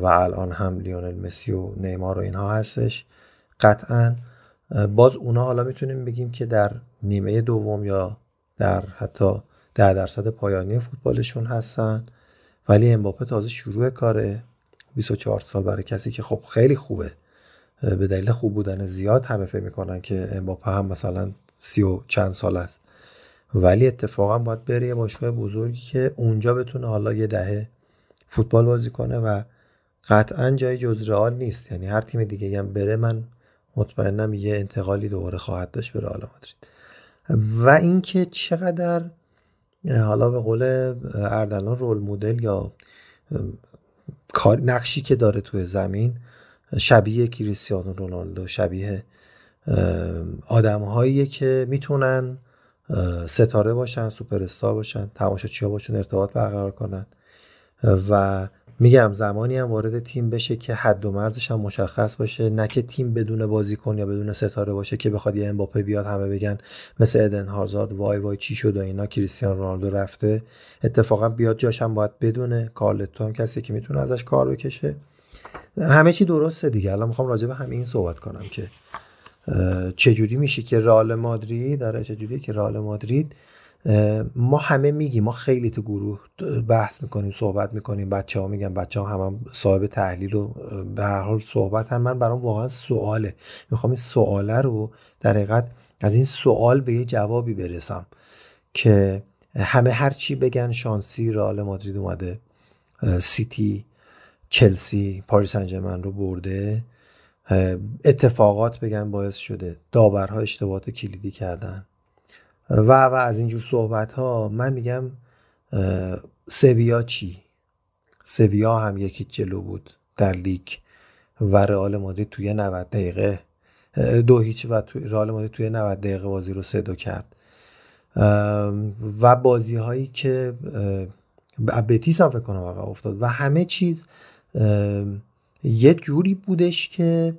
و الان هم لیونل مسی و نیمار و اینها هستش. قطعا باز اونا حالا می‌تونیم بگیم که در نیمه دوم یا در حتی ده درصد پایانی فوتبالشون هستن. ولی امباپه تازه شروع کاره. 24 سال برای کسی که خب خیلی خوبه. به دلیل خوب بودن زیاد همه فکر می‌کنن که امباپه هم مثلا سی و چند سال است. ولی اتفاقا باید بره یه باشگاه بزرگی که اونجا بتونه حالا یه دهه فوتبال بازی کنه و قطعا جای جز رئال نیست. یعنی هر تیم دیگه هم بره من مطمئنم یه انتقالی دوباره خواهد داشت به رئال مادرید. و اینکه چقدر حالا به قول اردلان رول مدل یا نقشی که داره توی زمین شبیه کریستیانو رونالدو شبیه آدم که می‌تونن ستاره باشن سوپر استار باشن تماشاچی باشن ارتباط برقرار کنن. و میگم زمانی هم وارد تیم بشه که حد و مرزش هم مشخص باشه نه که تیم بدون بازیکن یا بدون ستاره باشه که بخواد یه امباپه بیاد همه بگن مثل ادن هازارد وای وای چی شد و اینا کریستیان رونالدو رفته. اتفاقا بیاد جاش هم باید بدونه. کارلتو کسی که می‌تونه ازش کار بکشه. همه چی درسته دیگه. الان می‌خوام راجع به همین صحبت کنم که چجوری میشه که رئال مادرید داره چجوری که رئال مادرید ما همه میگیم ما خیلی تو گروه بحث می‌کنیم صحبت می‌کنیم. بچه ها میگن بچه ها هم, هم صاحب تحلیل و به هر حال صحبت هم. من برام واقعا سواله. می‌خوام این سواله رو در حقیقت از این سوال به یه جوابی برسم که همه هر چی بگن شانسی رئال مادرید اومده سیتی چلسی پاریس انجمن رو برده. اتفاقات بگن باعث شده. داورها اشتباهات کلیدی کردن. و و از اینجور صحبت ها من میگم سویا چی؟ سویا هم یکی جلو بود در لیگ و رئال مادرید توی 90 دقیقه دو هیچ و توی رئال مادرید توی 90 دقیقه بازی رو سه دو کرد. و بازی هایی که بتیس هم فکر کنم افتاد و همه چیز یه جوری بودش که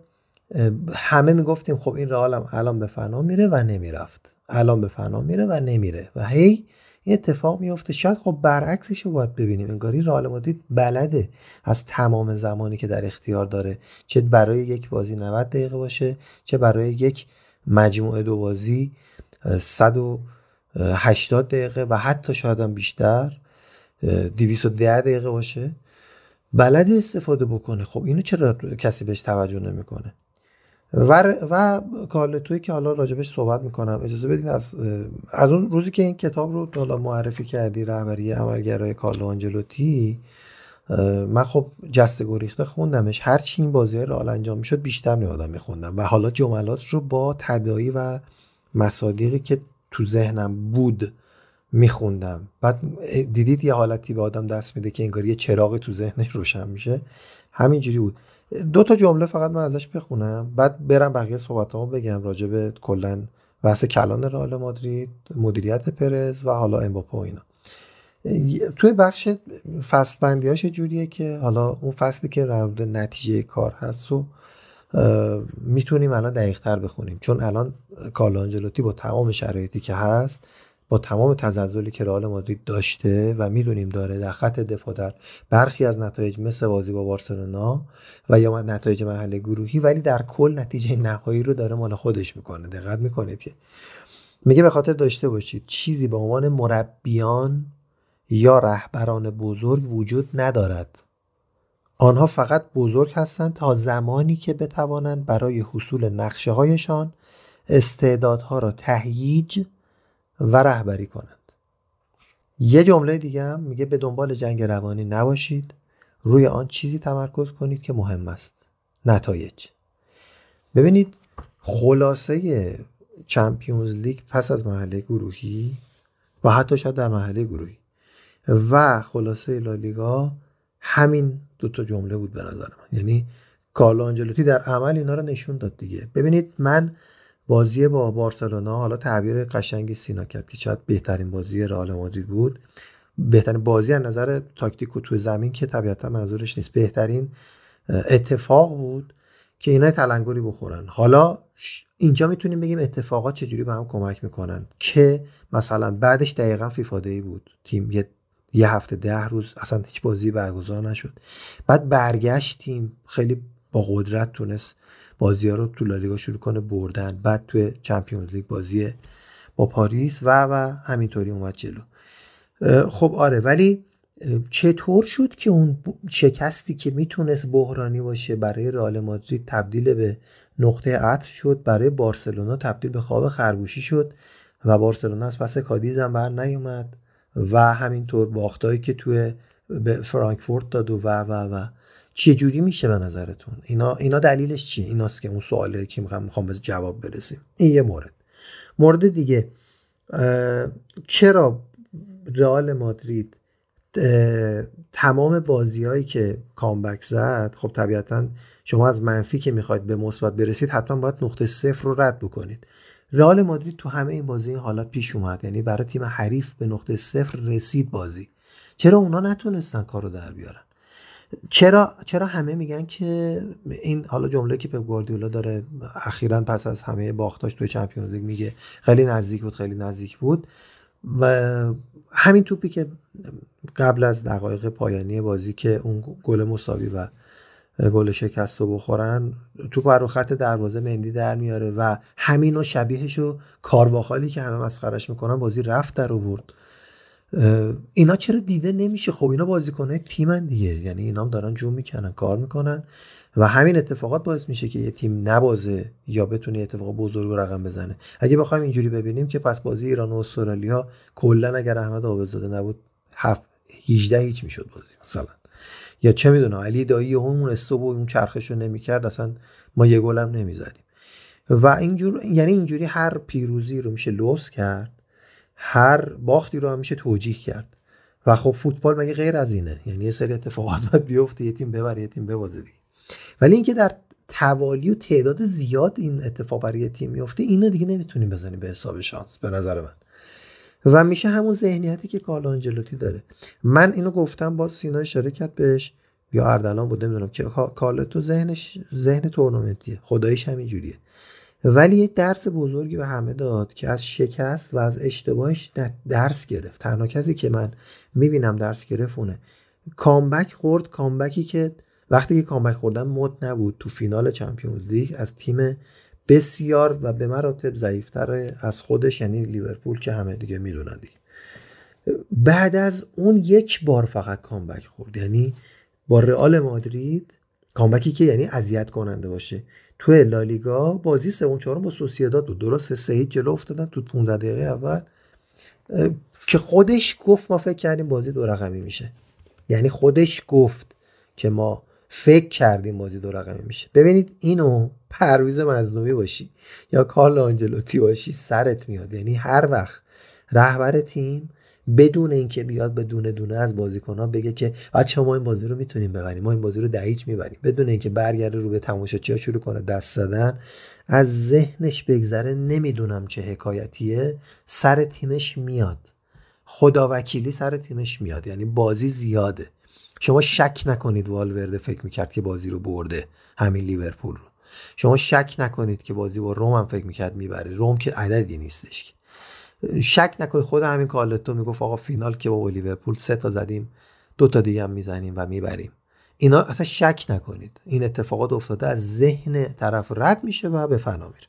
همه می‌گفتیم خب این رئال الان به فنا میره و نمی‌رفت. الان به فنا میره و نمیره. و هی این اتفاق میفته. شاید خب برعکسش رو باید ببینیم. انگاری رئال مادرید بلده از تمام زمانی که در اختیار داره. چه برای یک بازی 90 دقیقه باشه چه برای یک مجموعه دو بازی 180 دقیقه و حتی شاید هم بیشتر 210 دقیقه باشه. بلد استفاده بکنه. خب اینو چرا کسی بهش توجه نمی‌کنه؟ و و کارلتوی که حالا راجبش صحبت می‌کنم اجازه بدین از از اون روزی که این کتاب رو حالا معرفی کردی رهبری عملگرای کارلو آنجلوتی من خب جسته گریخته خوندمش. هر چی این بازی رئال انجام می‌شد بیشتر میادم میخوندم. و حالا جملات رو با تدایی و مصادیقی که تو ذهنم بود میخوندم. بعد دیدید یه حالتی به آدم دست میده که انگار یه چراغ تو ذهنش روشن میشه. همینجوری بود. دو تا جمله فقط من ازش بخونم. بعد برم بقیه صحبتامو بگم راجع به کلا بحث کلان رئال مادرید مدیریت پرز و حالا امباپه اینا. توی بخش فصل بندیاش جوریه که حالا اون فصلی که رابطه نتیجه کار هست و می‌تونیم الان دقیق تر بخونیم. چون الان کارلو آنجلوتی با تمام شرایطی که هست با تمام تزلزلی که رئال مادرید داشته و می‌دونیم داره در خط دفاع در برخی از نتایج مثل بازی با بارسلونا و یا نتایج محل گروهی ولی در کل نتیجه نهایی رو داره مال خودش می‌کنه. دقت می‌کنید که میگه به خاطر داشته باشید چیزی به عنوان مربیان یا رهبران بزرگ وجود ندارد. آنها فقط بزرگ هستند تا زمانی که بتوانند برای حصول نقشه هایشان استعدادها را تهییج و رهبری کنند. یه جمله دیگه هم میگه به دنبال جنگ روانی نباشید. روی آن چیزی تمرکز کنید که مهم است. نتایج. ببینید خلاصه چمپیونز لیگ پس از مرحله گروهی و حتی شاید در مرحله گروهی و خلاصه لالیگا همین دو تا جمله بود به نظر من. یعنی کارلو آنجلوتی در عمل اینا رو نشون داد دیگه. ببینید من بازی با بارسلونا حالا تعبیر قشنگی سینا کرد که شاید بهترین بازی رئال مادرید بود. بهترین بازی از نظر تاکتیک و توی زمین که طبیعتا منظورش نیست. بهترین اتفاق بود که اینا تلنگری بخورن. حالا اینجا می‌تونیم بگیم اتفاقات چجوری به هم کمک می‌کنن که مثلا بعدش دقیقا فیفاده بود. تیم یه یه هفته ده روز اصلا هیچ بازی برگزار نشد. بعد برگشتیم خیلی با قدرت تونست بازی ها رو تو لالیگا شروع کنه بردن. بعد توی چمپیونز لیگ بازی با پاریس و و همینطوری اومد جلو. خب آره ولی چطور شد که اون شکستی که می‌تونست بحرانی باشه برای رئال مادرید تبدیل به نقطه عطف شد برای بارسلونا تبدیل به خواب خرگوشی شد و بارسلونا از پس کادیز هم بر نیومد و همینطور باختایی که توی فرانکفورت داد و و و و چه جوری میشه به نظرتون؟ اینا اینا دلیلش چیه؟ ایناست که اون سواله که می‌خوام به جواب برسیم. این یه مورد. مورد دیگه چرا رئال مادرید تمام بازیهایی که کامبک زد خب طبیعتا شما از منفی که می‌خواید به مثبت برسید حتما باید نقطه صفر رو رد بکنید. رئال مادرید تو همه این بازی این حالات پیش اومد. یعنی برای تیم حریف به نقطه صفر رسید بازی. چرا اونا نتونستن کارو در بیارن؟ چرا چرا همه میگن که این حالا جمله که پپ گواردیولا داره اخیرا پس از همه باختاش توی چمپیونز لیگ میگه خیلی نزدیک بود خیلی نزدیک بود و همین توپی که قبل از دقایق پایانی بازی که اون گل مساوی و گل شکست رو بخورن تو رو خط دروازه مندی در میاره و همین و شبیهش و کارواخالی که همه مسخرش می‌کنن بازی رفت در آورد. اینا چرا دیده نمیشه؟ خب اینا بازیکنهای تیمن دیگه. یعنی اینا هم دارن جون می‌کنن کار می‌کنن. و همین اتفاقات باعث میشه که یه تیم نبازه یا بتونه اتفاق بزرگ رقم بزنه. اگه بخوایم اینجوری ببینیم که پس بازی ایران و استرالیا کلا اگر احمد آبزاده نبود 7 18 هیچ می‌شد بازی مثلا. یا چه می‌دونم علی دایی اون استوب و اون چرخش رو نمی‌کرد اصلا ما یه گلم نمی‌زدیم. و اینجور یعنی اینجوری هر پیروزی رو میشه لوس کرد. هر باختی رو هم میشه توجیه کرد. و خب فوتبال مگه غیر از اینه؟ یعنی یه سری اتفاقات باید بیفته یه تیم ببره یه تیم ببازه دیگه. ولی اینکه در توالی و تعداد زیاد این اتفاق برای تیم میفته اینو دیگه نمی‌تونیم بزنیم به حساب شانس به نظر من. و میشه همون ذهنیتی که کارلو آنجلوتی داره. من اینو گفتم باز سینا اشاره کرد بهش. یا اردلان بود نمی‌دونم که کارلو تو ذهنش ذهن تورنمنتیه. خداییش همین جوریه ولی یک درس بزرگی به همه داد که از شکست و از اشتباهش درس گرفت. تنها کسی که من می‌بینم درس گرفت اونه. کامبک خورد کامبکی که وقتی که کامبک خوردن مد نبود تو فینال چمپیونز لیگ از تیم بسیار و به مراتب ضعیفتر از خودش یعنی لیورپول که همه دیگه می‌دونن دیگه. بعد از اون یک بار فقط کامبک خورد. یعنی با رئال مادرید کامبکی که یعنی اذیت کننده باشه. تو لالیگا بازی سوم چهارم با سوسییداد بود. درست سه جلو افتادن تو 15 دقیقه اول. که خودش گفت ما فکر کردیم بازی دو رقمی میشه. یعنی خودش گفت که ما فکر کردیم بازی دو رقمی میشه. ببینید اینو پرویز مظلومی باشی یا کارل آنجلوتی باشی سرت میاد. یعنی هر وقت رهبر تیم بدون اینکه بیاد به دونه دونه از بازیکنها بگه که بچه ما این بازی رو می‌تونیم ببریم ما این بازی رو دهیچ می‌بریم. بدون اینکه برگرده رو به تماشاچی شروع کنه دست زدن از ذهنش بگذره نمی‌دونم چه حکایتیه سر تیمش میاد. خدا وکیلی سر تیمش میاد یعنی بازی زیاده. شما شک نکنید والورده فکر می‌کرد که بازی رو برده همین لیورپول رو. شما شک نکنید که بازی با روم هم فکر می‌کرد می‌بره. روم که عددی نیستش شک نکنید خود همین کالتو می‌گفت آقا فینال که با لیورپول سه تا زدیم دو تا دیگه هم می‌زنیم و می‌بریم. اینا اصلا شک نکنید. این اتفاقات افتاده از ذهن طرف رد میشه و به فنا میره.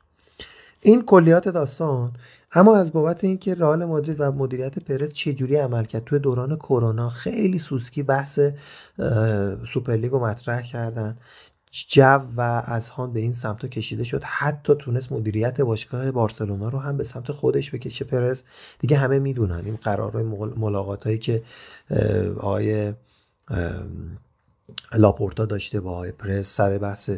این کلیات داستان اما از بابت اینکه رئال مادرید و مدیریت پرز چجوری عمل کرد توی دوران کرونا خیلی سوسکی بحث سوپرلیگ رو مطرح کردن. جو و اذهان به این سمت کشیده شد. حتی تونست مدیریت باشگاه بارسلونا رو هم به سمت خودش بکشه. پرز دیگه همه می‌دونن این قرارهای ملاقات هایی که آقای لاپورتا داشته با پرز سر بحث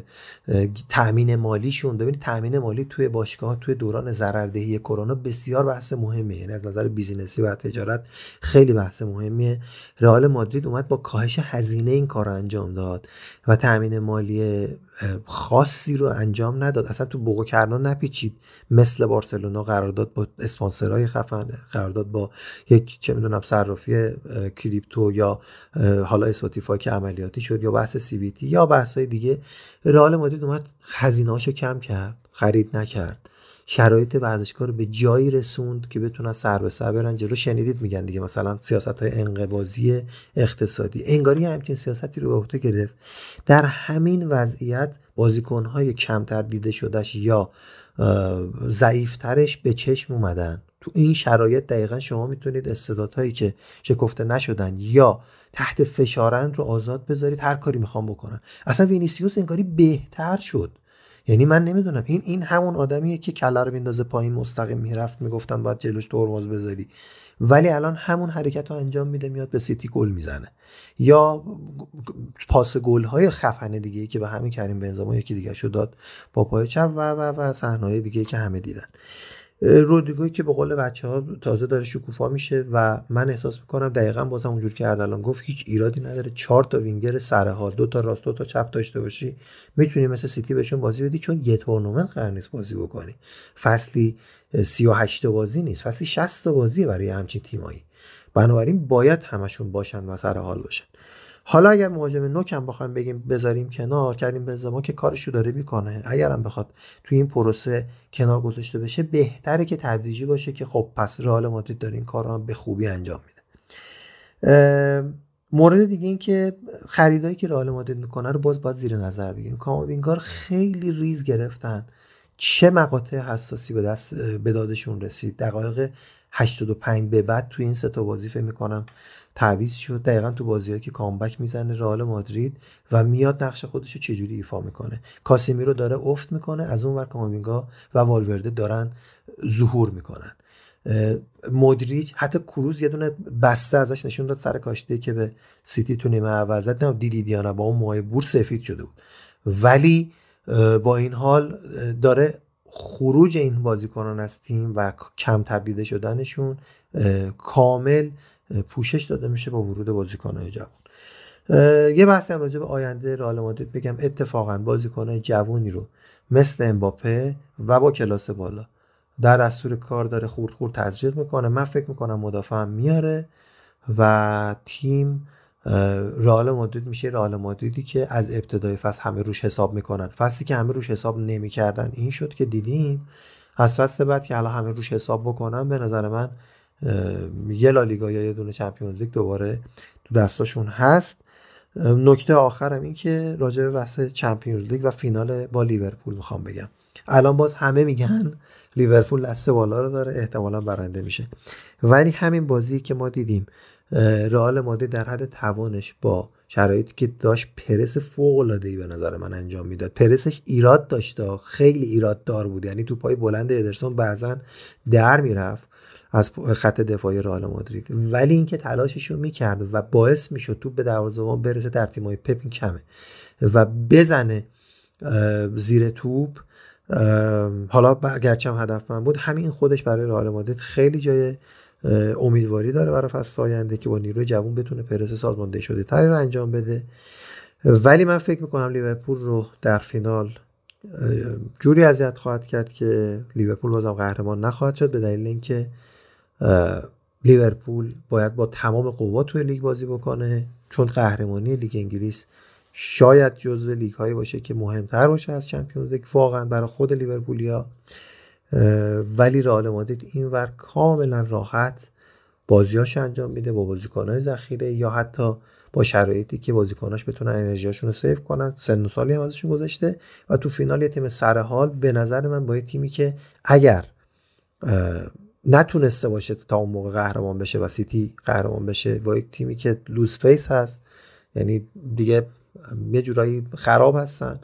تامین مالیشون ببینید تامین مالی توی باشگاه توی دوران ضرردهی کرونا بسیار بحث مهمه یعنی از نظر بیزینسی و تجارت خیلی بحث مهمیه. رئال مادرید اومد با کاهش هزینه این کار رو انجام داد و تامین مالی خاصی رو انجام نداد. اصلا تو بوقو کردن نپیچید. مثل بارسلونا قرارداد با اسپانسرهای خفن قرارداد با یک چه می‌دونم صرافی کریپتو یا حالا اسپاتیفای که عملیاتی شد یا بحث CVC یا بحث های دیگه رئال مادرید اومد هاشو کم کرد خرید نکرد. شرایط ورزشگاه رو به جایی رسوند که بتونن سر به سر برن جلو. شنیدید میگن دیگه مثلا سیاست های انقباضی اقتصادی. انگاری همچین سیاستی رو به عهده گرفت. در همین وضعیت بازیکن های کمتر دیده شدهش یا ضعیفترش به چشم اومدن. تو این شرایط دقیقا شما می‌تونید استعدادهایی که شکفته نشدن یا تحت فشارن رو آزاد بذارید هر کاری می‌خوام بکنن. اصلا وینیسیوس انگاری بهتر شد. یعنی من نمی‌دونم. این این همون آدمیه که کله رو میندازه پایین مستقیم می‌رفت می‌گفتن باید جلوش ترمز بذاری. ولی الان همون حرکت رو انجام میده میاد به سیتی گل می‌زنه. یا پاس گل های خفنه دیگه که به همین کریم بنزما یکی دیگه شو داد با پای چپ و و و صحنه دیگه که همه دیدن. رودریگوی که به قول بچه ها تازه داره شکوفا میشه و من احساس می‌کنم دقیقا باز اونجور که اردلان گفت هیچ ایرادی نداره. چهار تا وینگر سرحال دو تا راست دو تا چپ داشته باشی می‌تونی مثل سیتی بهشون بازی بدی چون یه تورنمنت قرار نیست بازی بکنی. فصلی 38 بازی نیست فصلی 60 بازی برای همچین تیمایی. بنابراین باید همشون باشن و سر حال باشن. حالا اگر مهاجم نوک هم بخوایم بگیم بذاریم کنار کریم بنزما که کارشو داره می‌کنه. اگرم بخواد توی این پروسه کنار گذاشته بشه بهتره که تدریجی باشه که خب پس رئال مادرید داره این کار رو به خوبی انجام میده. مورد دیگه این که خریدایی که رئال مادرید می‌کنه رو باز باید زیر نظر بگیریم. کاماوینگار خیلی ریز گرفتن. چه مقاطع حساسی به دست به دادشون رسید؟ دقایق 85 به بعد توی این سه تا بازی می‌کنم تعویض شد. دقیقا تو بازیهایی که کامبک می‌زنه رئال مادرید و میاد نقش خودش رو چجوری ایفا می‌کنه. کاسیمی رو داره افت می‌کنه از اون ور کامینگا و والورده دارن ظهور می‌کنن. مودریچ حتی کروز یه دونه بسته ازش نشون داد سر کاشته که به سیتی تو نیمه اول زد. نه دیدید یا با اون موهای بور سفید شده بود. ولی با این حال داره خروج این بازیکنان از تیم و کمتر دیده شدنشون کامل پوشش داده میشه با ورود بازیکنهای جوان. یه بحثی هم راجع به آینده رئال مادرید بگم. اتفاقا بازیکنهای جوونی رو مثل امباپه و با کلاس بالا در دستور کار داره خورد خورد تزریق می‌کنه. من فکر می‌کنم مدافع میاره و تیم رئال مادرید میشه رئال مادریدی که از ابتدای فصل همه روش حساب می‌کنن. فصلی که همه روش حساب نمی‌کردن این شد که دیدیم از فصل بعد که الان همه روش حساب بکنن به نظر من یه لالیگا یا یه دونه چمپیونز لیگ دوباره تو دستاشون هست. نکته آخرم این که راجع به بحث چمپیونز لیگ و فینال با لیورپول می‌خوام بگم. الان باز همه میگن لیورپول دست بالا رو داره احتمالا برنده میشه. ولی همین بازی که ما دیدیم رئال مادرید در حد توانش با شرایطی که داشت پرس فوق العاده ای به نظر من انجام می‌داد. پرسش ایراد داشت خیلی ایراد دار بود. یعنی تو پای بلند ادرسون بعضا در می‌رفت. از خط دفاعی رئال مادرید. ولی اینکه تلاشش رو می‌کرد و باعث می‌شد تو به دروازه‌بان برسه در تیمای پپ کمه. و بزنه زیر توپ حالا گرچه هم هدف من بود همین خودش برای رئال مادرید خیلی جای امیدواری داره برای فصل آینده که با نیروی جوان بتونه پرس سازمانده شده تری رو انجام بده. ولی من فکر می‌کنم لیورپول رو در فینال جوری اذیت خواهد کرد که لیورپول بازم قهرمان نخواهد شد به دلیل اینکه لیورپول باید با تمام قوا توی لیگ بازی بکنه چون قهرمانی لیگ انگلیس شاید جزو لیگ هایی باشه که مهمتر باشه از چمپیونز لیگ واقعا برای خود لیورپولیا. ولی رئال مادرید اینور کاملا راحت بازیاش انجام میده با بازیکنهای ذخیره یا حتی با شرایطی که بازیکناش بتونن انرژیاشون رو save کنن. سن و سالی هم ازشون گذاشته و تو فینال یه تیم سرحال به نظر من با تیمی که اگر نتونسته باشه تا اون موقع قهرمان بشه و سیتی قهرمان بشه. با یک تیمی که lose face هست یعنی دیگه یه جورایی خراب هستن.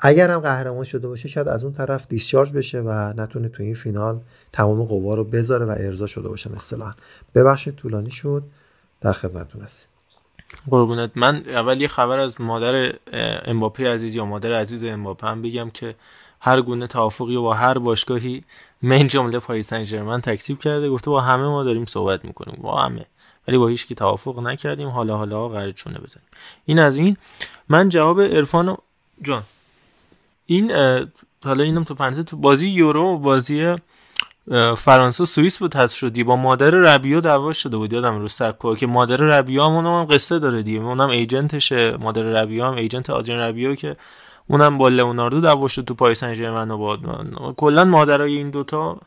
اگر هم قهرمان شده باشه شاید از اون طرف discharge بشه و نتونه تو این فینال تمام قوا رو بذاره و ارضا شده باشن اصطلاحا ببخشید طولانی شد. در خدمتتون هستیم. قربونت. من اول یه خبر از مادر امباپه عزیز یا مادر عزیز امباپه هم بگم که هر گونه توافقی و با هر باشگاهی من جمله پاریس سن ژرمن تکسیب کرده گفته با همه ما داریم صحبت می‌کنیم. با همه. ولی با هیچ کی توافق نکردیم. حالا حالا قرار چونه بزنیم. این از این. من جواب عرفان جان. این حالا اینم تو پرانتز تو بازی یورو و بازی فرانسه سوئیس بود حذف شدی. با مادر ربیو دعوا شده بود. یادم رو سکو که مادر ربیو هم هم قصه داره دیگه. اونم ایجنتشه. مادر ربیو هم ایجنت آدریان ربیو که اونم با لئوناردو دعوا شد تو پاریس سن ژرمن و با کلا مادرای این دوتا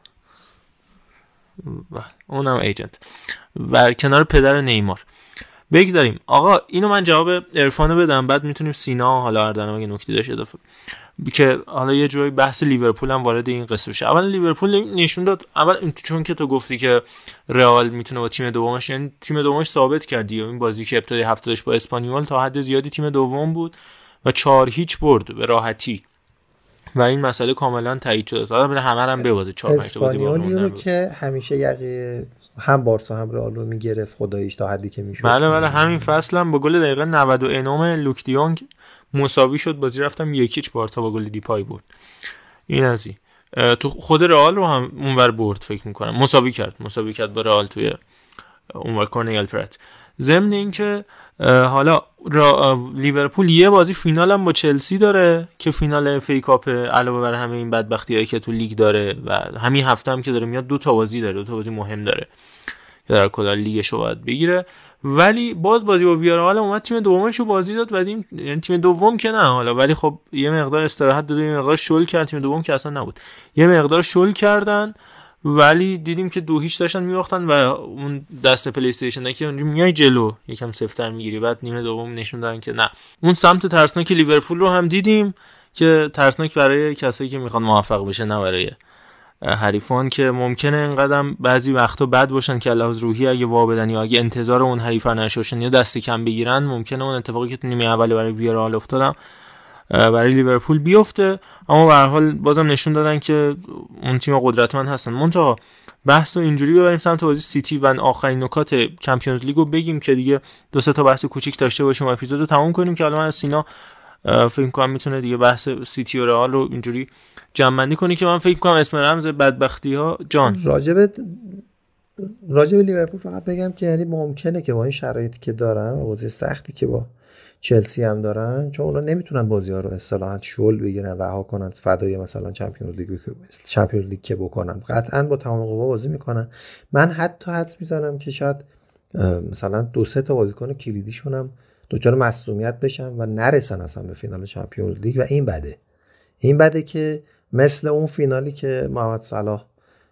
بله، اونم ایجنت. و کنار پدر نیمار. بگذاریم. آقا اینو من جواب عرفانو بدم. بعد می‌تونیم سینا حالا اردنم اگه نکته داشت اضافه که حالا یه جوری بحث لیورپول هم وارد این قصه بشه. اول لیورپول نشون داد اول چون که تو گفتی که رئال می‌تونه با تیم دومش یعنی تیم دومش ثابت کردی. این بازی که ابتدای هفته با اسپانیول تا حد زیادی تیم دوم بود. و چهار هیچ برد به راحتی. و این مسئله کاملا تایید شده. تا همه هم ببازه. چهار پنج بازی که همیشه یقه هم بارسا هم رئال رو می‌گرفت خداییش تا حدی که می‌شد. بله بله همین فصل هم با گل دقیقه 99 لوک دیونگ مساوی شد. بازی رفتم یکیچ بارسا با گل دیپای بود این از این. تو خود رئال رو هم اونور برد فکر می‌کنم. مساوی کرد. مساوی کرد با رئال توی اونور کورنیل پرت. ضمن اینکه حالا لیورپول یه بازی فینال هم با چلسی داره که فینال FA Cup علاوه بر همه این بدبختی هایی که تو لیگ داره و همین هفته هم که داره میاد دو تا بازی داره دو تا بازی مهم داره که در کلا لیگش رو باید بگیره. ولی باز بازی با ویارئال اومد تیم دومش رو بازی داد و یعنی تیم دوم که نه حالا ولی خب یه مقدار استراحت داد یه مقدار شل کرد. تیم دوم که اصلا نبود. یه مقدار شل کردن. ولی دیدیم که دو هیچ داشتن می‌باختن و اون دست پلی استیشن که اونجا میای جلو یکم سفت‌تر می‌گیری. بعد نیمه دوم نشون دادن که نه. اون سمت ترسناک لیورپول رو هم دیدیم که ترسناک برای کسایی که می‌خوان موفق بشه نه برای حریفان که ممکنه اینقدر بعضی وقتا بد باشن که لحاظ روحی اگه وا بدن یا اگه انتظار اون حریفا نشوشن یا دست کم بگیرن ممکنه اون اتفاقی که تو نیمه اول برای ویارئال افتاد برای لیورپول بیفته. اما به هر حال بازم نشون دادن که اون تیم قدرتمند هستن. منتها بحث رو اینجوری ببریم سمت بازی سیتی و آخرین نکات چمپیونز لیگو بگیم که دیگه دو سه تا بحث کوچیک داشته باشیم و اپیزودو تموم کنیم که الان سینا فکر کنم می‌تونه دیگه بحث سیتی و رئال رو اینجوری جمع بندی کنی که من فکر کنم اسم رمز بدبختی ها جان. راجب راجب لیورپول فقط بگم که یعنی ممکنه که با این شرایطی که دارن و سختی که با چلسی هم دارن چون اونا نمی‌تونن بازی ها رو اصطلاحا شل بگیرن رها کنن فدای مثلا چمپیونز لیگ چمپیونز لیگ که بکنن. قطعا با تمام قوا بازی می‌کنن. من حتی حدس می‌زنم که شاید مثلا دو سه تا بازیکن کلیدیشون هم دچار مصونیت بشن و نرسن اصلا به فینال چمپیونز لیگ و این بده. این بده که مثل اون فینالی که محمد صلاح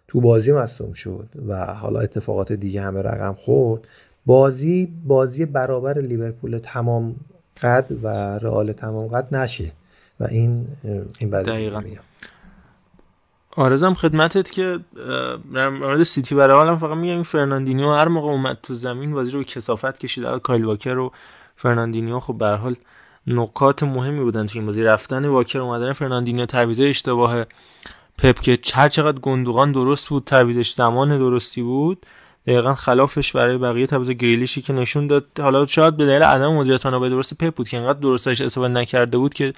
تو بازی مصوم شد و حالا اتفاقات دیگه همه رقم خورد بازی بازی برابر لیورپول تمام قد و رئال تمام قد نشه و این این دقیقا. عرضم خدمتت که در مورد سیتی برای حالم فقط میگم این فرناندینیو هر موقع اومد تو زمین بازی رو کثافت کشید. کایل واکر و فرناندینیو خب به حال نکات مهمی بودن تو این بازی. رفتن واکر اومدن فرناندینیو تعویض اشتباه پپ که هر چقدر گندوغان درست بود تعویضش زمان درستی بود. دقیقا خلافش برای بقیه تعویض گریلیشی که نشون داد. حالا شاید به دلیل عدم مدیریت منابع درست پپ بود که انقدر درستش استفاده نکرده بود که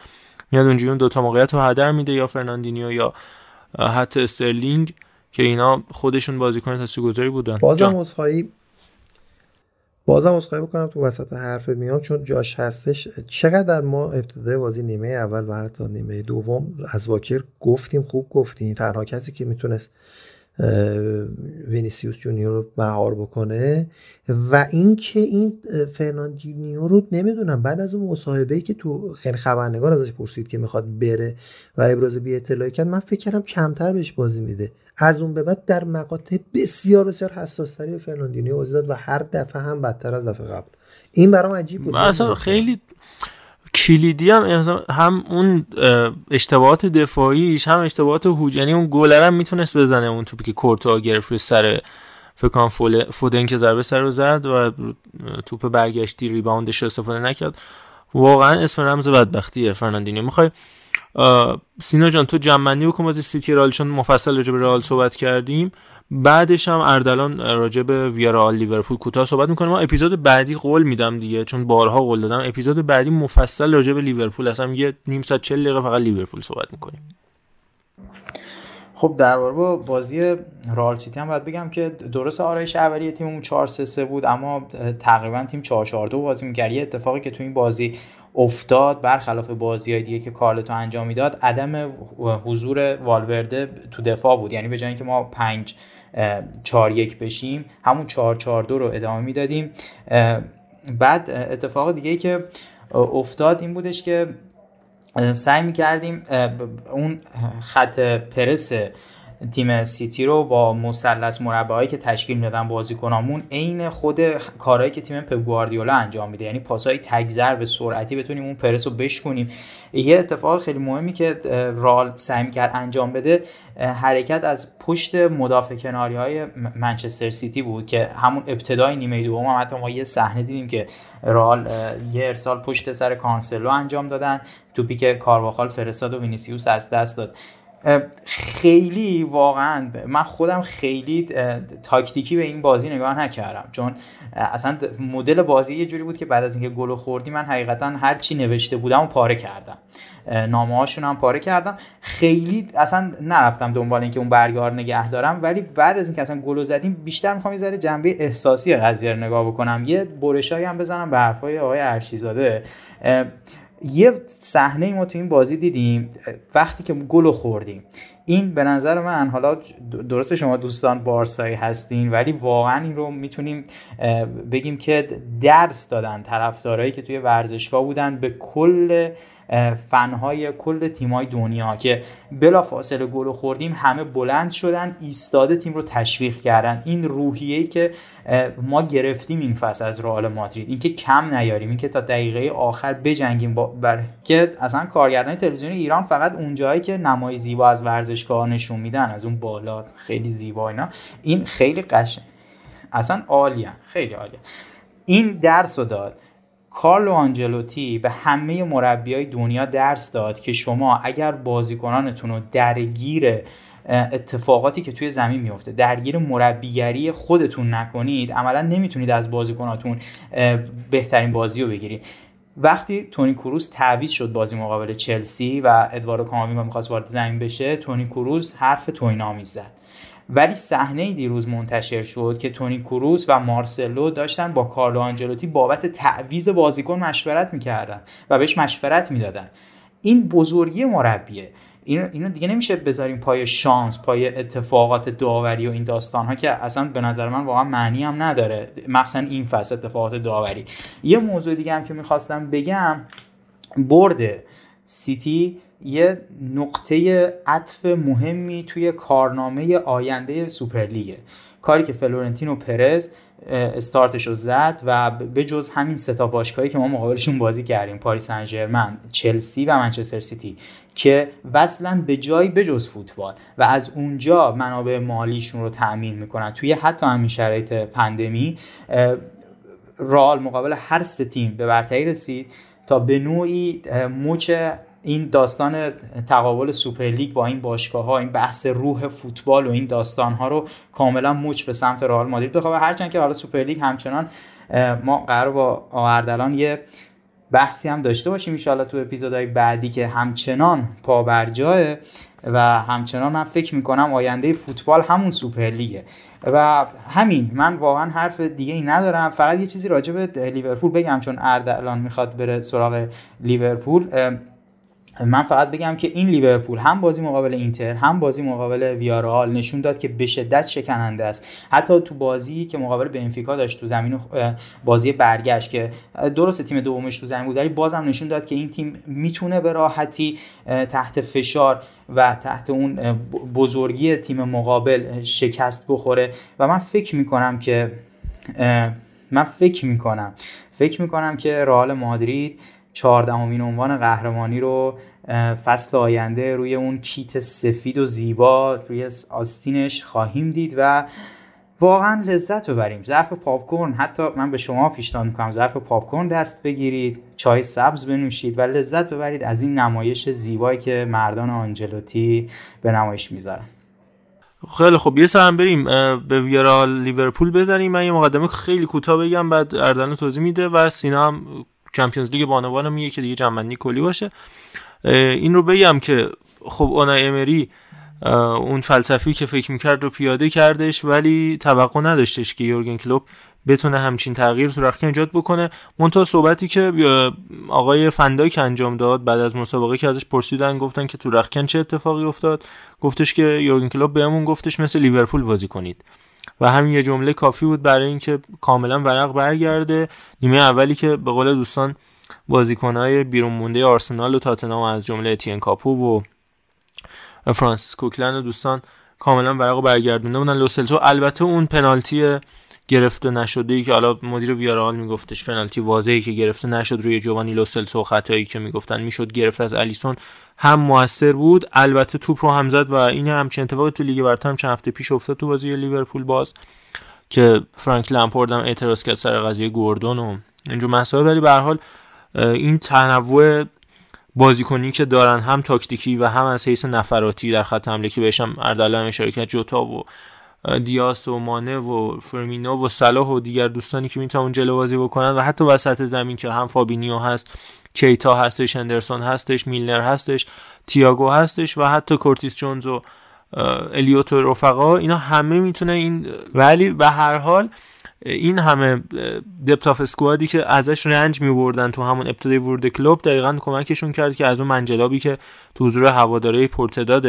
میاد اونجوری اون دو تا موقعیت رو هدر میده یا فرناندینیو یا حتی استرلینگ که اینا خودشون بازیکن تاثیرگذاری بودن. بازم عذرخواهی بازم عذرخواهی بکنم تو وسط حرف میام چون جاش هستش. چقدر ما ابتدای بازی نیمه اول و حتی نیمه دوم از واکر گفتیم خوب گفتیم. تنها کسی که می‌تونست وینیسیوس جونیور رو مهار بکنه و اینکه این فرناندینیو رو نمی‌دونم بعد از اون مصاحبه که تو خیلی خبرنگار ازش پرسید که می‌خواد بره و ابراز بی اطلاعی کرد من فکر کردم کمتر بهش بازی میده. از اون به بعد در مقاطع بسیار بسیار حساستری به فرناندینیو بازی داد و هر دفعه هم بدتر از دفعه قبل. این برام عجیب بود. اصلا خیلی کلیدی هم هم اون اشتباهات دفاعیش هم اشتباهات هجومی یعنی اون گلر هم می‌تونست بزنه اون توپی که کورتوا گرفت روی سر فکان فودن که ضربه سر رو زد و توپ برگشتی rebound ش رو استفاده نکرد. واقعا اسم رمز بدبختیه فرناندینیو. می‌خوای سینا جان تو جمع‌بندی بکن از سیتی رئال چون مفصل راجع به رئال صحبت کردیم. بعدش هم اردلان راجع به ویارئال لیورپول کوتاه صحبت می‌کنه. ما اپیزود بعدی قول میدم دیگه چون بارها قول دادم. اپیزود بعدی مفصل راجع به لیورپول اصلا یه نیم ساعت 40 دقیقه فقط لیورپول صحبت می‌کنیم. خب در با بازی رال سیتی هم باید بگم که درست آرایش اولیه تیممون 4 3 3 بود اما تقریبا تیم 4 4 2 بازی می‌کرد. یه اتفاقی که تو این بازی افتاد برخلاف بازی های دیگه که کارلتو انجام می‌داد عدم حضور والورده تو دفاع بود. یعنی به جای اینکه ما 5 4 1 بشیم. همون 4 4 2 رو ادامه می‌دادیم. بعد اتفاق دیگه که افتاد این بودش که سعی می‌کردیم اون خط پرس تیم سیتی رو با مثلث مربعایی که تشکیل می‌دادن بازیکنامون عین خود کارهایی که تیم پپ گواردیولا انجام میده. یعنی پاسهای تگذر به سرعتی بتونیم اون پرس رو بشکنیم. یه اتفاق خیلی مهمی که رال سعی کرد انجام بده حرکت از پشت مدافع کناری های منچستر سیتی بود که همون ابتدای نیمه دوم هم حتی ما یه صحنه دیدیم که رئال یه ارسال پشت سر کانسلو انجام دادن. توپی که کارواخال فرستاد و وینیسیوس از دست داد. خیلی واقعا من خودم خیلی تاکتیکی به این بازی نگاه نکردم. چون اصلا مدل بازی یه جوری بود که بعد از اینکه گل خوردی من حقیقتا هر چی نوشته بودم و پاره کردم. نامه هاشون هم پاره کردم. خیلی اصلا نرفتم دنبال اینکه اون برگار نگه دارم. ولی بعد از اینکه اصلا گل زدیم بیشتر می‌خوام یه جنبه احساسی قضیه رو نگاه بکنم. یه برش‌هایی هم بزنم به حرفای آقای ارشیزاده. یه صحنه ما تو این بازی دیدیم وقتی که گل خوردیم. این به نظر من حالا درست شما دوستان بارسایی هستین ولی واقعا این رو می‌تونیم بگیم که درس دادن طرفدارایی که توی ورزشگاه بودن به کل فنهای کل تیمای دنیا که بلا فاصله گل خوردیم همه بلند شدن ایستاده تیم رو تشویق کردن. این روحیه‌ای که ما گرفتیم این فصل از رئال مادرید. اینکه کم نیاریم اینکه تا دقیقه آخر بجنگیم با بر... که اصلا کارگردان تلویزیون ایران فقط اونجایی که نمای زیبا از ورزشگاه نشون میدن از اون بالا خیلی زیبا اینا. این خیلی قشنگ. اصلا عالیه خیلی عالیه. این درس رو داد. کارلو آنجلوتی به همه مربی های دنیا درس داد که شما اگر بازیکنانتون رو درگیر اتفاقاتی که توی زمین میفته درگیر مربیگری خودتون نکنید عملا نمی‌تونید از بازیکناتون بهترین بازی رو بگیرید. وقتی تونی کروز تعویض شد بازی مقابل چلسی و ادوارد کاماوینگا می‌خواست وارد زمین بشه تونی کروز حرف توهین زد. ولی صحنه دیروز منتشر شد که تونی کروس و مارسلو داشتن با کارلو آنجلوتی بابت تعویز بازیکن مشورت می‌کردن و بهش مشورت می‌دادن. این بزرگی مربیه. اینو, دیگه نمیشه بذاریم پای شانس پای اتفاقات داوری و این داستان ها که اصلا به نظر من واقعا معنی هم نداره. مثلا این فصل اتفاقات داوری. یه موضوع دیگه هم که می‌خواستم بگم برد سیتی یه نقطه عطف مهمی توی کارنامه آینده سوپرلیگه. کاری که فلورنتینو پرز استارتش رو زد و به جز همین سه تا باشگاهی که ما مقابلشون بازی کردیم پاریس سن چلسی و منچستر سیتی که وصلن به جایی جز فوتبال. و از اونجا منابع مالیشون رو تأمین می‌کنن. توی حتی همین شرایط پاندمی رئال مقابل هر سه تیم به برتری رسید تا به نوعی مچ این داستان تقابل سوپرلیگ با این باشگاه ها این بحث روح فوتبال و این داستان ها رو کاملا مچ به سمت رئال مادرید. بخوابه هرچند که حالا سوپرلیگ همچنان ما قرار با اردلان یه بحثی هم داشته باشیم ان تو اپیزودهای بعدی که همچنان پابرجاه و همچنان من فکر می‌کنم آینده فوتبال همون سوپرلیگه و همین من واقعا حرف دیگه ای ندارم. فقط یه چیزی راجع به لیورپول بگم چون اردلان می‌خواد بره سراغ لیورپول. من فقط بگم که این لیورپول هم بازی مقابل اینتر هم بازی مقابل ویارال نشون داد که به شدت شکننده است. حتی تو بازی که مقابل بنفیکا داشت تو زمین بازی برگشت که درست تیم دومش تو زمین بود ولی بازم نشون داد که این تیم می‌تونه به راحتی تحت فشار و تحت اون بزرگی تیم مقابل شکست بخوره. و من فکر می‌کنم که من فکر می‌کنم فکر می‌کنم که رئال مادرید چهاردهمین عنوان قهرمانی رو فصل آینده روی اون کیت سفید و زیبا روی آستینش خواهیم دید و واقعا لذت ببریم. ظرف پاپکورن حتی من به شما پیشنهاد می‌کنم ظرف پاپکورن دست بگیرید چای سبز بنوشید و لذت ببرید از این نمایش زیبایی که مردان آنجلوتی به نمایش می‌ذارن. خیلی خب یه سرم بریم به ویارال لیورپول بزنیم. من یه مقدمه خیلی کوتاه بگم بعد اردن توضیح میده و سینا هم چمپیونز لیگ بانوان میگه که دیگه جنبندی کلی باشه. این رو بگم که خب اونا امری اون فلسفی که فکر می‌کرد رو پیاده کردش ولی توقع نداشتش که یورگن کلوب بتونه همچین تغییر رخکن ایجاد بکنه. منتها صحبتی که آقای فندایک انجام داد بعد از مسابقه که ازش پرسیدن گفتن که تو رخکن چه اتفاقی افتاد؟ گفتش که یورگن کلوب بهمون گفتش مثل لیورپول بازی کنید. و همین یه جمله کافی بود برای اینکه کاملا ورق برگرده. نیمه اولی که به قول دوستان بازیکنهای بیرون مونده آرسنال و تاتنهام از جمله اتین کاپو و فرانسیس کوکلن و دوستان کاملا ورق برگردونده بودن. لوسلسو البته اون پنالتی گرفته نشده ای که حالا مدیر ویارئال میگفتش پنالتی واضحی که گرفته نشد روی جووانی لوسلسو خطایی که می‌گفتن می‌شد گرفت از الیسون. هم موثر بود. البته توپ رو هم زد و این همچین اتفاقی تو لیگ برتر هم چند هفته پیش افتاد تو بازی لیورپول باز که فرانک لامپورد هم اعتراض کرد سر قضیه گوردون و اینجور مسائل. ولی به حال این تنوع بازیکنی که دارن هم تاکتیکی و هم از حیث نفراتی در خط حمله که بهشم اردلان اشاره جوتا و دیاس و مانه و فرمینو و صلاح و دیگر دوستانی که می‌تونن جلو بازی بکنن و حتی وسط زمین که هم فابینیو هست کیتا هستش اندرسون هستش میلنر هستش تیاگو هستش و حتی کورتیس جونز و الیوت و رفقا اینا همه می‌تونه این ولی به هر حال این همه depth of squad ی که ازش رنج میبردن تو همون ابتدای ورود کلوب دقیقا کمکشون کرد که از اون منجلابی که تو حضور هواداره پرتعداد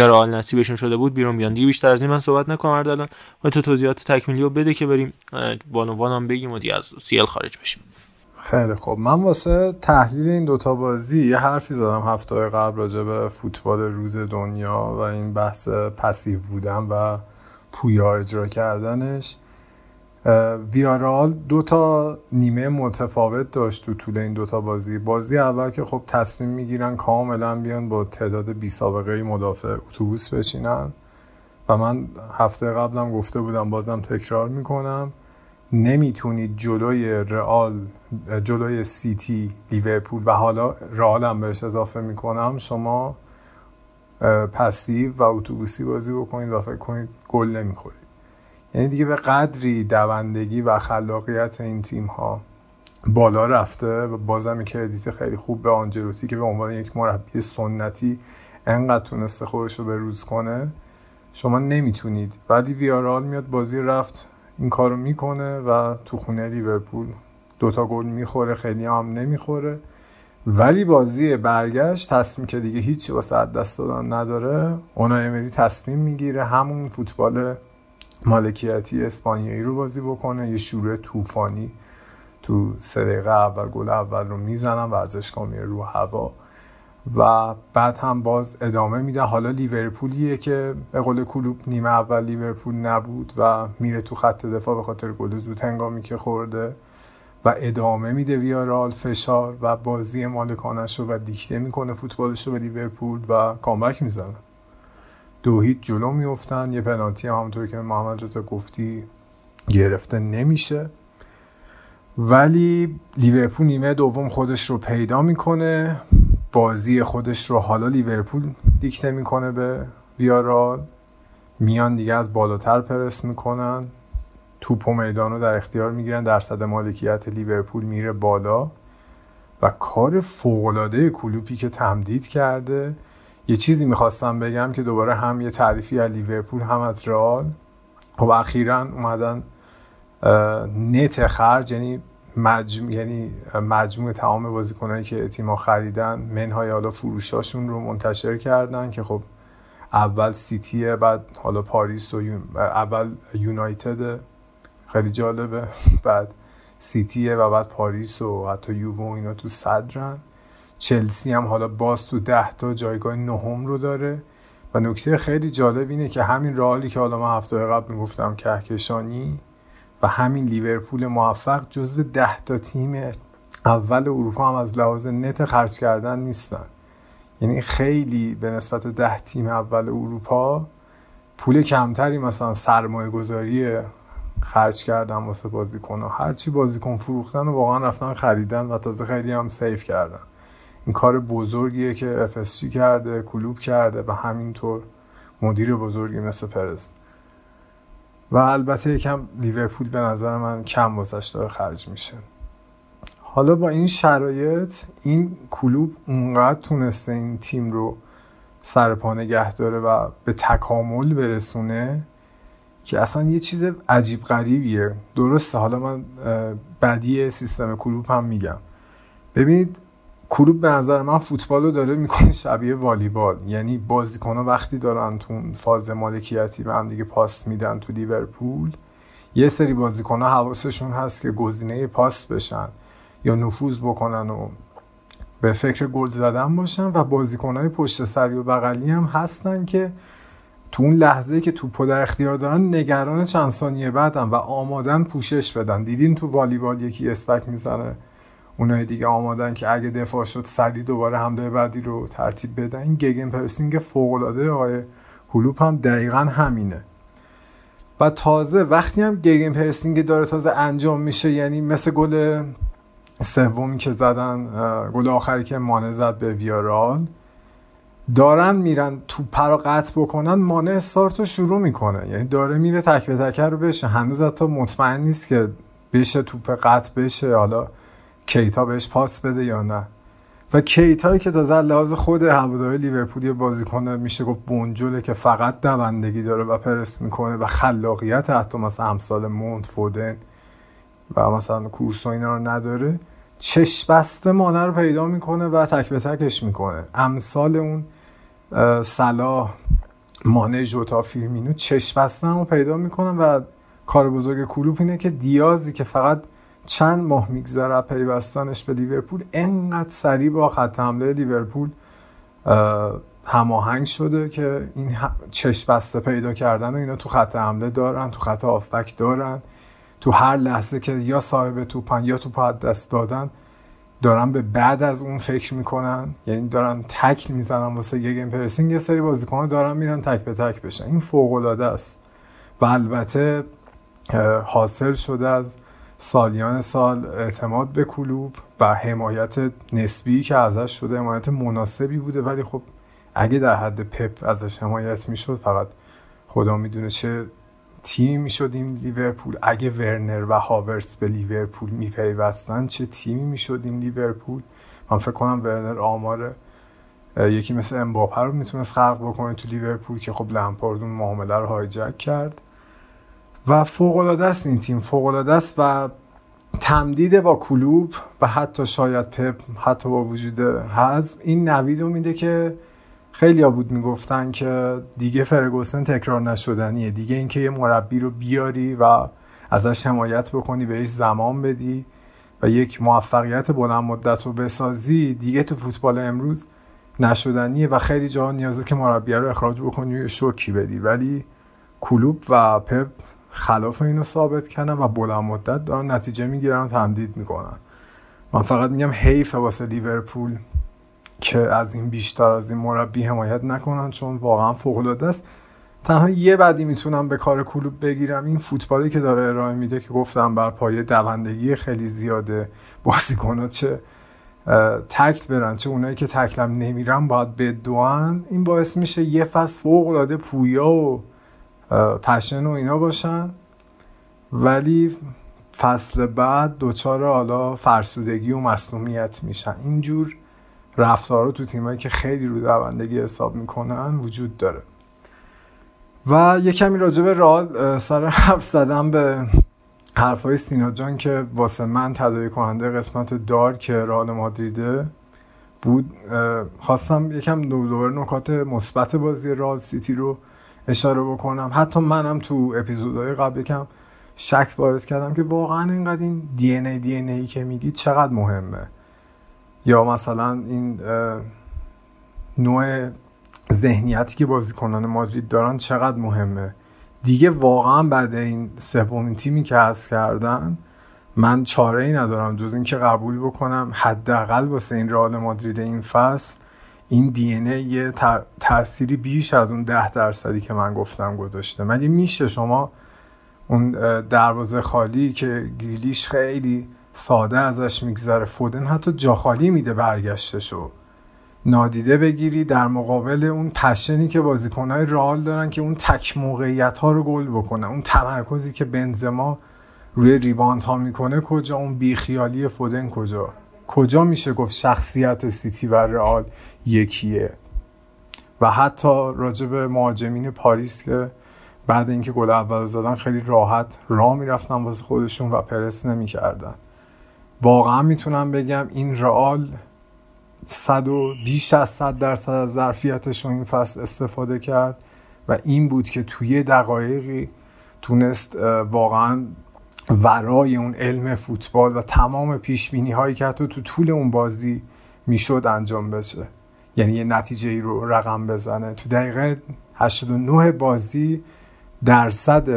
آل نصیبشون شده بود بیرون بیان. دیگه بیشتر از این من صحبت نکنم الان تو توضیحات تکمیلی رو بده که بریم بانوان هم بگیم و دیگه از سیل خارج بشیم. خیلی خب من واسه تحلیل این دوتا بازی یه حرفی زدم هفته قبل راجع به فوتبال روز دنیا و این بحث پسیو بودن و پویا اجرا کردنش. ویارال دو تا نیمه متفاوت داشت تو طول این دوتا بازی. بازی اول که خب تصمیم می‌گیرن کاملا بیان با تعداد بی سابقه مدافع اتوبوس بچینن. و من هفته قبلم گفته بودم بازم تکرار می‌کنم. نمی‌تونید جلوی رئال جلوی سیتی لیورپول و حالا رئال هم بهش اضافه می‌کنم شما پسیو و اتوبوسی بازی بکنید و فکر کنید گل نمی‌خورید. یعنی دیگه به قدری دوندگی و خلاقیت این تیم ها بالا رفته و بازم کردیت خیلی خوب به آنجلوتی که به عنوان یک مربی سنتی انقدر تونسته خودش رو به روز کنه شما نمی‌تونید. ولی ویارال میاد بازی رفت این کارو می‌کنه و تو خونه لیورپول دوتا گل می‌خوره خیلی هم نمی‌خوره. ولی بازی برگشت تصمیم که دیگه هیچی واسه دست دادن نداره. اونا امری تصمیم می‌گیره همون فوتبال مالکیتی اسپانیایی رو بازی بکنه. یه شروع طوفانی تو سه دقیقه اول گل اول رو می‌زنن ورزشگاه میره رو هوا. و بعد هم باز ادامه میده. حالا لیورپولیه که به قول کلوب نیمه اول لیورپول نبود و میره تو خط دفاع به خاطر گل زود هنگامی که خورده و ادامه میده ویارال فشار و بازی مالکانش رو و دیکته می‌کنه فوتبالش رو به لیورپول و کامبک می‌زنه. دو هیچ جلو میفتن یه پنالتی هم همونطور که محمد رضا گفتی گرفته نمیشه. ولی لیورپول نیمه دوم خودش رو پیدا می‌کنه. بازی خودش رو حالا لیورپول دیکته می‌کنه به ویارال. میان دیگه از بالاتر پرس می‌کنن. توپ و میدان رو در اختیار می‌گیرن. درصد مالکیت لیورپول میره بالا. و کار فوقالعاده کلوپی که تمدید کرده. یه چیزی می‌خواستم بگم که دوباره هم یه تعریفی از لیورپول هم از رئال. خب اخیرا اومدن net خرج یعنی مجموع یعنی مجموع تمام بازیکنایی که تیما خریدن منهای حالا فروشاشون رو منتشر کردن که خب اول سیتیه بعد حالا پاریس و اول یونایتد. خیلی جالبه. بعد سیتیه و بعد پاریس و حتی یوو و اینا تو صدرن. چلسی هم حالا باز تو ده تا جایگاه نهم رو داره. و نکته خیلی جالب اینه که همین رالی که حالا من هفته قبل می‌گفتم کهکشانی و همین لیورپول موفق جزو ده تا تیم اول اروپا هم از لحاظ نت خرج کردن نیستن. یعنی خیلی به نسبت ده تیم اول اروپا پول کمتری مثلا سرمایه گذاری خرج کردن واسه بازیکن و هرچی بازیکن فروختن و واقعا رفتن خریدن و تازه خیلی هم سیف کردن. این کار بزرگیه که FSG کرده کلوب کرده و همینطور مدیر بزرگی مثل پرز و البته یکم لیورپول به نظر من کم واسش داره خرج میشه. حالا با این شرایط این کلوب اونقدر تونسته این تیم رو سرپا نگه داره و به تکامل برسونه که اصلا یه چیز عجیب غریبیه. درسته حالا من بدی سیستم کلوب هم میگم. ببینید کلوب به نظر من فوتبال رو داره می‌کنه شبیه والیبال. یعنی بازیکن وقتی دارن تو فاز مالکیتی به هم دیگه پاس میدن تو لیورپول یه سری بازیکن ها حواسشون هست که گزینه پاس بشن یا نفوذ بکنن و به فکر گل زدن باشن و بازیکن های پشت سری و بغلی هم هستن که تو اون لحظه که توپو در اختیار دارن نگران چند ثانیه بعدن و آمادن پوشش بدن. دیدین تو والیبال یکی اسپک می‌زنه؟ اونای دیگه آمادن که اگه دفاع شد سری دوباره حمله بعدی رو ترتیب بدن. این گگن پرسینگ فوق العاده آقای کلوپ هم دقیقا همینه. و تازه وقتی هم گگن پرسینگ داره تازه انجام میشه یعنی مثل گل سومی که زدن گل آخری که مانه زد به ویارال دارن میرن تو پرا قطع بکنن مانع استارت رو شروع می‌کنه. یعنی داره میره تک به تک رو بشه. هنوز حتی مطمئن نیست که بشه توپ قطع بشه. حالا کیتا بهش پاس بده یا نه. و کیتایی که تازه لحاظ خود هواداری لیورپول بازیکن میشه گفت بونجوله که فقط دوندگی داره و پرس می‌کنه و خلاقیت حتی مثلا امثال مونت فودن و مثلا کورس و اینا رو نداره. چش بسته مانه رو پیدا می‌کنه و تک به تکش می‌کنه. امثال اون صلاح مانه جوتا فیرمینو چش بسته رو پیدا می‌کنن و کار بزرگ کلوب اینه که دیازی که فقط چند ماه میگذره پیوستنش به لیورپول انقدر سریع با خط حمله لیورپول هماهنگ شده که این چش بسته پیدا کردن و اینا تو خط حمله دارن تو خط هافبک دارن. تو هر لحظه که یا صاحب توپن یا توپ دست دادن دارن به بعد از اون فکر می‌کنن. یعنی دارن تک می‌زنن واسه gegenpressing. یه سری بازیکن دارن میرن تک به تک بشن. این فوق العاده است. و البته حاصل شده از سالیان سال اعتماد به کلوب و حمایت نسبی که ازش شده حمایت مناسبی بوده. ولی خب اگه در حد پپ ازش حمایت می‌شد فقط خدا می‌دونه چه تیمی می‌شد این لیورپول. اگه ورنر و هاورس به لیورپول میپیوستن چه تیمی می‌شد این لیورپول؟ من فکر کنم ورنر آمار یکی مثل امباپه رو می‌تونست خلق بکنه تو لیورپول که خب لمپارد اون معامله رو هایجک کرد. و فوق العاده است این تیم. فوق العاده است و تمدید با کلوب و حتی شاید پپ حتی با وجود حزم این نوید رو میده که خیلی ها بود می‌گفتن که دیگه فرگوسن تکرار نشدنیه. دیگه اینکه یه مربی رو بیاری و ازش حمایت بکنی بهش زمان بدی و یک موفقیت بلند مدت رو بسازی دیگه تو فوتبال امروز نشدنیه و خیلی جا نیازه که مربی رو اخراج بکنی و شوکی بدی. ولی کلوب و پپ خلاف اینو ثابت کردن و بلند مدت دارن نتیجه می‌گیرن و تمدید می‌کنن. من فقط میگم حیف واسه لیورپول که از این بیشتر از این مربی حمایت نکنن چون واقعا فوق العاده است. تنها یه بعدی می‌تونم به کار کلوب بگیرم این فوتبالی که داره ارائه میده که گفتم بر پایه دوندگی خیلی زیاده بازیکنات چه تکت برن چه اونایی که تکلم نمیرن باید بدوان. این باعث میشه یه فصل فوق العاده پویا و پشن و اینا باشن. ولی فصل بعد دوچار حالا فرسودگی و مصنومیت میشن. اینجور رفتارا تو تیمایی که خیلی رو دوندگی حساب می‌کنن وجود داره. و یه کمی راجع به رال سر حرف زدم به حرفای سینا جان که واسه من تدایی کننده قسمت دار که رال مادریده بود. خواستم یکم دوباره نکات مثبت بازی رال سیتی رو اشاره بکنم. حتی منم تو اپیزودهای قبل یکم شک وارد کردم که واقعا اینقدر این دی ان ای دی ان ای که میگید چقدر مهمه. یا مثلا این نوع ذهنیتی که بازیکنان مادرید دارن چقدر مهمه. دیگه واقعا بعد این سومین تیمی که هست کردن من چاره ای ندارم جز اینکه قبول بکنم حداقل واسه این رئال مادرید این فصل این دی یه تأثیری بیش از اون ده درصدی که من گفتم گذاشته. مگه میشه شما اون دروازه خالی که گریلیش خیلی ساده ازش میگذره فودن حتی جا خالی میده برگشتشو نادیده بگیری در مقابل اون پشنی که بازیکنهای رئال دارن که اون تک موقعیت ها رو گل بکنه. اون تمرکزی که بنزما روی ریباند ها می‌کنه کجا؟ اون بیخیالی فودن کجا؟ کجا میشه گفت شخصیت سیتی و رئال یکیه؟ و حتی راجع به مهاجمین پاریس که بعد اینکه گل اول زدن خیلی راحت راه می‌رفتن واسه خودشون و پرس نمی‌کردن. واقعا می‌تونم بگم این رئال صد و بیش از صد درصد از ظرفیتش رو این فصل استفاده کرد و این بود که توی دقایقی تونست واقعا ورای اون علم فوتبال و تمام پیش بینی هایی که حتی تو طول اون بازی می‌شد انجام بشه. یعنی یه نتیجه ای رو رقم بزنه. تو دقیقه 89 بازی درصد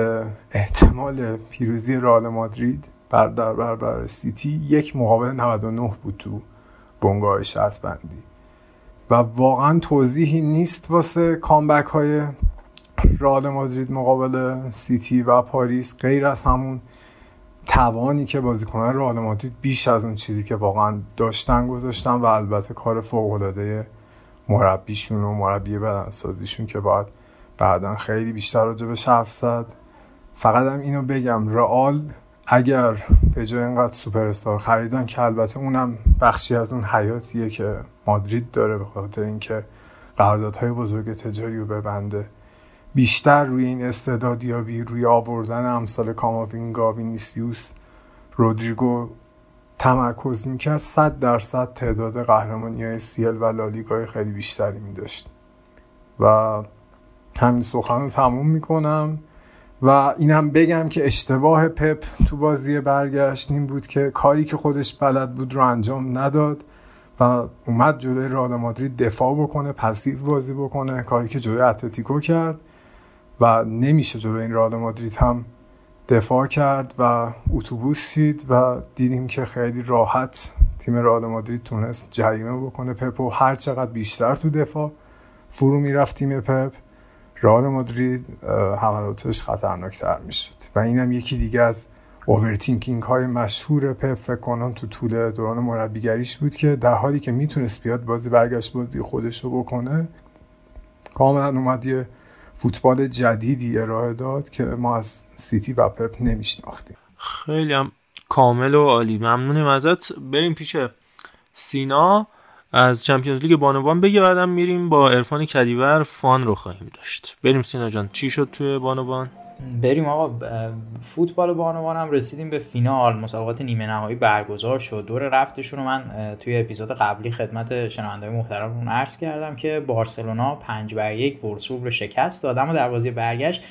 احتمال پیروزی رئال مادرید بر در برابر سیتی یک مقابل 99 بود تو بنگاه شرط بندی. و واقعا توضیحی نیست واسه کامبک های رئال مادرید مقابل سیتی و پاریس غیر از همون توانی که بازیکنان رئال مادرید بیش از اون چیزی که واقعا داشتن گذاشتن و البته کار فوق العاده مربیشون و مربی بدنسازیشون که باید بعدا خیلی بیشتر راجع به حرف زد. فقط هم اینو بگم رئال اگر به جای اینقدر سوپر استار خریدن که البته اونم بخشی از اون حیاتیه که مادرید داره به خاطر اینکه قراردادهای بزرگ تجاری رو ببنده. بیشتر روی این استعدادیابی روی آوردن امثال کاماوینگا وینیسیوس رودریگو تمرکز می‌کرد صد درصد تعداد قهرمانی های سیل و لالیگای خیلی بیشتری میداشت. و همین سخن رو تموم می‌کنم. و اینم بگم که اشتباه پپ تو بازی برگشت این بود که کاری که خودش بلد بود رو انجام نداد و اومد جلوی رئال مادرید دفاع بکنه پسیو بازی بکنه کاری که جلوی اتلتیکو کرد. و نمیشه جلوی این رئال مادرید هم دفاع کرد و اتوبوس و دیدیم که خیلی راحت تیم رئال مادرید تونست جریمه بکنه. پپ و هر چقدر بیشتر تو دفاع فرو می‌رفت تیم پپ رئال مادرید حملاتش خطرناکتر می‌شد. و اینم یکی دیگه از overthinking های مشهور پپ فکر کنم تو طول دوران مربیگریش بود که در حالی که می‌تونست بیاد بازی برگشت بازی خودش رو بکنه کاملا اومد یه فوتبال جدیدی ارائه داد که ما از سیتی و پپ نمیشناختیم. خیلی هم کامل و عالی. ممنونیم ازت. بریم پیش سینا. از Champions League بانوان بگه بعدم میریم با عرفان کدیور. fun رو خواهیم داشت. بریم سینا جان. چی شد توی بانوان؟ بریم آقا فوتبال بانوان هم رسیدیم به فینال. مسابقات نیمه نهایی برگزار شد. دور رفتشون رو من توی اپیزود قبلی خدمت شنوندههای محترممون عرض کردم که بارسلونا 5 بر 1 وولسبورگ رو شکست داد. اما در بازی برگشت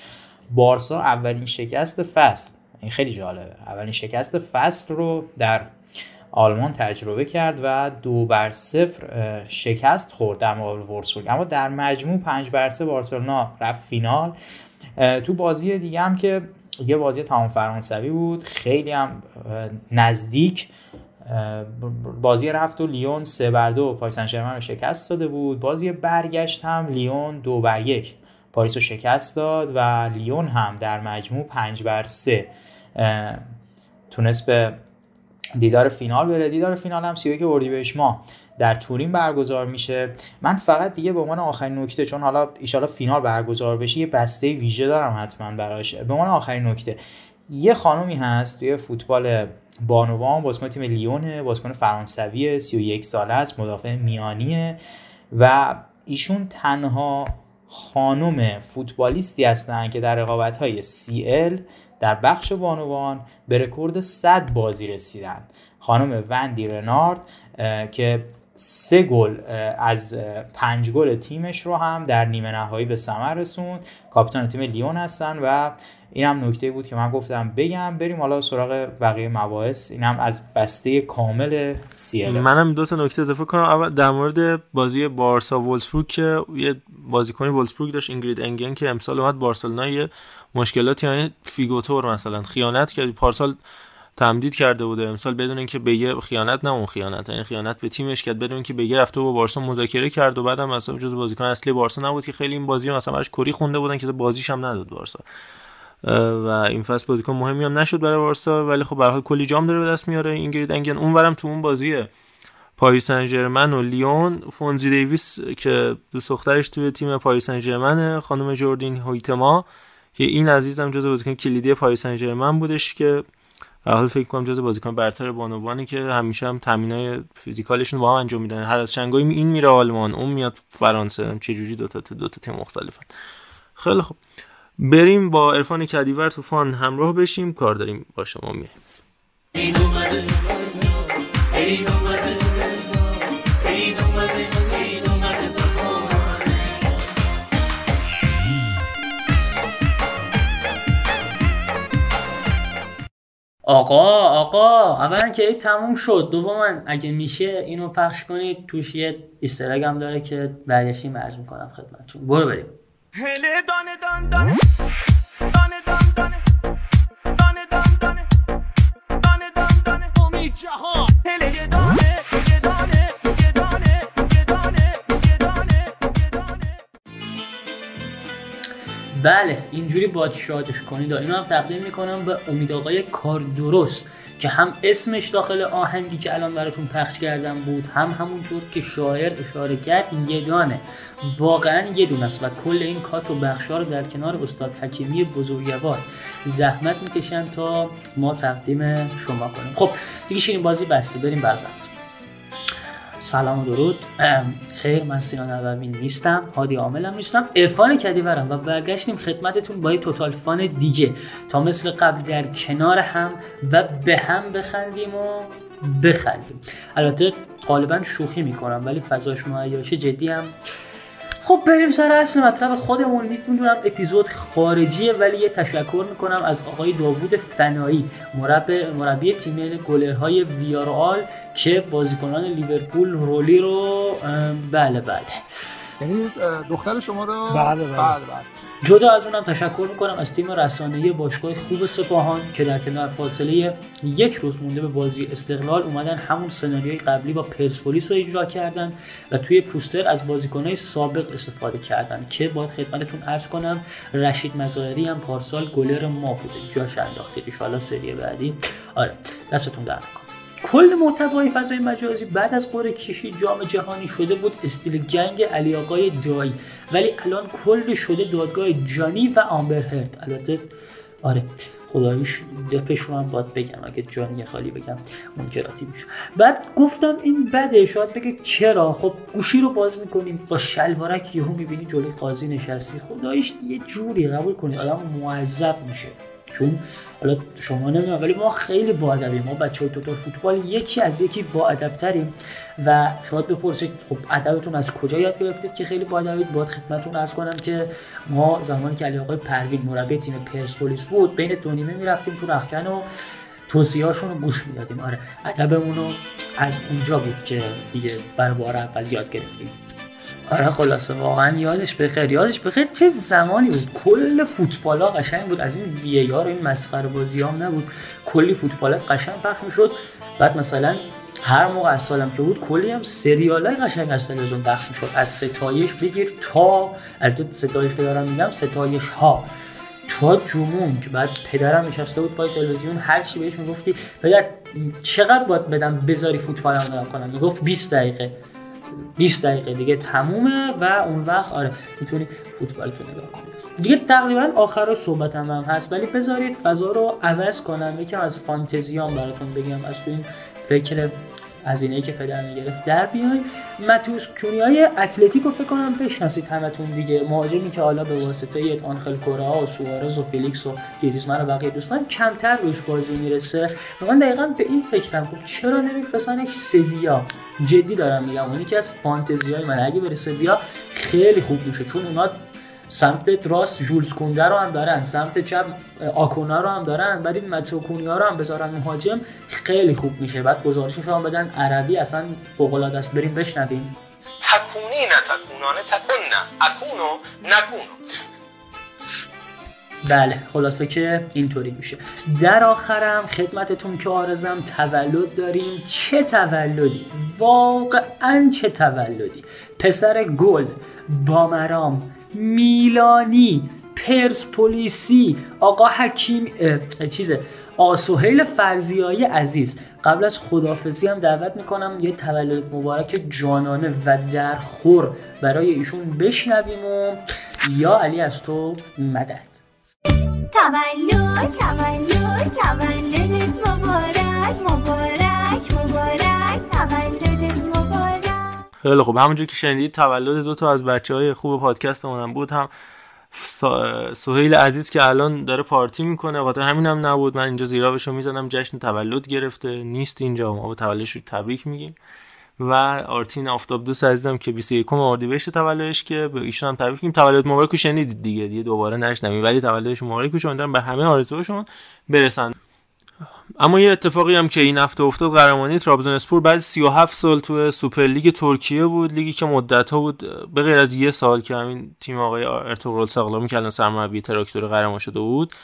بارسا اولین شکست فصل. این خیلی جالبه. اولین شکست فصل رو در آلمان تجربه کرد و دو بر صفر شکست خورد در مقابل وولسبورگ اما در مجموع پنج بر سه بارسلونا رفت فینال. تو بازی دیگه هم که یه بازی تمام فرانسوی بود خیلی هم نزدیک بازی رفت و لیون سه بر دو. پاریس سن رو شکست داده بود. بازی برگشت هم لیون دو بر یک. پاریس رو شکست داد و لیون هم در مجموع پنج بر سه. تونست به دیدار فینال بره. دیدار فینال هم 31 اردیبهشت ماه. در تورین برگزار میشه. من فقط دیگه به عنوان آخرین نکته چون حالا ایشالا فینال برگزار بشه یه بسته ویژه دارم حتما براش. به عنوان آخرین نکته یه خانومی هست توی فوتبال بانوان بازیکن تیم لیونه بازیکن فرانسوی 31 ساله است مدافع میانیه و ایشون تنها خانم فوتبالیستی هستن که در رقابت های CL در بخش بانوان به رکورد 100 بازی رسیدن. خانم وندی رنارد که سه گل از پنج گل تیمش رو هم در نیمه نهایی به ثمر رسوند. کاپیتان تیم لیون هستن و این هم نکته بود که من گفتم بگم. بریم حالا سراغ بقیه مباحث. این هم از بسته کامل سیل. منم دو تا نکته اضافه کنم. اول در مورد بازی بارسا وولسبورگ که یه بازیکن وولسبورگ داشت اینگرید انگن که امسال اومد بارسلونا یه مشکلاتی یعنی فیگوطور مثلا خیانت کرد. پارسال تمدید کرده بوده. امسال بدون اینکه بگه خیانت نه اون خیانت یعنی خیانت به تیمش کرد. بدون اینکه بگه رفته با بارسا مذاکره کرد و بعدم مثلا جز بازیکن اصلی بارسا نبود که خیلی این بازی مثلا براش کری خونده بودن که بازیش هم نداد بارسا. و این فصل بازیکن مهمی هم نشد برای بارسا ولی خب به کلی جام داره به دست میاره. اینگرید انگن اونورم تو اون بازی پاریس سن و لیون. فونزی دیویس که دوست دخترش توی تیم پاریس سن خانم جوردین هویتما که این عزیزم جزو بازیکن کلیدی پاریس سن بودش که حال فکر کنم جز بازیکن برتر بانوانی که همیشه هم تامینای فیزیکالشون با هم انجام میدن. هر از شنگای این میره آلمان اون میاد فرانسه. چه جوری دو تا دو تا تیم مختلفن. خیلی خوب. بریم با عرفان کدیور تو فان همراه بشیم. کار داریم با شما میایم آقا آقا اولا که این تموم شد. دوما اگه میشه اینو پخش کنید. توش یه هم داره که برگشتی مرج می‌کنم خدمتتون. برو بریم. بله اینجوری باید شادش کنید. اینو هم تقدیم می‌کنم به امید آقای کار درست که هم اسمش داخل آهنگی که الان براتون پخش کردم بود هم همونطور که شاعر اشاره کرد یه دانه واقعا یه دونه است و کل این کات و بخشا رو در کنار استاد حکیمی بزرگوار زحمت می‌کشن تا ما تقدیم شما کنیم. خب دیگه شیرین بازی بسته. بریم برزند سلام و درود. خیر من سینا نووی نیستم هادی عاملم نیستم. ارفان کدیورم و برگشتیم خدمتتون با یه توتال فان دیگه. تا مثل قبل در کنار هم و به هم بخندیم و بخندیم. البته غالبا شوخی می‌کنم ولی فضاش مهیاشه جدی هم خب بریم سر اصل مطلب خودمون. می‌دونم اپیزود خارجیه ولی یه تشکر می‌کنم از آقای داوود فنایی مربی مربی تیم گلرهای ویارال که بازیکنان لیورپول رولی رو بله بله. یعنی دختر شما رو؟ بله بله, بله, بله. جدا از اونم تشکر می‌کنم از تیم رسانه‌ای باشگاه خوب سپاهان که در کنار فاصله یک روز مونده به بازی استقلال اومدن همون سناریوی قبلی با پرسپولیس رو اجرا کردن و توی پوستر از بازیکنهای سابق استفاده کردن که باید خدمتتون عرض کنم رشید مزایری هم پارسال گلر ما بوده. جاش انداختید ان سری بعدی. آره دستتون در کل محتوای فضای مجازی بعد از قرعه کشی جام جهانی شده بود استیل گنگ علی آقای دایی. ولی الان کل شده دادگاه جانی و آمبر هرت. البته آره خداییش دپش رو هم باید بگم اگه جانی خالی بگم منکراتی میشه. بعد گفتم این بده شاید بگه چرا؟ خب گوشی رو باز می‌کنیم با شلوارک یهو می‌بینی جلوی قاضی نشستی. خداییش یه جوری قبول کنی آدم معذب میشه. چون حالا شما نمی‌دونم ولی ما خیلی با ادبیم ما بچه های توتال فوتبال یکی از یکی با ادب تریم و شاید بپرسید خب ادبتون از کجا یاد گرفتید که خیلی با ادبید باید خدمتتون عرض کنم که ما زمانی که علی آقای پروین مربی تیم پرسپولیس بود بین دو نیمه می‌رفتیم تو رخکن و توصیه رو گوش می‌دادیم. آره ادبمون رو از اونجا بود که دیگه برای بار اول یاد گرفتیم. آره خلاصه واقعا یادش بخیر. یادش بخیر چه زمانی بود. کل فوتبال ها قشنگ بود. از این وی رو این مسخره بازی هم نبود. کلی فوتبال قشنگ پخش می‌شد. بعد مثلا هر موقع از سالم که بود کلی هم سریال های قشنگ از تلویزیون پخش می‌شد. از ستایش بگیر تا البته ستایش که دارم میگم ستایش ها. تا جمون که بعد پدرم نشسته بود پای تلویزیون هر چی بهش می‌گفتی پدر چقدر باید بدم بذاری فوتبال نگاه کنم. می‌گفت 20 دقیقه. 20 دقیقه دیگه تمومه و اون وقت آره می‌تونی فوتبال تو نگاه کنی. دیگه تقریبا آخر صحبتم هم هست ولی بذارید فضا رو عوض کنم. یکم از فانتزیام براتون بگم از تو این فکر از اینایی که پدر می‌گرفت. در بیاین متوس های اتلتیکو فکر کنم بشناسید همتون دیگه. مهاجمی که حالا به واسطه آنخل کورئا و سوارز و فیلیکس و گریزمن و بقیه دوستان کمتر روش بازی می‌رسه. و من دقیقا به این فکرم. خب چرا نمیفرستن یک سویا؟ جدی دارم میگم. اونی که از فانتزی های من. اگه برسه بیا خیلی خوب میشه چون اونا سمت راست جولز کونده رو هم دارن سمت چپ آکونا رو هم دارن بعد این متوکونی ها رو هم بذارن مهاجم خیلی خوب میشه. بعد گزارشش هم بدن عربی اصلا فوق العاده است. بریم بشنویم. تکونی نه تکونانه تکون نه. اکونو نکونو. بله خلاصه که اینطوری میشه. در آخرم خدمتتون که آرزم تولد داریم. چه تولدی؟ واقعا چه تولدی؟ پسر گل بامرام. میلانی پرسپولیسی آقا حکیم چیزه آسوهیل فرزیایی عزیز. قبل از خدافزی هم دعوت می‌کنم یه تولد مبارک جانانه و درخور برای ایشون بشنویم و یا علی از تو مدد. تولد تولد تولدت مبارک مبارک. خیلی خوب. همونجور که شنیدید تولد دو تا از بچه های خوب پادکست هم بود. هم سهیل عزیز که الان داره پارتی می‌کنه. خاطر همین هم نبود. من اینجا زیرا بشو می‌زنم. جشن تولد گرفته. نیست اینجا. ما به تولدش رو تبریک میگیم. و آرتین آفتاب دوست عزیزم که 21 اردیبهشت تولدش که به ایشون هم تبریک میگیم. تولد مبارک شنیدید دیگه. دیگه دوباره نشنویم. ولی تولدش مبارک و به همه آرزوهاشون برسن. اما یه اتفاقی هم که این هفته افتاد قهرمانی اسپور بعد 37 سال تو سوپرلیگ ترکیه بود لیگی که مدت ها بود به غیر از یه سال که همین تیم آقای ارتوگرال ساغلامی که الان سرمربی تراکتور قهرمان شده بود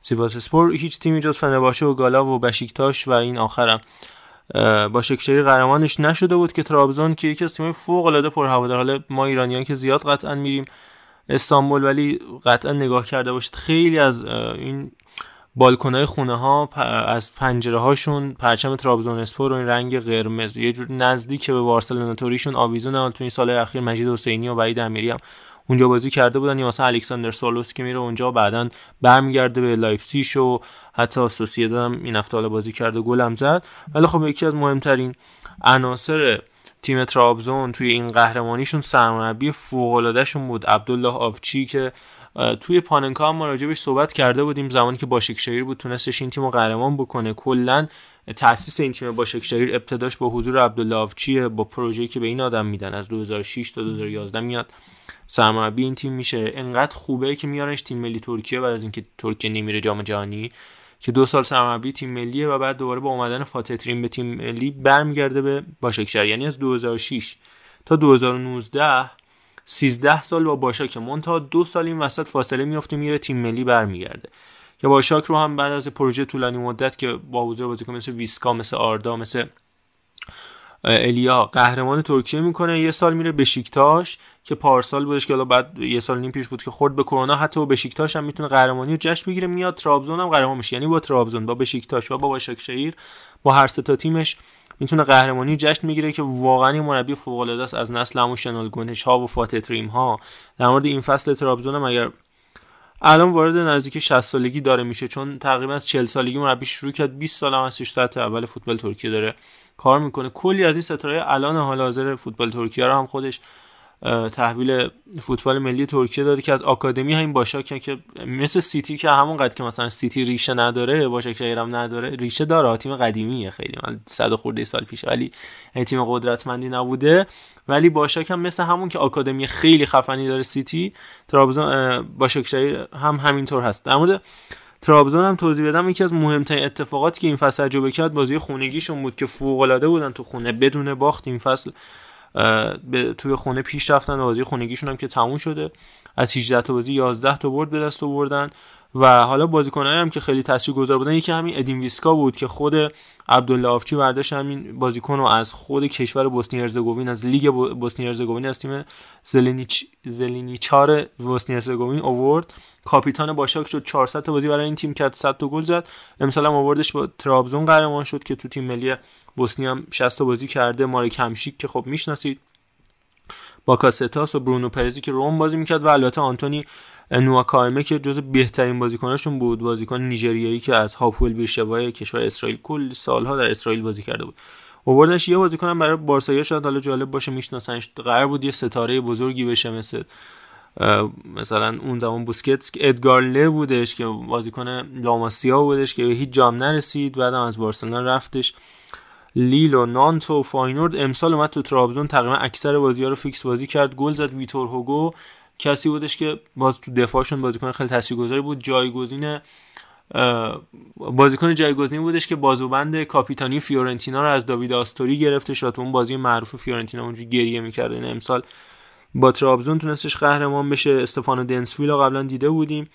سیواس اسپور هیچ تیمی جز فنرباشه و گالا و بشیکتاش و این آخرم باشاکشهیری قهرمانش نشده بود که ترابزون که یکی از تیم‌های فوق العاده پرهوادار حالا ما ایرانیان که زیاد قطعا میریم استانبول ولی قطعا نگاه کرده باشید خیلی از این بالکنای خونه ها از پنجره هاشون پرچم ترابزون اسپور و این رنگ قرمز. یه جور نزدیک به بارسلونا توریشون آویزون تو این سال اخیر مجید حسینی و وحید امیری هم اونجا بازی کرده بودن. یا مثلا الکساندر سورلوث که میره اونجا بعدا برمیگرده به لایپزیگ و حتی سوسیداد هم این هفته بازی کرده گلم زد. ولی خب یکی از مهمترین عناصر تیم ترابزون توی این قهرمانیشون سرمربی فوق بود. عبدالله آوجی که توی پاننکا هم ما صحبت کرده بودیم. زمانی که باشک شهیر بود تونستش این تیم رو قهرمان بکنه. کلا تاسیس این تیم باشک شهیر ابتداش با حضور عبدالله آفچیه با پروژه‌ای که به این آدم میدن. از 2006 تا 2011 میاد سرمربی این تیم میشه. انقدر خوبه که میارنش تیم ملی ترکیه بعد از اینکه ترکیه نمیره جام جهانی که دو سال سرمربی تیم ملیه و بعد دوباره با اومدن فاتح به تیم ملی برمیگرده به باشکشهر یعنی از 2006 تا 2019 13 سال با باشاک منتها دو سال این وسط فاصله میفته میره تیم ملی برمیگرده. که باشاک رو هم بعد از پروژه طولانی مدت که با حضور بازیکن مثل ویسکا مثل آردا مثل الیا قهرمان ترکیه می‌کنه یه سال میره بشیکتاش که پارسال بودش که بعد یه سال نیم پیش بود که خورد به کرونا حتی با بشیکتاش هم می‌تونه قهرمانی رو جشن بگیره میاد ترابزون هم قهرمان میشه. یعنی با ترابزون با بشیکتاش و با باشاکشهیر با هر سه تا تیمش می‌تونه قهرمانی جشن می‌گیره که واقعا این مربی فوق العاده است از نسل همون شنول گونش ها و فاتح تریم ها در مورد این فصل ترابزون هم اگر الان وارد نزدیک 60 سالگی داره میشه چون تقریبا از 40 سالگی مربی شروع کرد 20 سال هم هستش سطح اول فوتبال ترکیه داره کار می‌کنه. کلی از این ستاره الان حال حاضر فوتبال ترکیه رو هم خودش تحویل فوتبال ملی ترکیه داده که از آکادمی همین باشاک که مثل سیتی که همون قد که مثلا سیتی ریشه نداره باشاک هم نداره ریشه داره. تیم قدیمیه خیلی. من صد خورده سال پیش ولی تیم قدرتمندی نبوده. ولی باشاک هم مثل همون که آکادمی خیلی خفنی داره سیتی ترابزون باشاک هم همینطور هست. در مورد ترابزون هم توضیح بدم. یکی از مهمترین اتفاقاتی که این فصل تجربه کرد بازی خونگیشون بود که فوق العاده بودن تو خونه بدون باخت این فصل. به توی خونه پیش رفتن بازی خونگیشون هم که تموم شده. از 18 تا بازی 11 تا برد به دست آوردن. و حالا بازیکنایی هم که خیلی تاثیرگذار بودن یکی همین ادین ویسکا بود که خود عبدالله آفچی برداشت همین بازیکن رو از خود کشور بوسنی هرزگوین از لیگ بوسنی هرزگوین از تیم زلینیچ زلینیچار بوسنی هرزگوین آورد. کاپیتان باشاک شد 400 تا بازی برای این تیم کرد 100 تا گل زد. امسال هم آوردش با ترابزون قهرمان شد که تو تیم ملی بوسنی هم 60 تا بازی کرده. ماری کمشیک که خب می‌شناسید. با کاستاس و برونو پرزی که روم بازی می‌کرد و البته آنتونی نواکایمه که جز بهترین بازیکناشون بود. بازیکن نیجریایی که از هاپول بیرشوای کشور اسرائیل کل سالها در اسرائیل بازی کرده بود. اووردنش یه بازیکن برای بارسا شاید حالا جالب باشه میشناسنش. قرار بود یه ستاره بزرگی بشه مثل مثلا اون زمان بوسکتس. که ادگار ایه بودش که بازیکن لاماسیا بودش که به هیچ جام نرسید. بعدم از بارسلونا رفتش. لیل و نانت و فاینورد امسال اومد تو ترابزون تقریبا اکثر بازی ها رو فیکس بازی کرد. گل زد ویتور هوگو. کسی بودش که باز تو دفاعشون بازیکن خیلی تاثیرگذاری بود. جایگزین بازیکن جایگزین بودش که بازوبند کاپیتانی فیورنتینا رو از داوید آستوری گرفته شد اون بازی معروف فیورنتینا اونجوری گریه می‌کرد. این امسال با ترابزون تونستش قهرمان بشه. استفانو دنسویل رو قبلا دیده بودیم.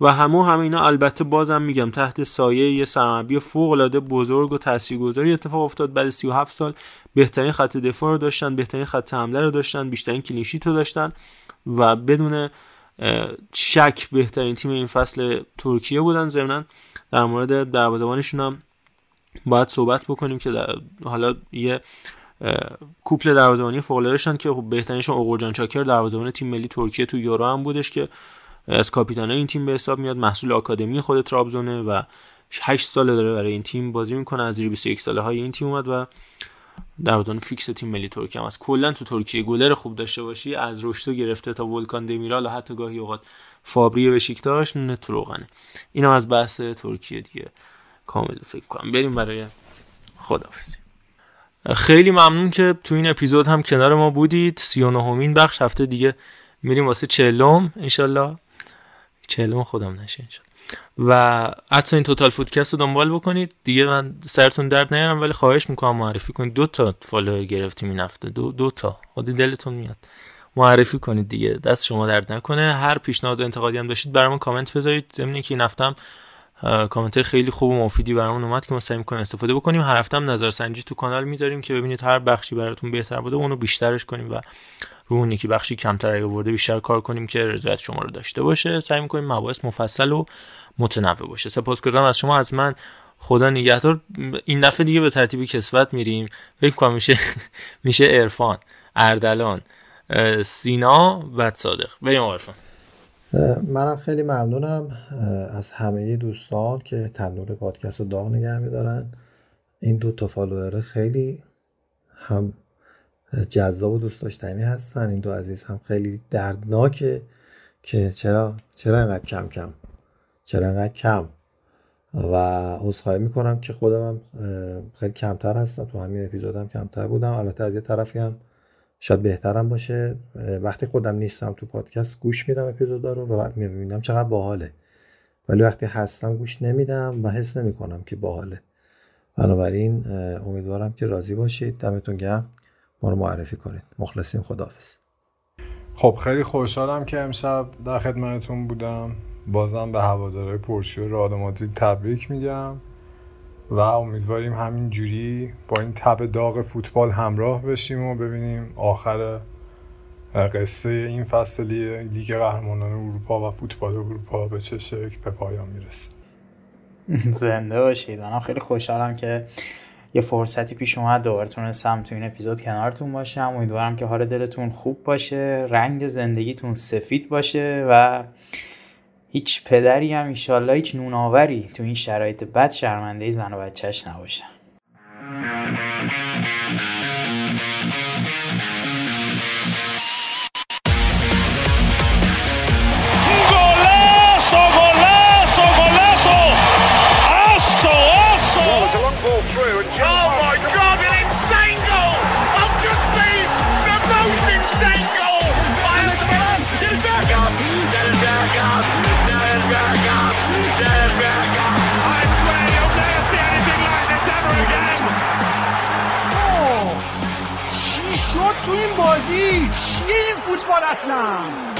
و همه همه اینا البته بازم میگم تحت سایه یه سرمربی فوق العاده بزرگ و تاثیرگذاری اتفاق افتاد. بعد 37 سال بهترین خط دفاع رو داشتن بهترین خط حمله رو داشتن بیشترین clean sheet رو داشتن و بدون شک بهترین تیم این فصل ترکیه بودن. ضمن در مورد دروازه‌بانشون هم باید صحبت بکنیم که در حالا یه کوپل دروازه‌بانی فوق داشتن که خب بهترینشون اوغورجان چاکر دروازه‌بان تیم ملی ترکیه تو یورو هم بودش که از کاپیتان این تیم به حساب میاد. محصول آکادمی خود ترابزونه و 8 ساله داره برای این تیم بازی می‌کنه. از زیر 21 ساله های این تیم اومد و دروازه‌بان فیکس تیم ملی ترکیه هم از کلا تو ترکیه گلر خوب داشته باشی از رشتو گرفته تا ولکان دمیرال و حتی گاهی اوقات فابری بشیکتاش نتروغنه اینم از بحث ترکیه دیگه. کامل فکر کنم. بریم برای خدافزی خیلی ممنون که تو این اپیزود هم کنار ما بودید. 39 همین بخش. هفته دیگه میریم واسه چلم انشالله چلم خودم نشه و حتی این توتال فودکست رو دنبال بکنید. دیگه من سرتون درد نیارم ولی خواهش می‌کنم معرفی کنید. دو تا فالوور گرفتیم این هفته. دو, دو تا. خودی دلتون میاد. معرفی کنید دیگه. دست شما درد نکنه. هر پیشنهاد و انتقادی هم داشتید برامون کامنت بذارید. ضمن که این هفته کامنت خیلی خوب و مفیدی برامون اومد که ما سعی می‌کنیم استفاده بکنیم. هر هفته هم نظر سنجی تو کانال می‌ذاریم که ببینید هر بخشی براتون بهتر بوده اونو بیشترش کنیم و رو اون یکی بخشی کمتر آورده بیشتر کار کنیم که رضایت شما رو داشته باشه. سعی می‌کنیم مباحث مفصل و متنوع باشه. سپاسگزارم از شما. از من خدا نگهدار. این دفعه دیگه به ترتیب کسوت میریم. فکر کنم میشه میشه عرفان اردلان سینا و صادق. بریم عرفان. منم خیلی ممنونم از همه دوستان که تنور پادکست رو داغ نگه میدارن. این دو تا فالوور خیلی هم جذاب و دوست داشتنی هستن. این دو عزیز هم خیلی دردناکه که چرا چرا اینقدر کم کم؟ چرا اینقدر کم؟ و عذرخواهی می‌کنم که خودم خیلی کمتر هستم. تو همین اپیزودم کمتر بودم. البته از یه طرفی هم شاید بهترم باشه. وقتی خودم نیستم تو پادکست گوش میدم اپیزودا رو و بعد می‌بینم چقدر باحاله. ولی وقتی هستم گوش نمیدم و حس نمی‌کنم که باحاله. بنابراین امیدوارم که راضی باشید. دمتون گرم. ما رو معرفی کنید مخلصیم. خداحافظ. خب خیلی خوشحالم که امشب در خدمتتون بودم. بازم به هواداره پرشور رئال تبریک میگم و امیدواریم همین جوری با این تب داغ فوتبال همراه بشیم و ببینیم آخر قصه این فصل لیگ قهرمانان اروپا و فوتبال اروپا به چه شکل به پایان می‌رسه. زنده باشید. منم خیلی خوشحالم که یه فرصتی پیش اومد دوباره تونستم تو این اپیزود کنارتون باشم. امیدوارم که حال دلتون خوب باشه رنگ زندگیتون سفید باشه و هیچ پدری هم ایشالله هیچ نوناوری تو این شرایط بد شرمنده زن و بچهش نباشه. for us now.